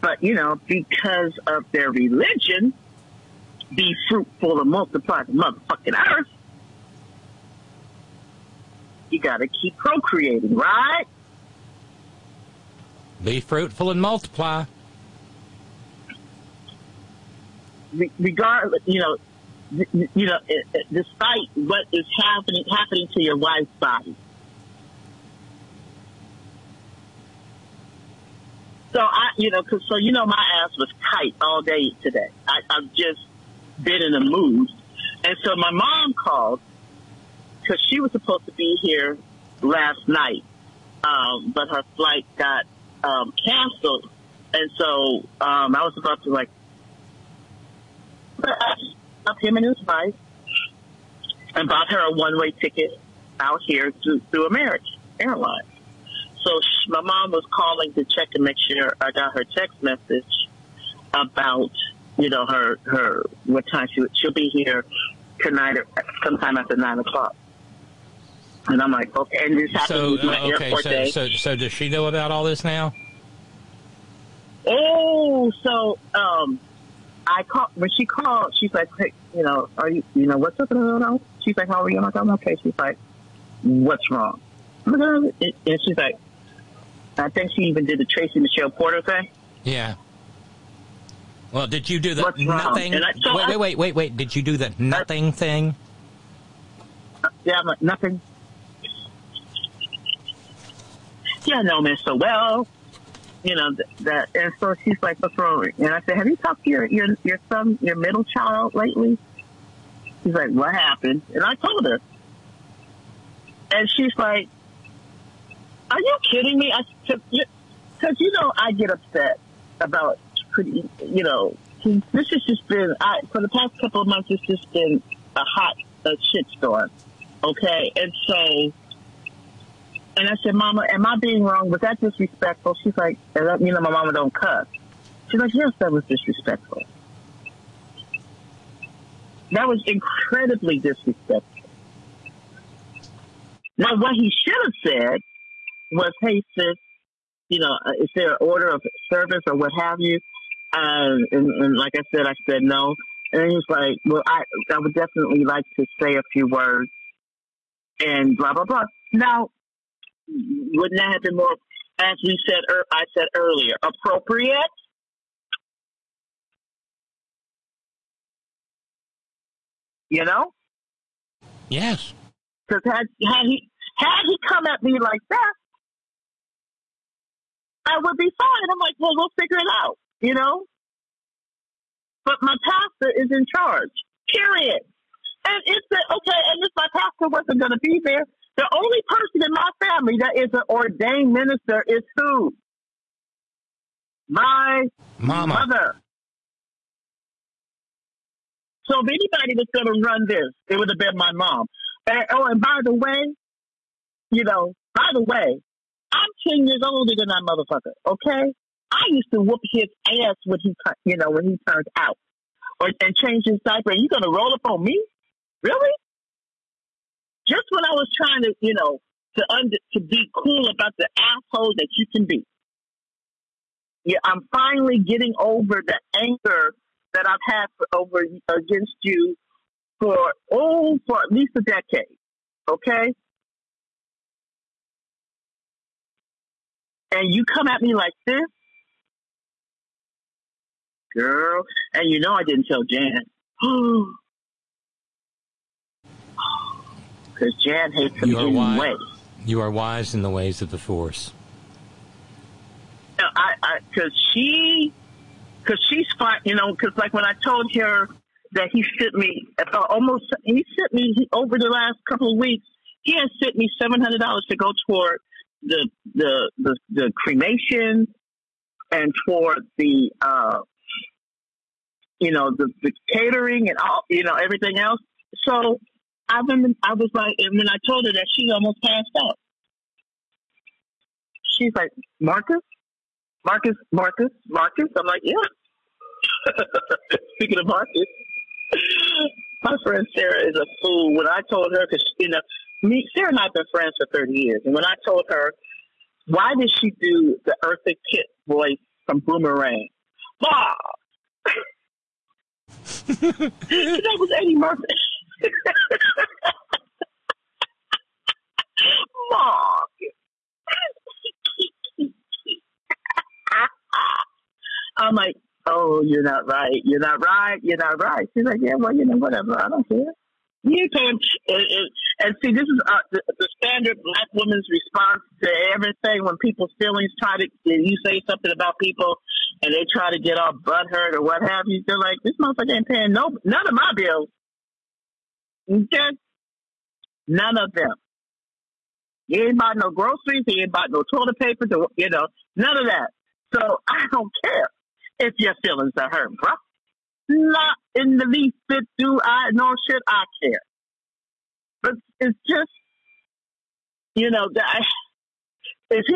But, you know, because of their religion, be fruitful and multiply the motherfucking earth, you gotta keep procreating, right? Be fruitful and multiply. Re- regardless, you know, you know, despite what is happening happening to your wife's body. So I, you know, 'cause so you know, my ass was tight all day today. I, I've just been in a mood, and so my mom called because she was supposed to be here last night, um, but her flight got um, canceled, and so um, I was about to like up him and his wife and bought her a one-way ticket out here to, through American Airlines. So sh my mom was calling to check and make sure I got her text message about, you know, her, her, what time she, she'll be here tonight or sometime after nine o'clock. And I'm like, okay, and this happened So uh, okay, airport so, day. so so does she know about all this now? Oh, so um, I called when she called. She's like, "Hey, you know, are you, you know, what's up?" I. She's like, "How are you?" I'm like, "I'm okay." She's like, what's wrong? And she's like, I think she even did the Tracy Michelle Porter thing. Yeah. Well, did you do the What's wrong? nothing? I- so wait, wait, wait, wait, wait. Did you do the nothing thing? Yeah, I'm like, nothing. Yeah, I know man so well. You know, th- that, and so she's like, what's wrong? And I said, have you talked to your, your, your son, your middle child lately? She's like, what happened? And I told her. And she's like, are you kidding me? I, cause, cause you know, I get upset about pretty, you know, this has just been, I, for the past couple of months, it's just been a hot a shitstorm. Okay. And so, and I said, Mama, am I being wrong? Was that disrespectful? She's like, you know, my mama don't cuss? She's like, yes, that was disrespectful. That was incredibly disrespectful. Now, what he should have said was, hey, sis, you know, uh, is there an order of service or what have you? Um, and, and like I said, I said no. And he was like, well, I, I would definitely like to say a few words and blah, blah, blah. Now, wouldn't that have been more, as we said, er, I said earlier, appropriate? You know? Yes. Because had, had he had he come at me like that, I would be fine. I'm like, well, we'll figure it out, you know. But my pastor is in charge. Period. And it's the, okay. And if my pastor wasn't going to be there, the only person in my family that is an ordained minister is who? My Mama. mother. So if anybody was going to run this, it would have been my mom. And, oh, and by the way, you know, by the way, I'm 10 years older than that motherfucker, okay? I used to whoop his ass when he, you know, when he turned out. Or, and change his diaper. And you going to roll up on me? Really? Just when I was trying to, you know, to under, to be cool about the asshole that you can be. Yeah, I'm finally getting over the anger that I've had for, over against you for oh for at least a decade. Okay? And you come at me like this, girl, and you know I didn't tell Jan. Oh, Because Jan hates him You are wise. You are wise in the ways of the Force. No, I, I, cause she, cause she's fine, you know, cause like when I told her that he sent me, uh, almost, he sent me he, over the last couple of weeks, he has sent me $700 to go toward the, the, the, the cremation and toward the, uh, you know, the, the catering and all, you know, everything else. So I've been, I was like, and when I told her that, she almost passed out. She's like, Marcus? Marcus, Marcus, Marcus. I'm like, yeah. Speaking of Marcus, my friend Sarah is a fool. When I told her, because you know, me, Sarah and I have been friends for 30 years, and when I told her, why did she do the Eartha Kitt voice from Boomerang? Bob. that was Eddie Murphy. Mark. I'm like, oh, you're not right. You're not right. You're not right. She's like, yeah, well, you know, whatever. I don't care. You paying. And, and, and see, this is uh, the, the standard black woman's response to everything when people's feelings try to, you say something about people and they try to get all butthurt or what have you. They're like, this motherfucker ain't paying no, none of my bills. Okay? None of them. He ain't bought no groceries. He ain't bought no toilet paper. To, you know, none of that. So I don't care if your feelings are hurt, bro. Not in the least bit do I, nor should I care. But it's just, you know, that it's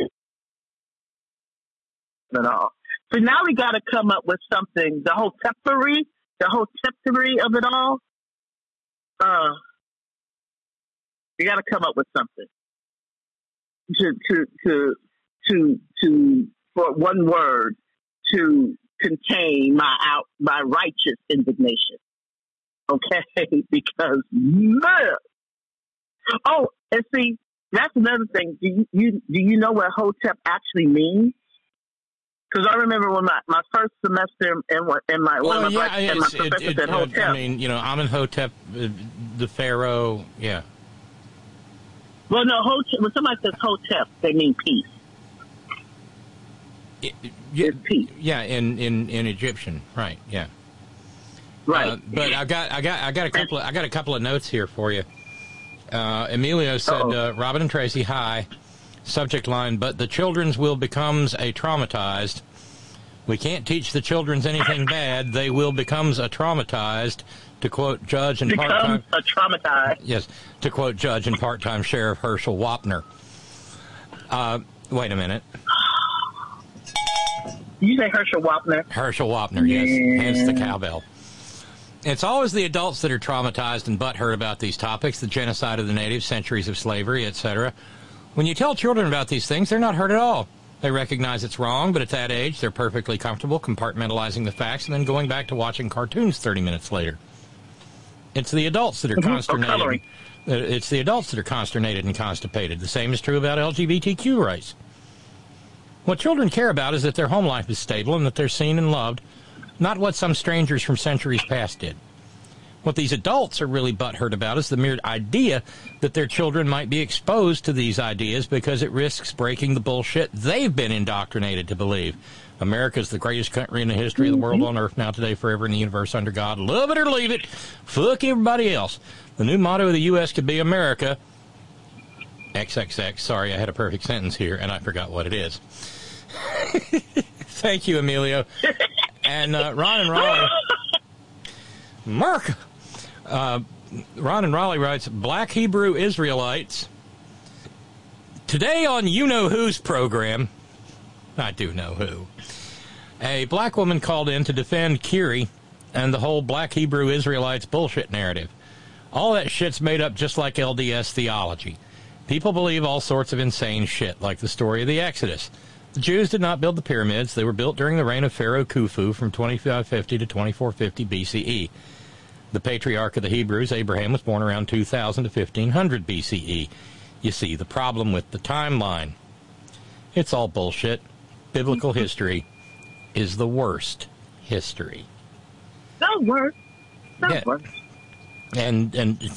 at all. So now we got to come up with something. The whole temporary, the whole temporary of it all. Uh, we got to come up with something to to to to to for one word to contain my out my righteous indignation. Okay, because man, Oh, and see, that's another thing. Do you, you do you know what Hotep actually means? Because I remember when my, my first semester in in my one Well, of my, yeah, and my it's- it- it- uh, Hotep. I mean, you know, Amenhotep, uh, the pharaoh. Yeah, well, no, Hotep. When somebody says Hotep, they mean peace. yeah, yeah. In, in in Egyptian, right? Yeah, right. Uh, but I got I got I got a couple of, I got a couple of notes here for you. Uh, Emilio said, uh, "Robin and Tracy, hi." Subject line, but the children's will becomes a traumatized. We can't teach the children's anything bad. They will becomes a traumatized. To quote Judge and part-time a traumatized. Yes, to quote Judge and part-time Sheriff Herschel Wapner. Uh, wait a minute. Did you say Herschel Wapner? Herschel Wapner, yes. Hence the cowbell. It's always the adults that are traumatized and butthurt about these topics, the genocide of the natives, centuries of slavery, etc. When you tell children about these things, they're not hurt at all. They recognize it's wrong, but at that age, they're perfectly comfortable compartmentalizing the facts and then going back to watching cartoons 30 minutes later. It's the adults that are Mhm, consternated. coloring. Uh, It's the adults that are consternated and constipated. The same is true about LGBTQ rights. What children care about is that their home life is stable and that they're seen and loved, not what some strangers from centuries past did. What these adults are really butthurt about is the mere idea that their children might be exposed to these ideas because it risks breaking the bullshit they've been indoctrinated to believe. America's the greatest country in the history of the world on earth now, today, forever in the universe, under God. Love it or leave it. Fuck everybody else. The new motto of the U.S. could be America. XXX. Sorry, I had a perfect sentence here and I forgot what it is. Thank you, Emilio. And uh, Ron and Ron. Mark. Uh, Ron and Raleigh writes Black Hebrew Israelites. Today on You Know Who's program, I do know who, a black woman called in to defend Kyrie and the whole Black Hebrew Israelites bullshit narrative. All that shit's made up just like LDS theology. People believe all sorts of insane shit, like the story of the Exodus. The Jews did not build the pyramids. They were built during the reign of Pharaoh Khufu from 2550 to 2450 BCE. The patriarch of the Hebrews, Abraham, was born around 2000 to 1500 BCE. You see, the problem with the timeline. It's all bullshit. Biblical history is the worst history. No worse. No Yeah. worse. and and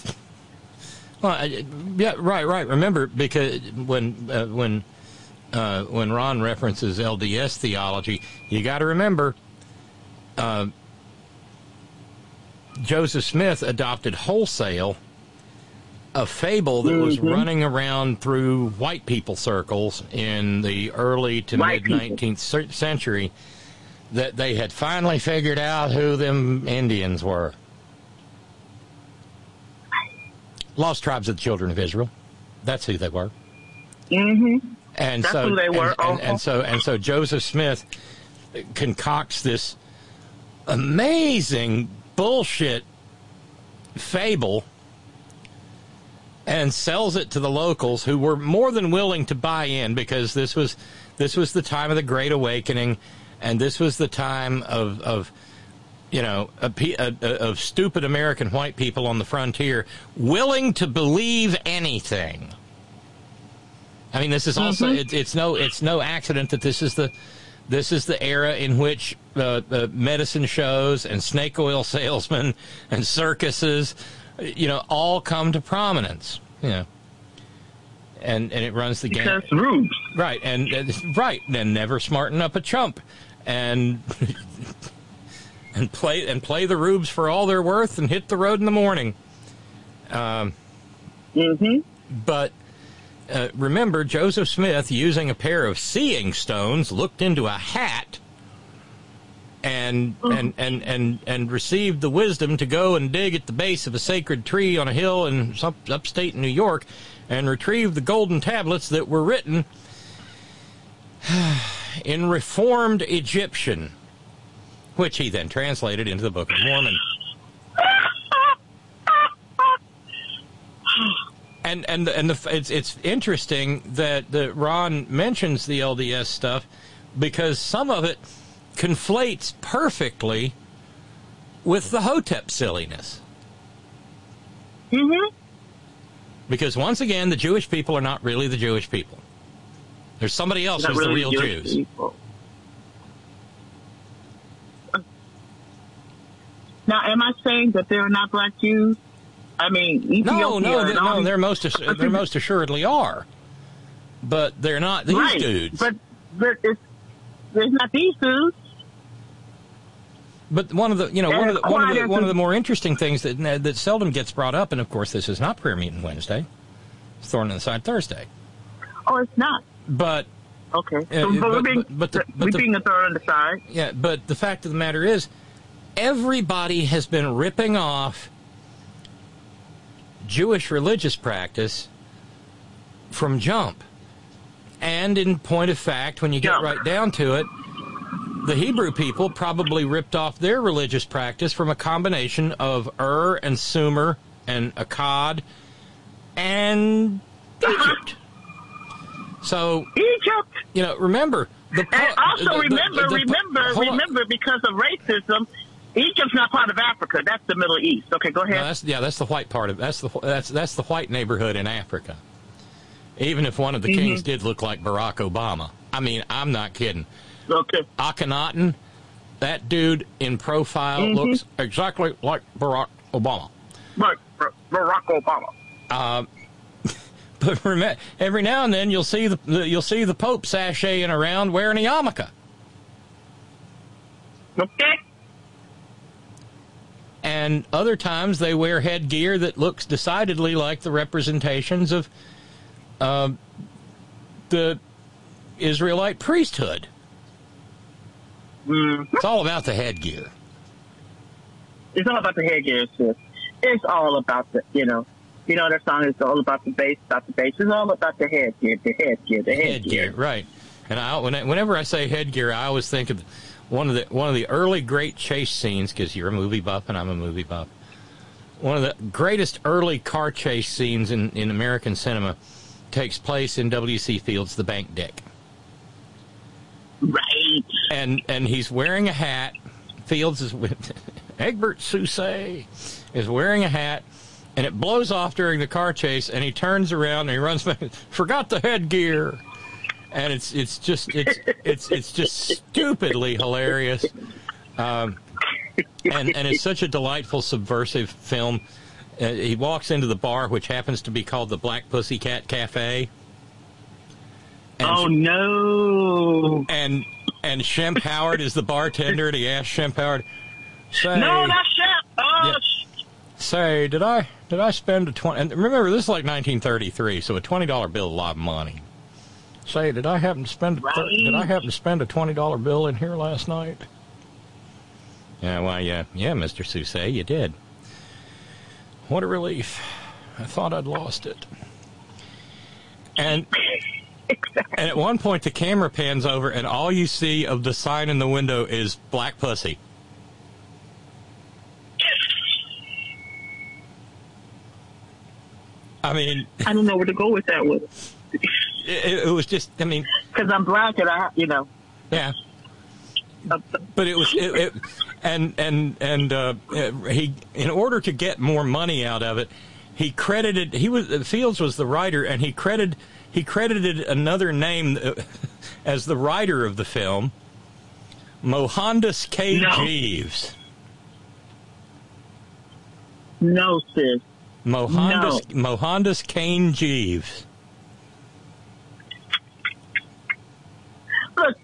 well, yeah, right, right. Remember, because when uh, when uh, when Ron references LDS theology, you got to remember uh, Joseph Smith adopted wholesale a fable that was Mhm. running around through white people circles in the early to mid nineteenth century that they had finally figured out who them Indians were. Lost tribes of the children of Israel. That's who they were. Mm-hmm. And That's so who they were, And, and, uh-huh. and so and so Joseph Smith concocts this amazing bullshit fable and sells it to the locals who were more than willing to buy in because this was this was the time of the great awakening and this was the time of of you know a, a, a, of stupid American white people on the frontier willing to believe anything I mean, this is also Mhm. it, it's no it's no accident that this is the this is the era in which uh, uh, medicine shows and snake oil salesmen and circuses, you know, all come to prominence. You know, and and it runs the game. Because rubes. Right, and, and right, and never smarten up a chump, and and play and play the rubes for all they're worth, and hit the road in the morning. Um, mm-hmm. But uh, remember, Joseph Smith, using a pair of seeing stones, looked into a hat and and, and, and and received the wisdom to go and dig at the base of a sacred tree on a hill in some, upstate New York and retrieve the golden tablets that were written in Reformed Egyptian, which he then translated into the Book of Mormon. and and and the, it's it's interesting that the Ron mentions the LDS stuff because some of it conflates perfectly with the Hotep silliness. Mm-hmm. Because once again, the Jewish people are not really the Jewish people. There's somebody else Not who's really the real Jewish Jews. people. Now, am I saying that there are not black Jews? I mean, Ethiopia No, no, they, no. They're most assu- they most assuredly are, but they're not these right, dudes. But, but it's, there's not these dudes. But one of the you know one of the one of the, one of the more interesting things that that seldom gets brought up, and of course this is not prayer meeting Wednesday, it's Thorn in the Side Thursday. Oh, it's not. But Okay. Uh, So, but, but- we're being, but the- but we're being a third on the side. yeah, but the fact of the matter is, everybody has been ripping off Jewish religious practice from jump. And in point of fact, when you get right down to it, the Hebrew people probably ripped off their religious practice from a combination of Ur and Sumer and Akkad and uh-huh. Egypt. So Egypt. You know, remember the And also the- remember, the- the- remember, hold on. remember, because of racism, Egypt's not part of Africa. That's the Middle East. Okay, go No, ahead. that's yeah, that's the white part of that's the that's that's the white neighborhood in Africa. Even if one of the Mhm. kings did look like Barack Obama, I mean, I'm not kidding. Okay. Akhenaten, that dude in profile Mhm. looks exactly like Barack Obama. Right, Barack Obama. Um, but rem- every now and then you'll see the, the you'll see the Pope sashaying around wearing a yarmulke. Okay. And other times they wear headgear that looks decidedly like the representations of uh, the Israelite priesthood. It's all about the headgear. It's all about the headgear, sis. It's all about the, you know, you know that song is all about the bass, about the bass. It's all about the headgear, the headgear, the headgear. Headgear, right? And I, I- whenever I say headgear, I always think of one of the one of the early great chase scenes because you're a movie buff and I'm a movie buff. One of the greatest early car chase scenes in, in American cinema takes place in W.C. Fields' The Bank Dick. Right. And and he's wearing a hat. Fields is with Egbert Sousa is wearing a hat, and it blows off during the car chase, and he turns around and he runs back. Forgot the headgear, and it's it's just it's it's it's just stupidly hilarious. Um, and and it's such a delightful subversive film. Uh, he walks into the bar, which happens to be called the Black Pussycat Cafe. oh no! And and Shemp Howard is the bartender, and he asks Shemp Howard, "Say, No, not Shep. Oh, Yeah. say, did I did I spend a twenty? And remember, this is like 1933, so a twenty dollar bill a lot of money. Say, did I happen to spend? a thir- Did I happen to spend a twenty dollar bill in here last night? Yeah, well, yeah, yeah, Mister Sousa, you did. What a relief! I thought I'd lost it. And and at one point, the camera pans over, and all you see of the sign in the window is black pussy. I mean, I don't know where to go with that one it, it was just. I mean, because I'm black and I, you know. yeah. But it was it, it and and and uh, he in order to get more money out of it, he credited he was Fields was the writer and he credited he credited another name uh, as the writer of the film, Mohandas K. No. Jeeves. No, sis. Mohandas Mohandas Kane Jeeves. Look,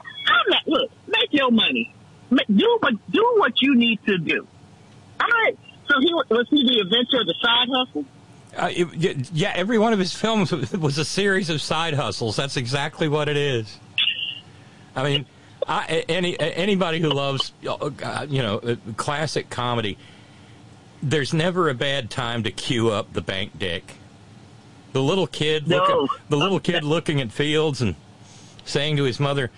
I'm not. Look, make your money. Do what do what you need to do. All right. So he was he the inventor of the side hustle? Uh, it- yeah, every one of his films was a series of side hustles. That's exactly what it is. I mean, I, any anybody who loves uh, you know uh, classic comedy, there's never a bad time to cue up the bank dick. The little kid, No. the little kid looking at Fields and saying to his mother,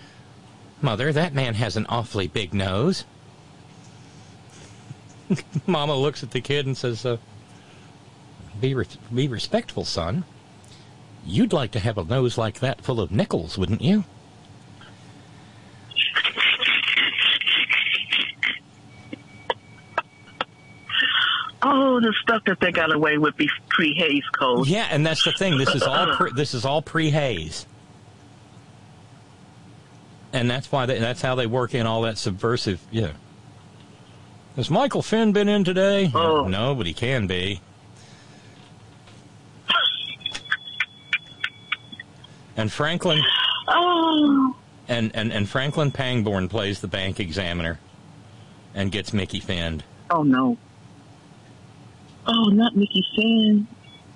"Mother, that man has an awfully big nose." Mama looks at the kid and says, uh, "Be re- be respectful, son. You'd like to have a nose like that full of nickels, wouldn't you?" Oh, the stuff that they got away with be pre Hays Code. Yeah, and that's the thing. This is all pre, this is all pre Hays, and that's why they, that's how they work in all that subversive. Yeah. Has Michael Finn been in today? Oh. No, but he can be. And Franklin Oh, and, and, and Franklin Pangborn plays the bank examiner and gets Mickey finned. oh no. Oh, not Mickey Finn.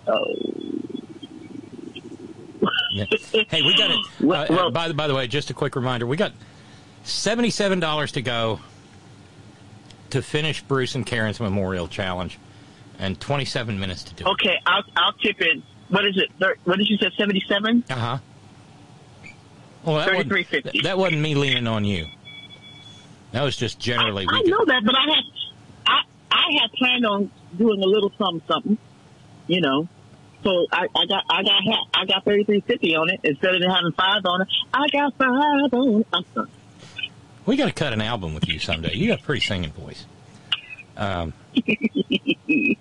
Oh. Yeah. Hey, we got it. Well- uh, well- by, the- by the way, just a quick reminder: we got seventy-seven dollars to go to finish Bruce and Karen's Memorial Challenge, and twenty-seven minutes to do it. Okay, I'll I'll chip in. What is it? Thir- What did you say? Seventy seven. Uh huh. Well, that wasn't, 33.50. that wasn't me leaning on you. That was just generally. I we know that, but I had I I had planned on doing a little something something, you know. So I, I got I got I got thirty three fifty on it instead of having five on it. I got five on it. We got to cut an album with you someday. You got a pretty singing voice. Um, you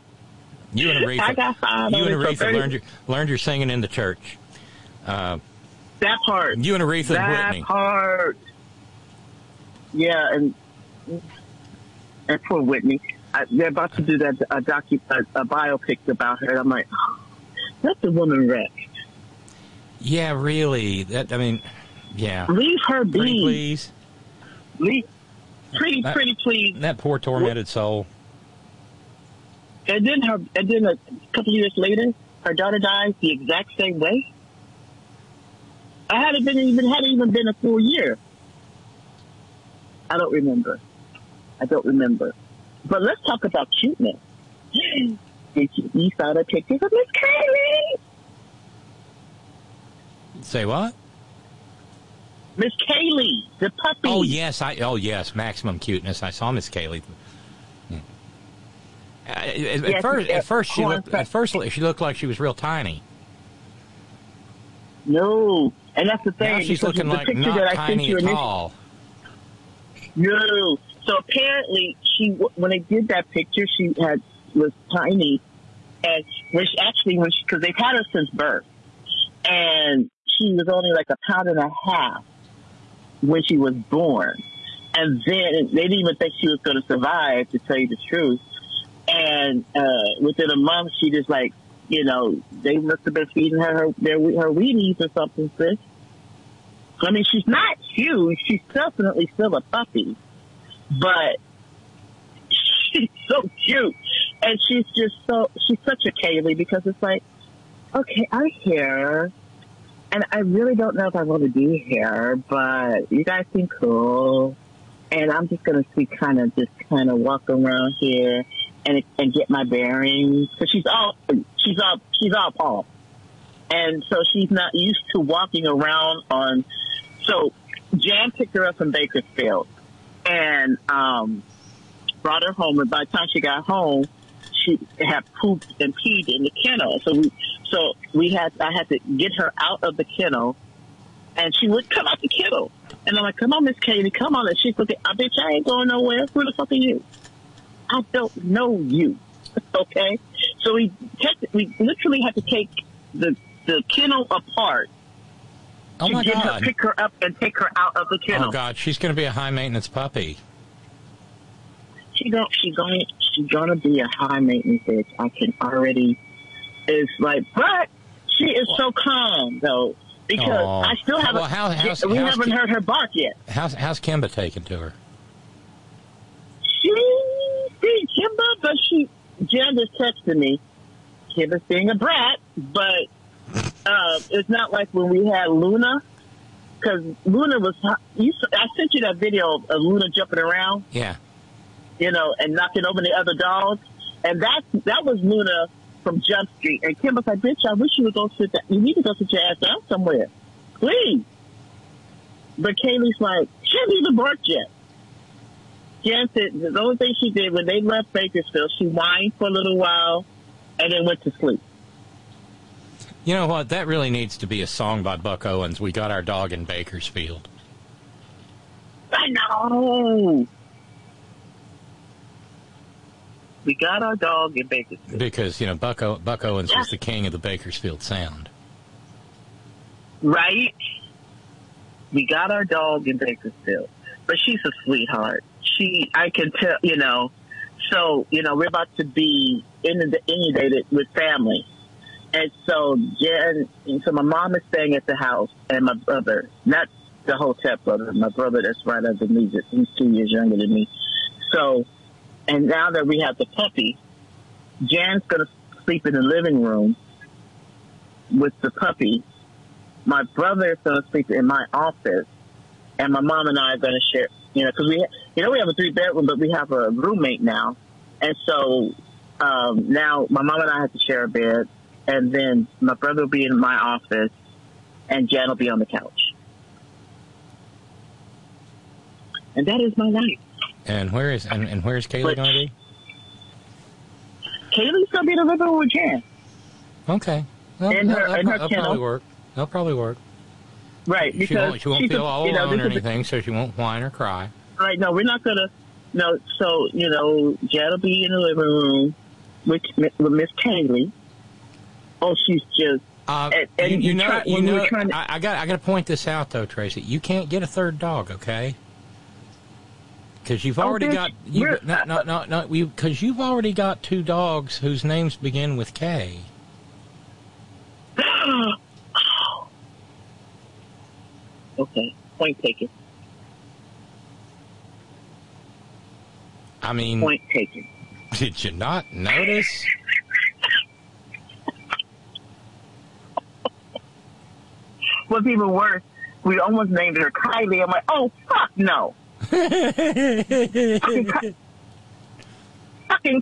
and Aretha, I got five you and Aretha learned your learned your singing in the church. Uh, That part. you and Aretha and that Whitney. part. Yeah, and and poor Whitney. I, they're about to do that a docu a, a biopic about her. I'm like, oh, that's a woman rest. Yeah, really. That I mean, yeah. Leave her be. Pretty please. Leave, pretty, That- pretty please. That poor tormented soul. And then her, and then a couple years later, her daughter dies the exact same way. I hadn't been even hadn't even been a full year. I don't remember. I don't remember. But let's talk about cuteness. Did you, saw the pictures of Miss Kaylee? Say what? Miss Kaylee, the puppy. Oh yes, I. Oh yes, maximum cuteness. I saw Miss Kaylee. Yeah. At, at Yes, first, at first she looked. At first, she looked like she was real tiny. No, and that's the thing. Now she's looking the like not that I tiny at all. No. So apparently, she when they did that picture, she had was tiny, and which actually she because they've had her since birth, and she was only like a pound and a half when she was born, and then they didn't even think she was going to survive, to tell you the truth. And uh, within a month, she just like you know they must have been feeding her her their, her Wheaties or something, sis. I mean, she's not huge. She's definitely still a puppy, but she's so cute, and she's just so she's such a Kaylee because it's like, okay, I'm here, and I really don't know if I want to be here, but you guys seem cool, and I'm just gonna see kind of just kind of walk around here and and get my bearings because she's all she's all she's all Paul, and so she's not used to walking around on. So Jan picked her up from Bakersfield and um, brought her home. And by the time she got home, she had pooped and peed in the kennel. So we, so we had, I had to get her out of the kennel, and she would come out the kennel. And I'm like, "Come on, Miss Katie, come on." And she's looking. I bitch, I ain't going nowhere. Who the fuck are you? I don't know you. okay. So we kept, we literally had to take the the kennel apart. Oh to get God. her, pick her up and take her out of the oh kennel. Oh God, she's going to be a high maintenance puppy. She going she going she's gonna be a high maintenance bitch. I can already it's like but she is so calm though. Because Aw. I still haven't Well, how- how's- we how's haven't Ki- heard her bark yet. How's how's Kimba taken to her? She see Kimba, but she Jen just texted me. Kimba's being a brat, but uh, it's not like when we had Luna. Because Luna was, you, I sent you that video of Luna jumping around. Yeah. You know, and knocking over the other dogs. And that that was Luna from Jump Street. And Kim was like, bitch, I wish you would go sit down. You need to go sit your ass down somewhere. Please. But Kaylee's like, she hasn't even barked yet. Jen said the only thing she did when they left Bakersfield, she whined for a little while and then went to sleep. You know what? That really needs to be a song by Buck Owens. We got our dog in Bakersfield. I know. We got our dog in Bakersfield. Because, you know, Buck, o- Buck Owens was the king of the Bakersfield Sound. Right? We got our dog in Bakersfield. But she's a sweetheart. She, I can tell, you know, so, you know, we're about to be inundated with family. And so Jen, so my mom is staying at the house and my brother, not the hotel brother, my brother that's right under me, he's two years younger than me. So, and now that we have the puppy, Jan's going to sleep in the living room with the puppy. My brother is going to sleep in my office, and my mom and I are going to share. You know, because we, you know, we have a three bedroom, but we have a roommate now, and so um, now my mom and I have to share a bed, and then my brother will be in my office, and Jan will be on the couch, and that is my life. And where is and, and where's Kayla going to be? Kaylee's going to be in the living room with Jan. Okay. Well, And her- that'll, and her that'll probably work. That'll probably work. Right, She because won't, she won't she's a- feel all you know, alone or is a- anything, so she won't whine or cry. Right. No, we're not gonna. No. So you know, Jan will be in the living room with with Miss Kaylee. Oh, she's just. Uh, and, and you, you know, try- you we know, to, I, I got, I got to point this out though, Tracy. You can't get a third dog, okay? Because you've Oh, already got, you, we're- no, no, no, no, because you've already got two dogs whose names begin with K. okay, point taken. I mean, Point taken. did you not notice? What's even worse, we almost named her Kylie. I'm like, oh fuck no. Fucking,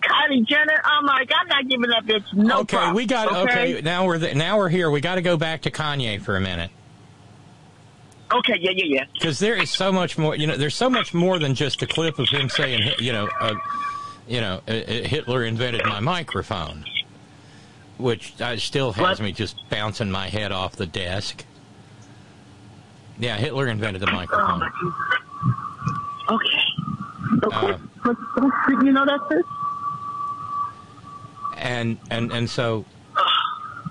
Ky- Kylie Jenner. I'm like, I'm not giving that bitch no. okay, props, we got okay. okay. Now we're the, now we're here. We got to go back to Kanye for a minute. Okay, yeah, yeah, yeah. because there is so much more. You know, there's so much more than just a clip of him saying, you know, uh, you know, uh, uh, Hitler invented my microphone, which uh, still has me just bouncing my head off the desk. Yeah, Hitler invented the microphone. Okay. Uh, But don't you know that, and and and so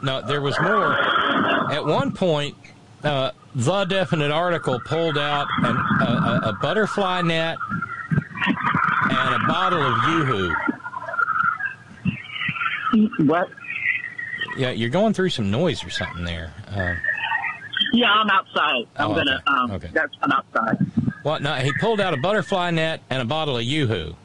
no there was more at one point uh, the definite article pulled out an, a, a, a butterfly net and a bottle of yoo-hoo What? yeah you're going through some noise or something there uh, Yeah, I'm outside. I'm Oh, gonna. okay. Um, Okay. That's I'm outside. Well no he pulled out a butterfly net and a bottle of yoo-hoo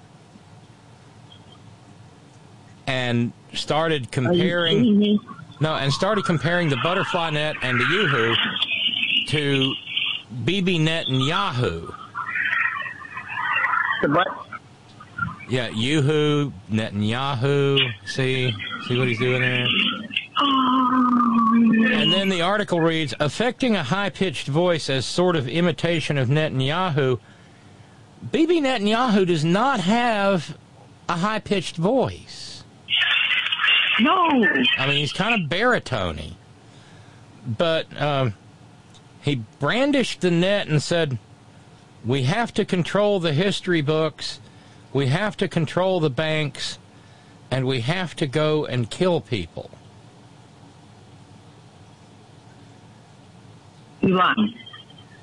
and started comparing no and started comparing the butterfly net and the yoo-hoo to Bibi Net and Yahoo. The what? Yeah, Yoo-hoo, Netanyahu. See, see what he's doing there. And then the article reads, affecting a high-pitched voice as sort of imitation of Netanyahu. Bibi Netanyahu does not have a high-pitched voice. No. I mean, he's kind of baritone But um, he brandished the net and said, we have to control the history books, we have to control the banks, and we have to go and kill people.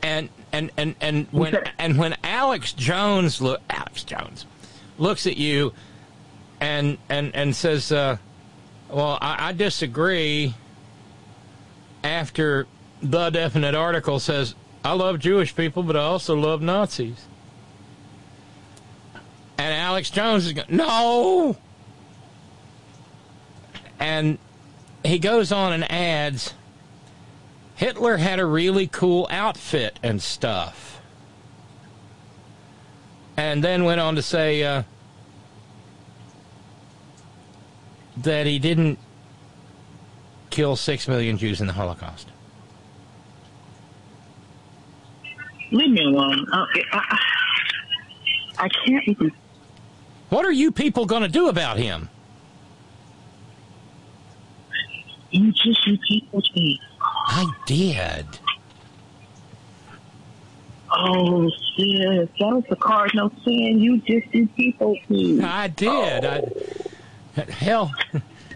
And and and and when and when Alex Jones look Alex Jones looks at you and and and says, uh, "Well, I, I disagree." After the definite article says, "I love Jewish people, but I also love Nazis," and Alex Jones is going, "No," and he goes on and adds. Hitler had a really cool outfit and stuff. And then went on to say uh, that he didn't kill six million Jews in the Holocaust. Leave me alone. Uh, I, I can't even. What are you people going to do about him? You just repeat what me. I did. Oh, shit! that was the cardinal sin. You just did people. I did. I, Hell,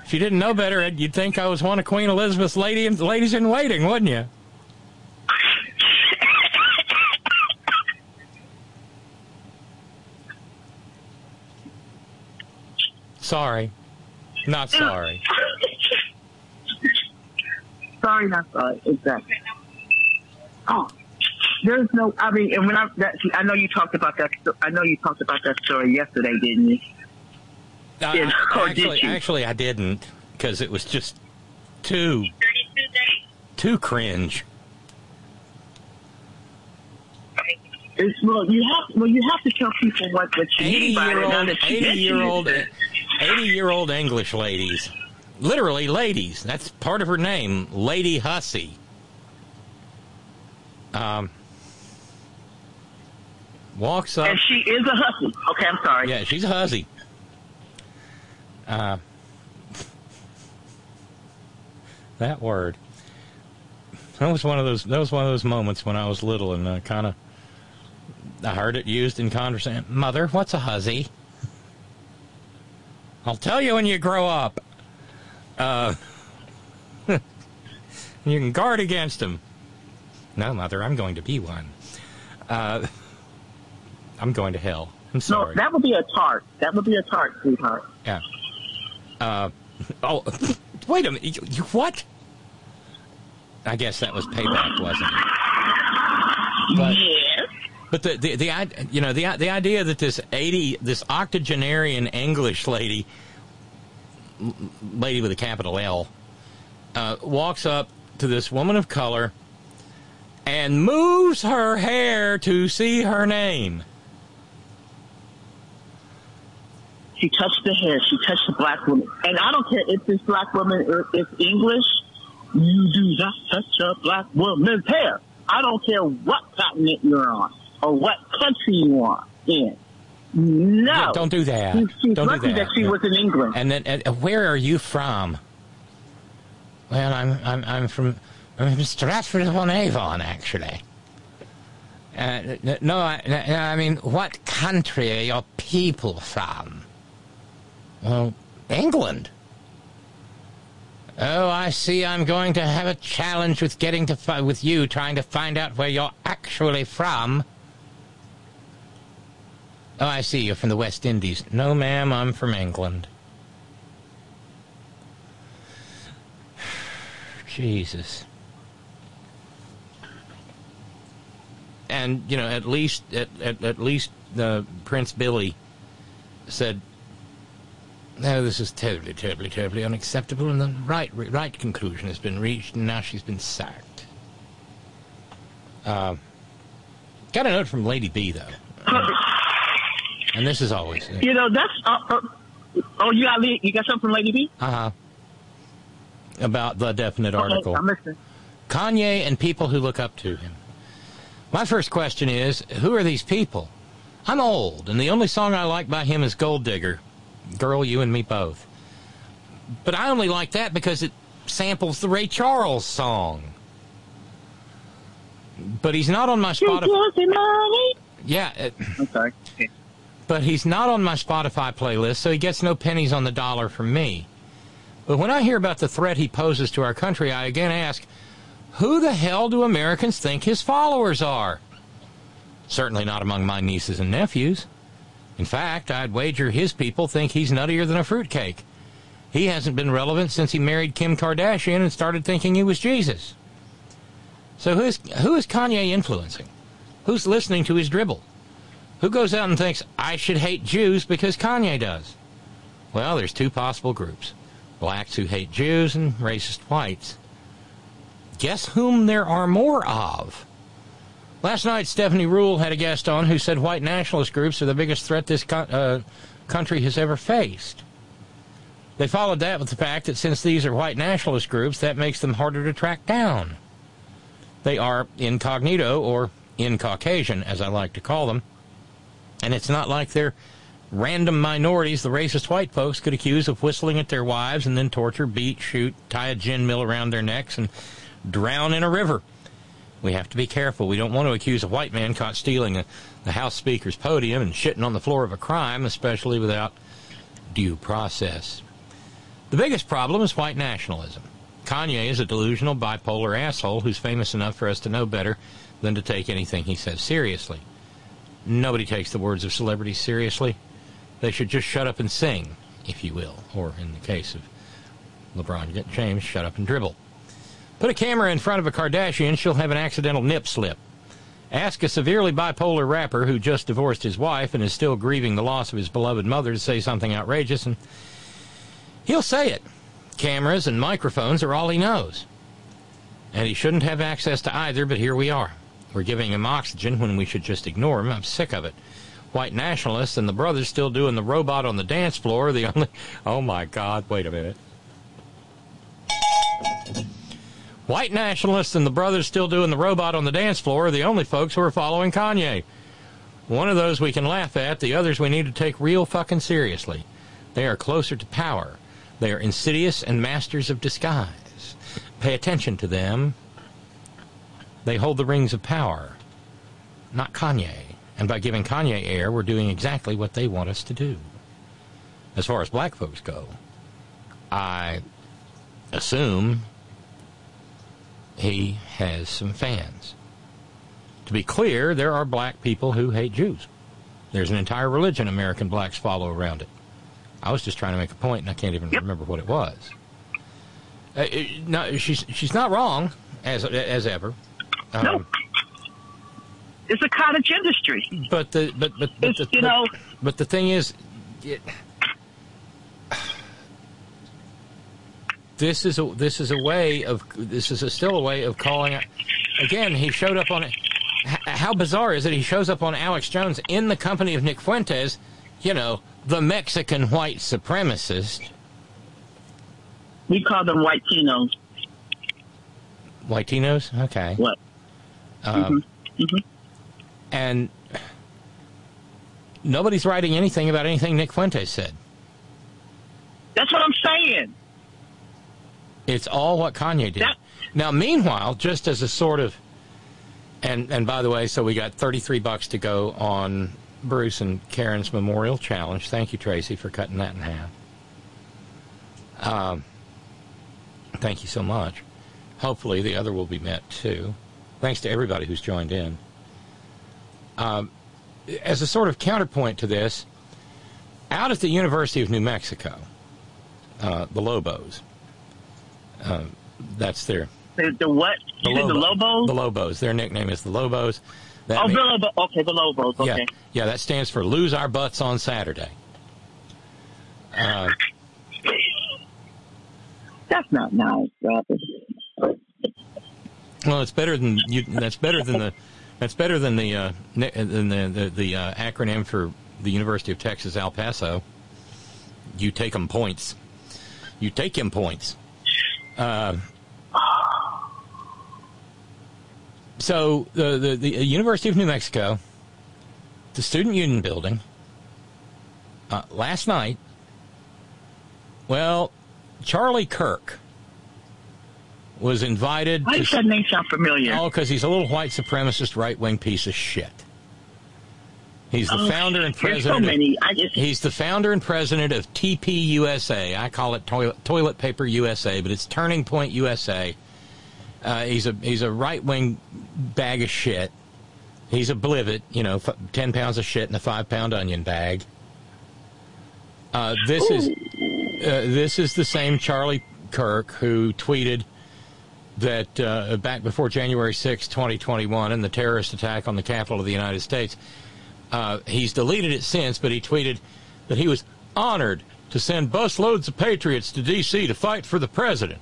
if you didn't know better, you'd think I was one of Queen Elizabeth's lady, ladies in waiting, wouldn't you? Sorry. Not sorry. sorry, not sorry. Exactly. Oh, there's no. I mean, and when I that, I know you talked about that. I know you talked about that story yesterday, didn't you? I- did actually, you? actually, I didn't because it was just too too cringe. It's, well, you have well, you have to tell people what what you Eighty mean by year it. Old, that Eighty year old, eighty year old English ladies, literally ladies. That's part of her name, Lady Hussey. Um, walks up. And she is a hussy. Okay, I'm sorry. Yeah, she's a hussy. Uh, that word. That was one of those. That was one of those moments when I was little and uh, kind of. I heard it used in conversation. Mother, what's a hussy? I'll tell you when you grow up. Uh, you can guard against them. No, mother, I'm going to be one. Uh, I'm going to hell. I'm sorry. No, that would be a tart. That would be a tart, sweetheart. Yeah. Uh, oh, wait a minute. You, you, what? I guess that was payback, wasn't it? But, yes. But the, the the you know the the idea that this eighty this octogenarian English lady, lady with a capital L, uh, walks up to this woman of color and moves her hair to see her name. She touched the hair. She touched the black woman. And I don't care if this black woman is English. You do not touch a black woman's hair. I don't care what continent you're on or what country you are in. No. Yeah, don't do that. She's, she's don't lucky do that. that she Yeah. was in England. And then, and, where are you from? Well, I'm I'm I'm from I'm from Stratford upon Avon, actually. Uh, n- no, I mean, what country are your people from? Well, England. Oh, I see. I'm going to have a challenge with getting to fi- with you, trying to find out where you're actually from. Oh, I see. You're from the West Indies. No, ma'am. I'm from England. Jesus. And you know, at least at at, at least uh, Prince Billy said, "No, this is terribly, terribly, terribly unacceptable," and the right right conclusion has been reached, and now she's been sacked. Uh, got a note from Lady B though, and this is always You know, that's. Uh, uh, oh, you got you got something from Lady B? uh huh about the definite article. Okay, I'm listening. Kanye and people who look up to him. My first question is who are these people? I'm old, and the only song I like by him is Gold Digger. Girl, you and me both. But I only like that because it samples the Ray Charles song. But he's not on my Spotify. Yeah. It, sorry. But he's not on my Spotify playlist, so he gets no pennies on the dollar from me. But when I hear about the threat he poses to our country, I again ask, who the hell do Americans think his followers are? Certainly not among my nieces and nephews. In fact, I'd wager his people think he's nuttier than a fruitcake. He hasn't been relevant since he married Kim Kardashian and started thinking he was Jesus. So who's who is Kanye influencing? Who's listening to his dribble? Who goes out and thinks I should hate Jews because Kanye does? Well, there's two possible groups. Blacks who hate Jews and racist whites. Guess whom there are more of? Last night, Stephanie Ruhle had a guest on who said white nationalist groups are the biggest threat this co- uh, country has ever faced. They followed that with the fact that since these are white nationalist groups, that makes them harder to track down. They are incognito, or in Caucasian, as I like to call them. And it's not like they're random minorities the racist white folks could accuse of whistling at their wives and then torture, beat, shoot, tie a gin mill around their necks, and drown in a river. We have to be careful. We don't want to accuse a white man caught stealing a, the House Speaker's podium and shitting on the floor of a crime, especially without due process. The biggest problem is white nationalism. Kanye is a delusional bipolar asshole who's famous enough for us to know better than to take anything he says seriously. Nobody takes the words of celebrities seriously. They should just shut up and sing, if you will, or in the case of LeBron James, shut up and dribble. Put a camera in front of a Kardashian, she'll have an accidental nip slip. Ask a severely bipolar rapper who just divorced his wife and is still grieving the loss of his beloved mother to say something outrageous, and he'll say it. Cameras and microphones are all he knows. And he shouldn't have access to either, but here we are. We're giving him oxygen when we should just ignore him. I'm sick of it. White nationalists and the brothers still doing the robot on the dance floor. The only. Oh my God! Wait a minute. White nationalists and the brothers still doing the robot on the dance floor are the only folks who are following Kanye. One of those we can laugh at, the others we need to take real fucking seriously. They are closer to power. They are insidious and masters of disguise. Pay attention to them. They hold the rings of power, not Kanye. And by giving Kanye air, we're doing exactly what they want us to do. As far as black folks go, I assume he has some fans. To be clear, there are black people who hate Jews. There's an entire religion American blacks follow around it. I was just trying to make a point, and I can't even remember what it was. Uh, it, no, she's she's not wrong as as ever. Um, no. It's a cottage industry. But the but but, but the, you but, know- but the thing is, it, this is a this is a way of this is a, still a way of calling it. Again, he showed up on it. How bizarre is it? He shows up on Alex Jones in the company of Nick Fuentes, you know, the Mexican white supremacist. We call them. Whiteinos? Okay. What? Um, And nobody's writing anything about anything Nick Fuentes said. That's what I'm saying. It's all what Kanye did. now, meanwhile, just as a sort of, and and by the way, so we got 33 bucks to go on Bruce and Karen's Memorial Challenge. Thank you, Tracy, for cutting that in half. Um, thank you so much. Hopefully, the other will be met too. Thanks to everybody who's joined in. Um, as a sort of counterpoint to this, out at the University of New Mexico, uh, the Lobos, uh, that's their The, the what? the, said the Lobos? The Lobos. Their nickname is the Lobos. That oh, mean- the Lobos. Okay, the Lobos. Okay. yeah, yeah, that stands for lose our butts on Saturday. Uh, That's not nice, brother. Well, it's better than you. That's better than the. That's better than the uh, than the the, the uh, acronym for the University of Texas El Paso. You take 'em points. You take him points. Uh, so the, the the University of New Mexico, the Student Union building, uh, last night. Well, Charlie Kirk was invited. Why does that name sound familiar? Oh, because he's a little white supremacist, right wing piece of shit. He's the Oh, founder and president. so many. Of, I just- he's the founder and president of TPUSA. I call it toilet, toilet Paper USA, but it's Turning Point USA. Uh, he's a he's a right wing bag of shit. He's a blivet, you know, f- ten pounds of shit in a five pound onion bag. Uh, this is uh, this is the same Charlie Kirk who tweeted that uh, back before January 6, 2021, and the terrorist attack on the Capitol of the United States, uh, he's deleted it since, but he tweeted that he was honored to send busloads of patriots to D.C. to fight for the president.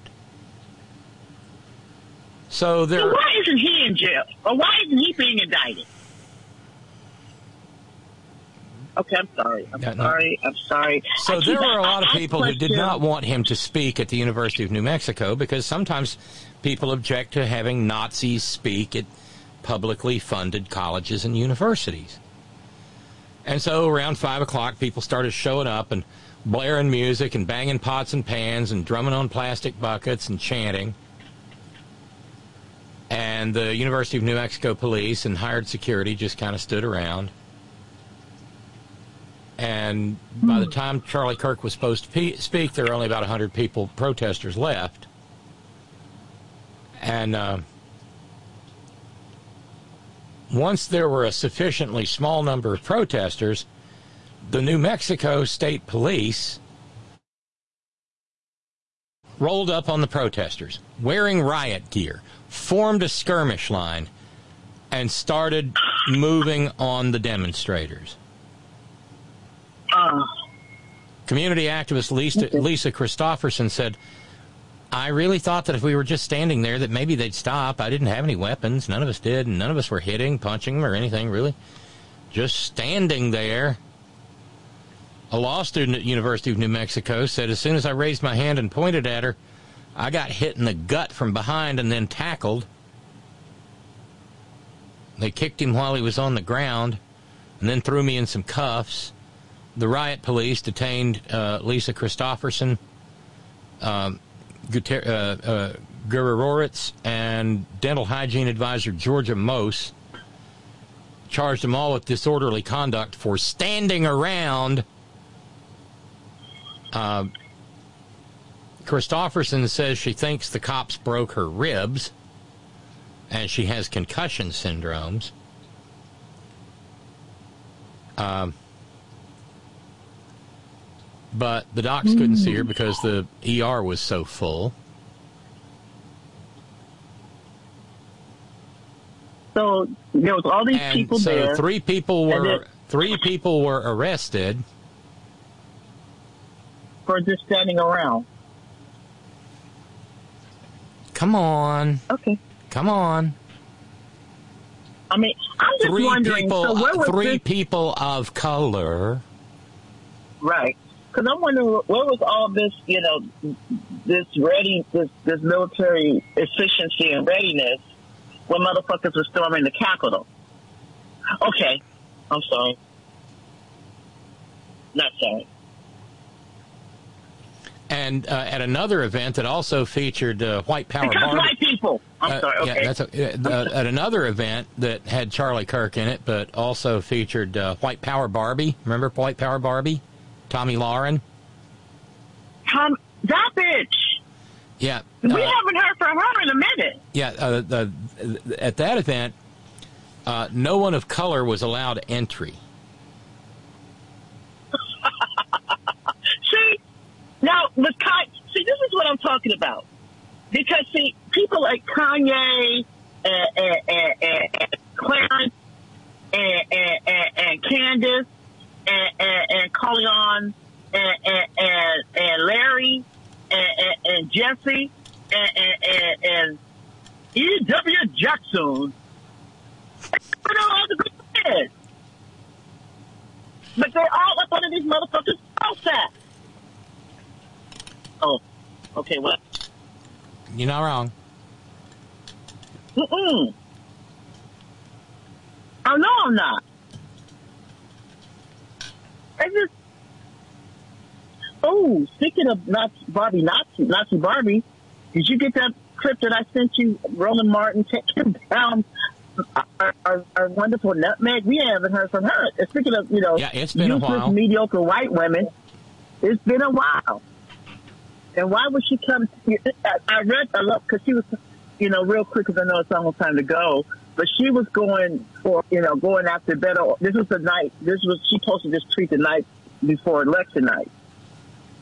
So there. So why isn't he in jail? Or why isn't he being indicted? Okay, I'm sorry. I'm Yeah, no. sorry. I'm sorry. So there were a lot of people who did not want him to speak at the University of New Mexico because sometimes people object to having Nazis speak at publicly funded colleges and universities. And so around five o'clock, people started showing up and blaring music and banging pots and pans and drumming on plastic buckets and chanting. And the University of New Mexico police and hired security just kind of stood around. And by the time Charlie Kirk was supposed to pe- speak, there were only about 100 people, protesters left. And uh, once there were a sufficiently small number of protesters, the New Mexico State Police rolled up on the protesters wearing riot gear, formed a skirmish line, and started moving on the demonstrators. Ah. Community activist Lisa, Lisa Christopherson said, I really thought that if we were just standing there, that maybe they'd stop. I didn't have any weapons. None of us did. And none of us were hitting, punching them, or anything, really. Just standing there. A law student at University of New Mexico said, as soon as I raised my hand and pointed at her, I got hit in the gut from behind and then tackled. They kicked him while he was on the ground and then threw me in some cuffs. The riot police detained uh, Lisa Christopherson, um, uh, uh, and dental hygiene advisor Georgia Mose. Charged them all with disorderly conduct for standing around. Uh, Christopherson says she thinks the cops broke her ribs and she has concussion syndromes. Um, but the docs couldn't see her because the ER was so full. So there was all these And people so there. three people were then- three people were arrested. for just standing around. Come on. Okay. Come on. I mean, I'm just Three wondering. people so three this? people of color. Right. Because I'm wondering where was all this, you know, this ready, this this military efficiency and readiness when motherfuckers were storming the Capitol. Okay, I'm sorry. Not sorry. And uh, at another event that also featured uh, White Power Because Barbie- white people. I'm Uh, sorry. Okay. Yeah, that's a, at another event that had Charlie Kirk in it, but also featured uh, White Power Barbie. Remember White Power Barbie? Tomi Lahren. Tom, that bitch. Yeah. we uh, haven't heard from her in a minute. yeah. Uh, the, at that event, uh, no one of color was allowed entry. See, now with Kanye, see, this is what I'm talking about. Because see, people like Kanye and, and, and, and, and Clarence and, and, and, and Candace and, and, and and, and, and, and Larry and, and, and Jesse and, and, and, and E.W. Jackson. You know, all the good. But they're all up under these motherfuckers' outside. Oh, okay, what? You're not wrong. Mm-mm. Oh, no, I'm not. I just. Oh, speaking of Nazi, Barbie, Nazi, Nazi Barbie, did you get that clip that I sent you, Roland Martin taking down our, our, our wonderful nutmeg? We haven't heard from her. And Speaking of, you know, Yeah, it's been a while. mediocre white women, it's been a while. And why would she come? I, I read a lot because she was, you know, real quick because I know it's almost time to go. But she was going for, you know, going after better. This was the night. This was she posted this tweet the night before election night,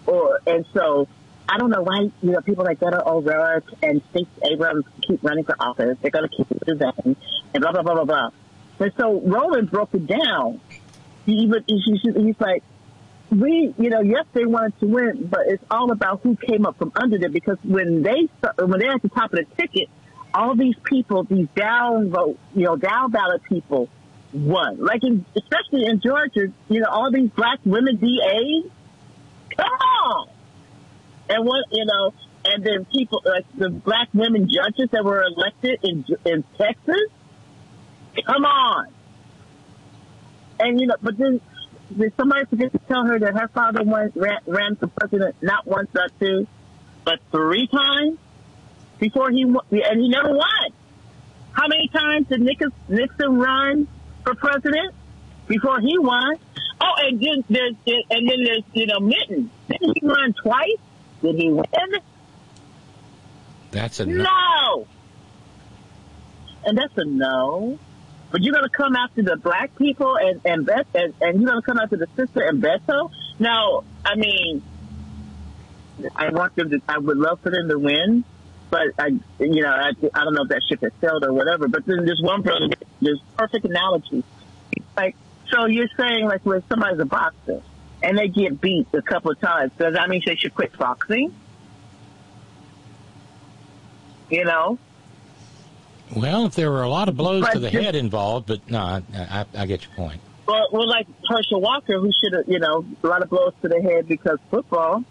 or and so I don't know why you know people like Beto O'Rourke and Stacey Abrams keep running for office. They're going to keep presenting and blah blah blah blah blah. And so Roland broke it down. He even he, he, he's like, we, you know, yes, they wanted to win, but it's all about who came up from under them. Because when they when they're at the top of the ticket, all these people, these down vote, you know, down ballot people, won. Like in, especially in Georgia, you know, all these black women DAs. Come on, and what you know, and then people like the black women judges that were elected in in Texas. Come on, and you know, but then did somebody forget to tell her that her father went, ran, ran for president not once, not two, but three times before he won, and he never won. How many times did Nixon, Nixon run for president before he won? Oh, and then there's and then there's you know Mitten. Didn't he run twice? Did he win? That's a no. No. And that's a no. But you're gonna come after the black people and and Bet and, and you're gonna come after the sister and Beto. Now, I mean, I want them to. I would love for them to win, but I, you know, I, I don't know if that ship has sailed or whatever. But then there's one brother. There's perfect analogy. Like, so you're saying like when somebody's a boxer and they get beat a couple of times, does that mean they should quit boxing? You know, Well, if there were a lot of blows But to the just- head involved, but no, I, I, I get your point. well, well, like Herschel Walker, who should have, you know, a lot of blows to the head because football.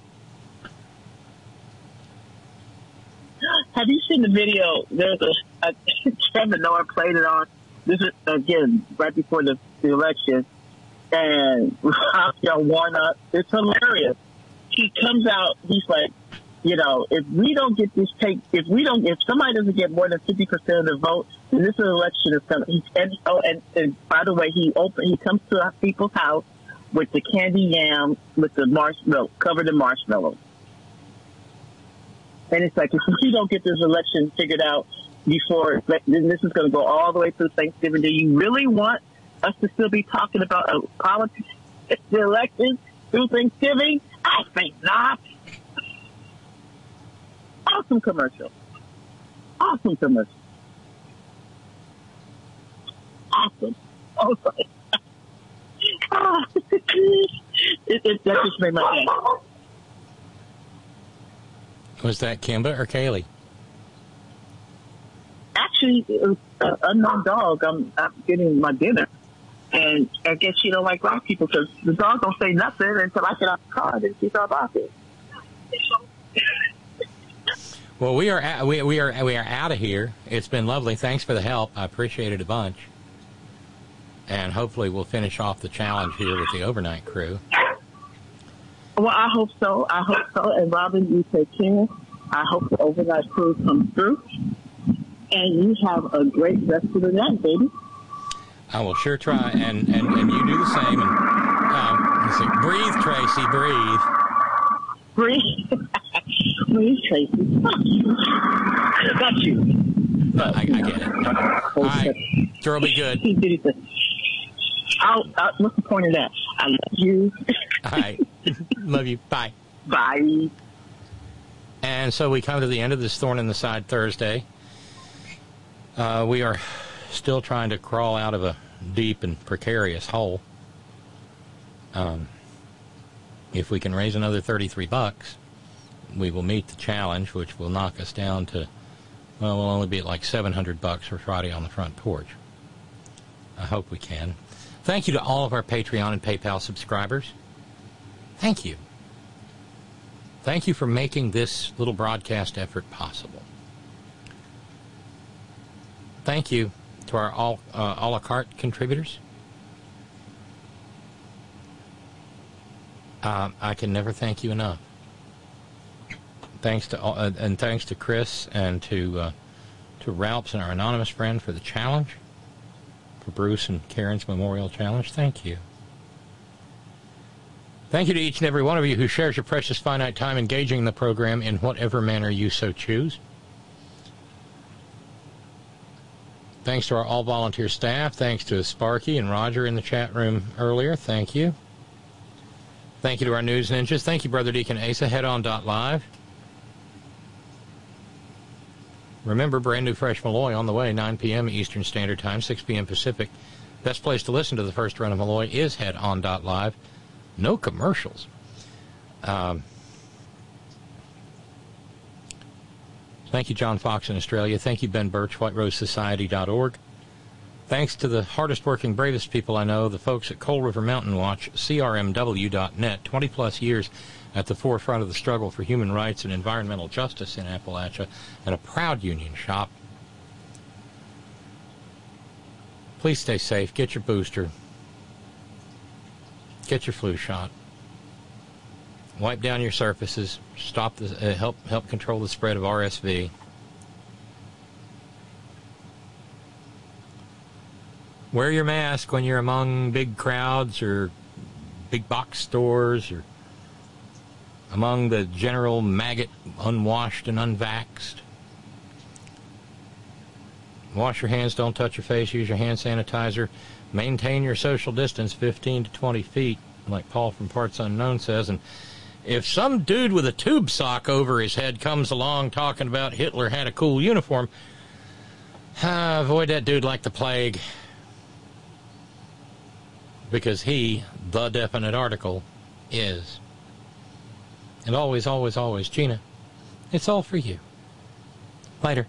Have you seen the video? There's a, a Trevor Noah played it on. This is again right before the, the election, and Raphael Warnock. It's hilarious. He comes out. He's like, you know, if we don't get this take, if we don't, if somebody doesn't get more than fifty percent of the vote, then this election is coming. And, oh, and, and by the way, he open. He comes to people's house with the candy yam with the marshmallow covered in marshmallows. And it's like, if we don't get this election figured out before, then this is going to go all the way through Thanksgiving. Do you really want us to still be talking about uh, politics, the election through Thanksgiving? I think not. Awesome commercial. Awesome commercial. Awesome. Oh, sorry. Ah, it, it, that just made my day. Was that Kimba or Kaylee? actually, it was an unknown dog. I'm, I'm getting my dinner. And I guess she don't like black people because the dog don't say nothing until I get out the car and she start barking. Well, we are at, we, we are we are out of here. It's been lovely. Thanks for the help. I appreciate it a bunch. And hopefully we'll finish off the challenge here with the overnight crew. Well, I hope so. I hope so. And Robin, you take care. I hope the overnight crew comes through. And you have a great rest of the night, baby. I will sure try, and and, and you do the same. And um, let's see. breathe, Tracy, breathe. Breathe. Breathe, Tracy. I got you. I, I get it. All right, girl, be good. It. I'll, i what's the point of that? I love you. All right, love you. Bye. Bye. And so we come to the end of this thorn in the side Thursday. Uh, we are still trying to crawl out of a deep and precarious hole. Um, if we can raise another 33 bucks, we will meet the challenge, which will knock us down to, well, we'll only be at like 700 bucks for Friday on the front porch. I hope we can. Thank you to all of our Patreon and PayPal subscribers. Thank you. Thank you for making this little broadcast effort possible. Thank you to our all, uh, a la carte contributors. Uh, I can never thank you enough. Thanks to all, uh, and thanks to Chris and to uh, to Ralph's and our anonymous friend for the challenge, for Bruce and Karen's memorial challenge. Thank you. Thank you to each and every one of you who shares your precious finite time engaging in the program in whatever manner you so choose. Thanks to our all volunteer staff. Thanks to Sparky and Roger in the chat room earlier. Thank you. Thank you to our news ninjas. Thank you, Brother Deacon Asa. Head on dot live. Remember, brand new Fresh Malloy on the way, 9 p.m. Eastern Standard Time, 6 p.m. Pacific. Best place to listen to the first run of Malloy is Head on dot live. No commercials. Um, thank you, John Fox in Australia. Thank you, Ben Birch, WhiteRoseSociety.org. Thanks to the hardest working, bravest people I know, the folks at Coal River Mountain Watch, CRMW.net, 20 plus years at the forefront of the struggle for human rights and environmental justice in Appalachia, and a proud union shop. Please stay safe. Get your booster. Get your flu shot. Wipe down your surfaces. Stop the uh, help help control the spread of RSV. Wear your mask when you're among big crowds or big box stores or among the general maggot unwashed and unvaxxed. Wash your hands, don't touch your face, use your hand sanitizer. Maintain your social distance 15 to 20 feet, like Paul from Parts Unknown says. And if some dude with a tube sock over his head comes along talking about Hitler had a cool uniform, ah, avoid that dude like the plague. Because he, the definite article, is. And always, always, always, Gina, it's all for you. Later.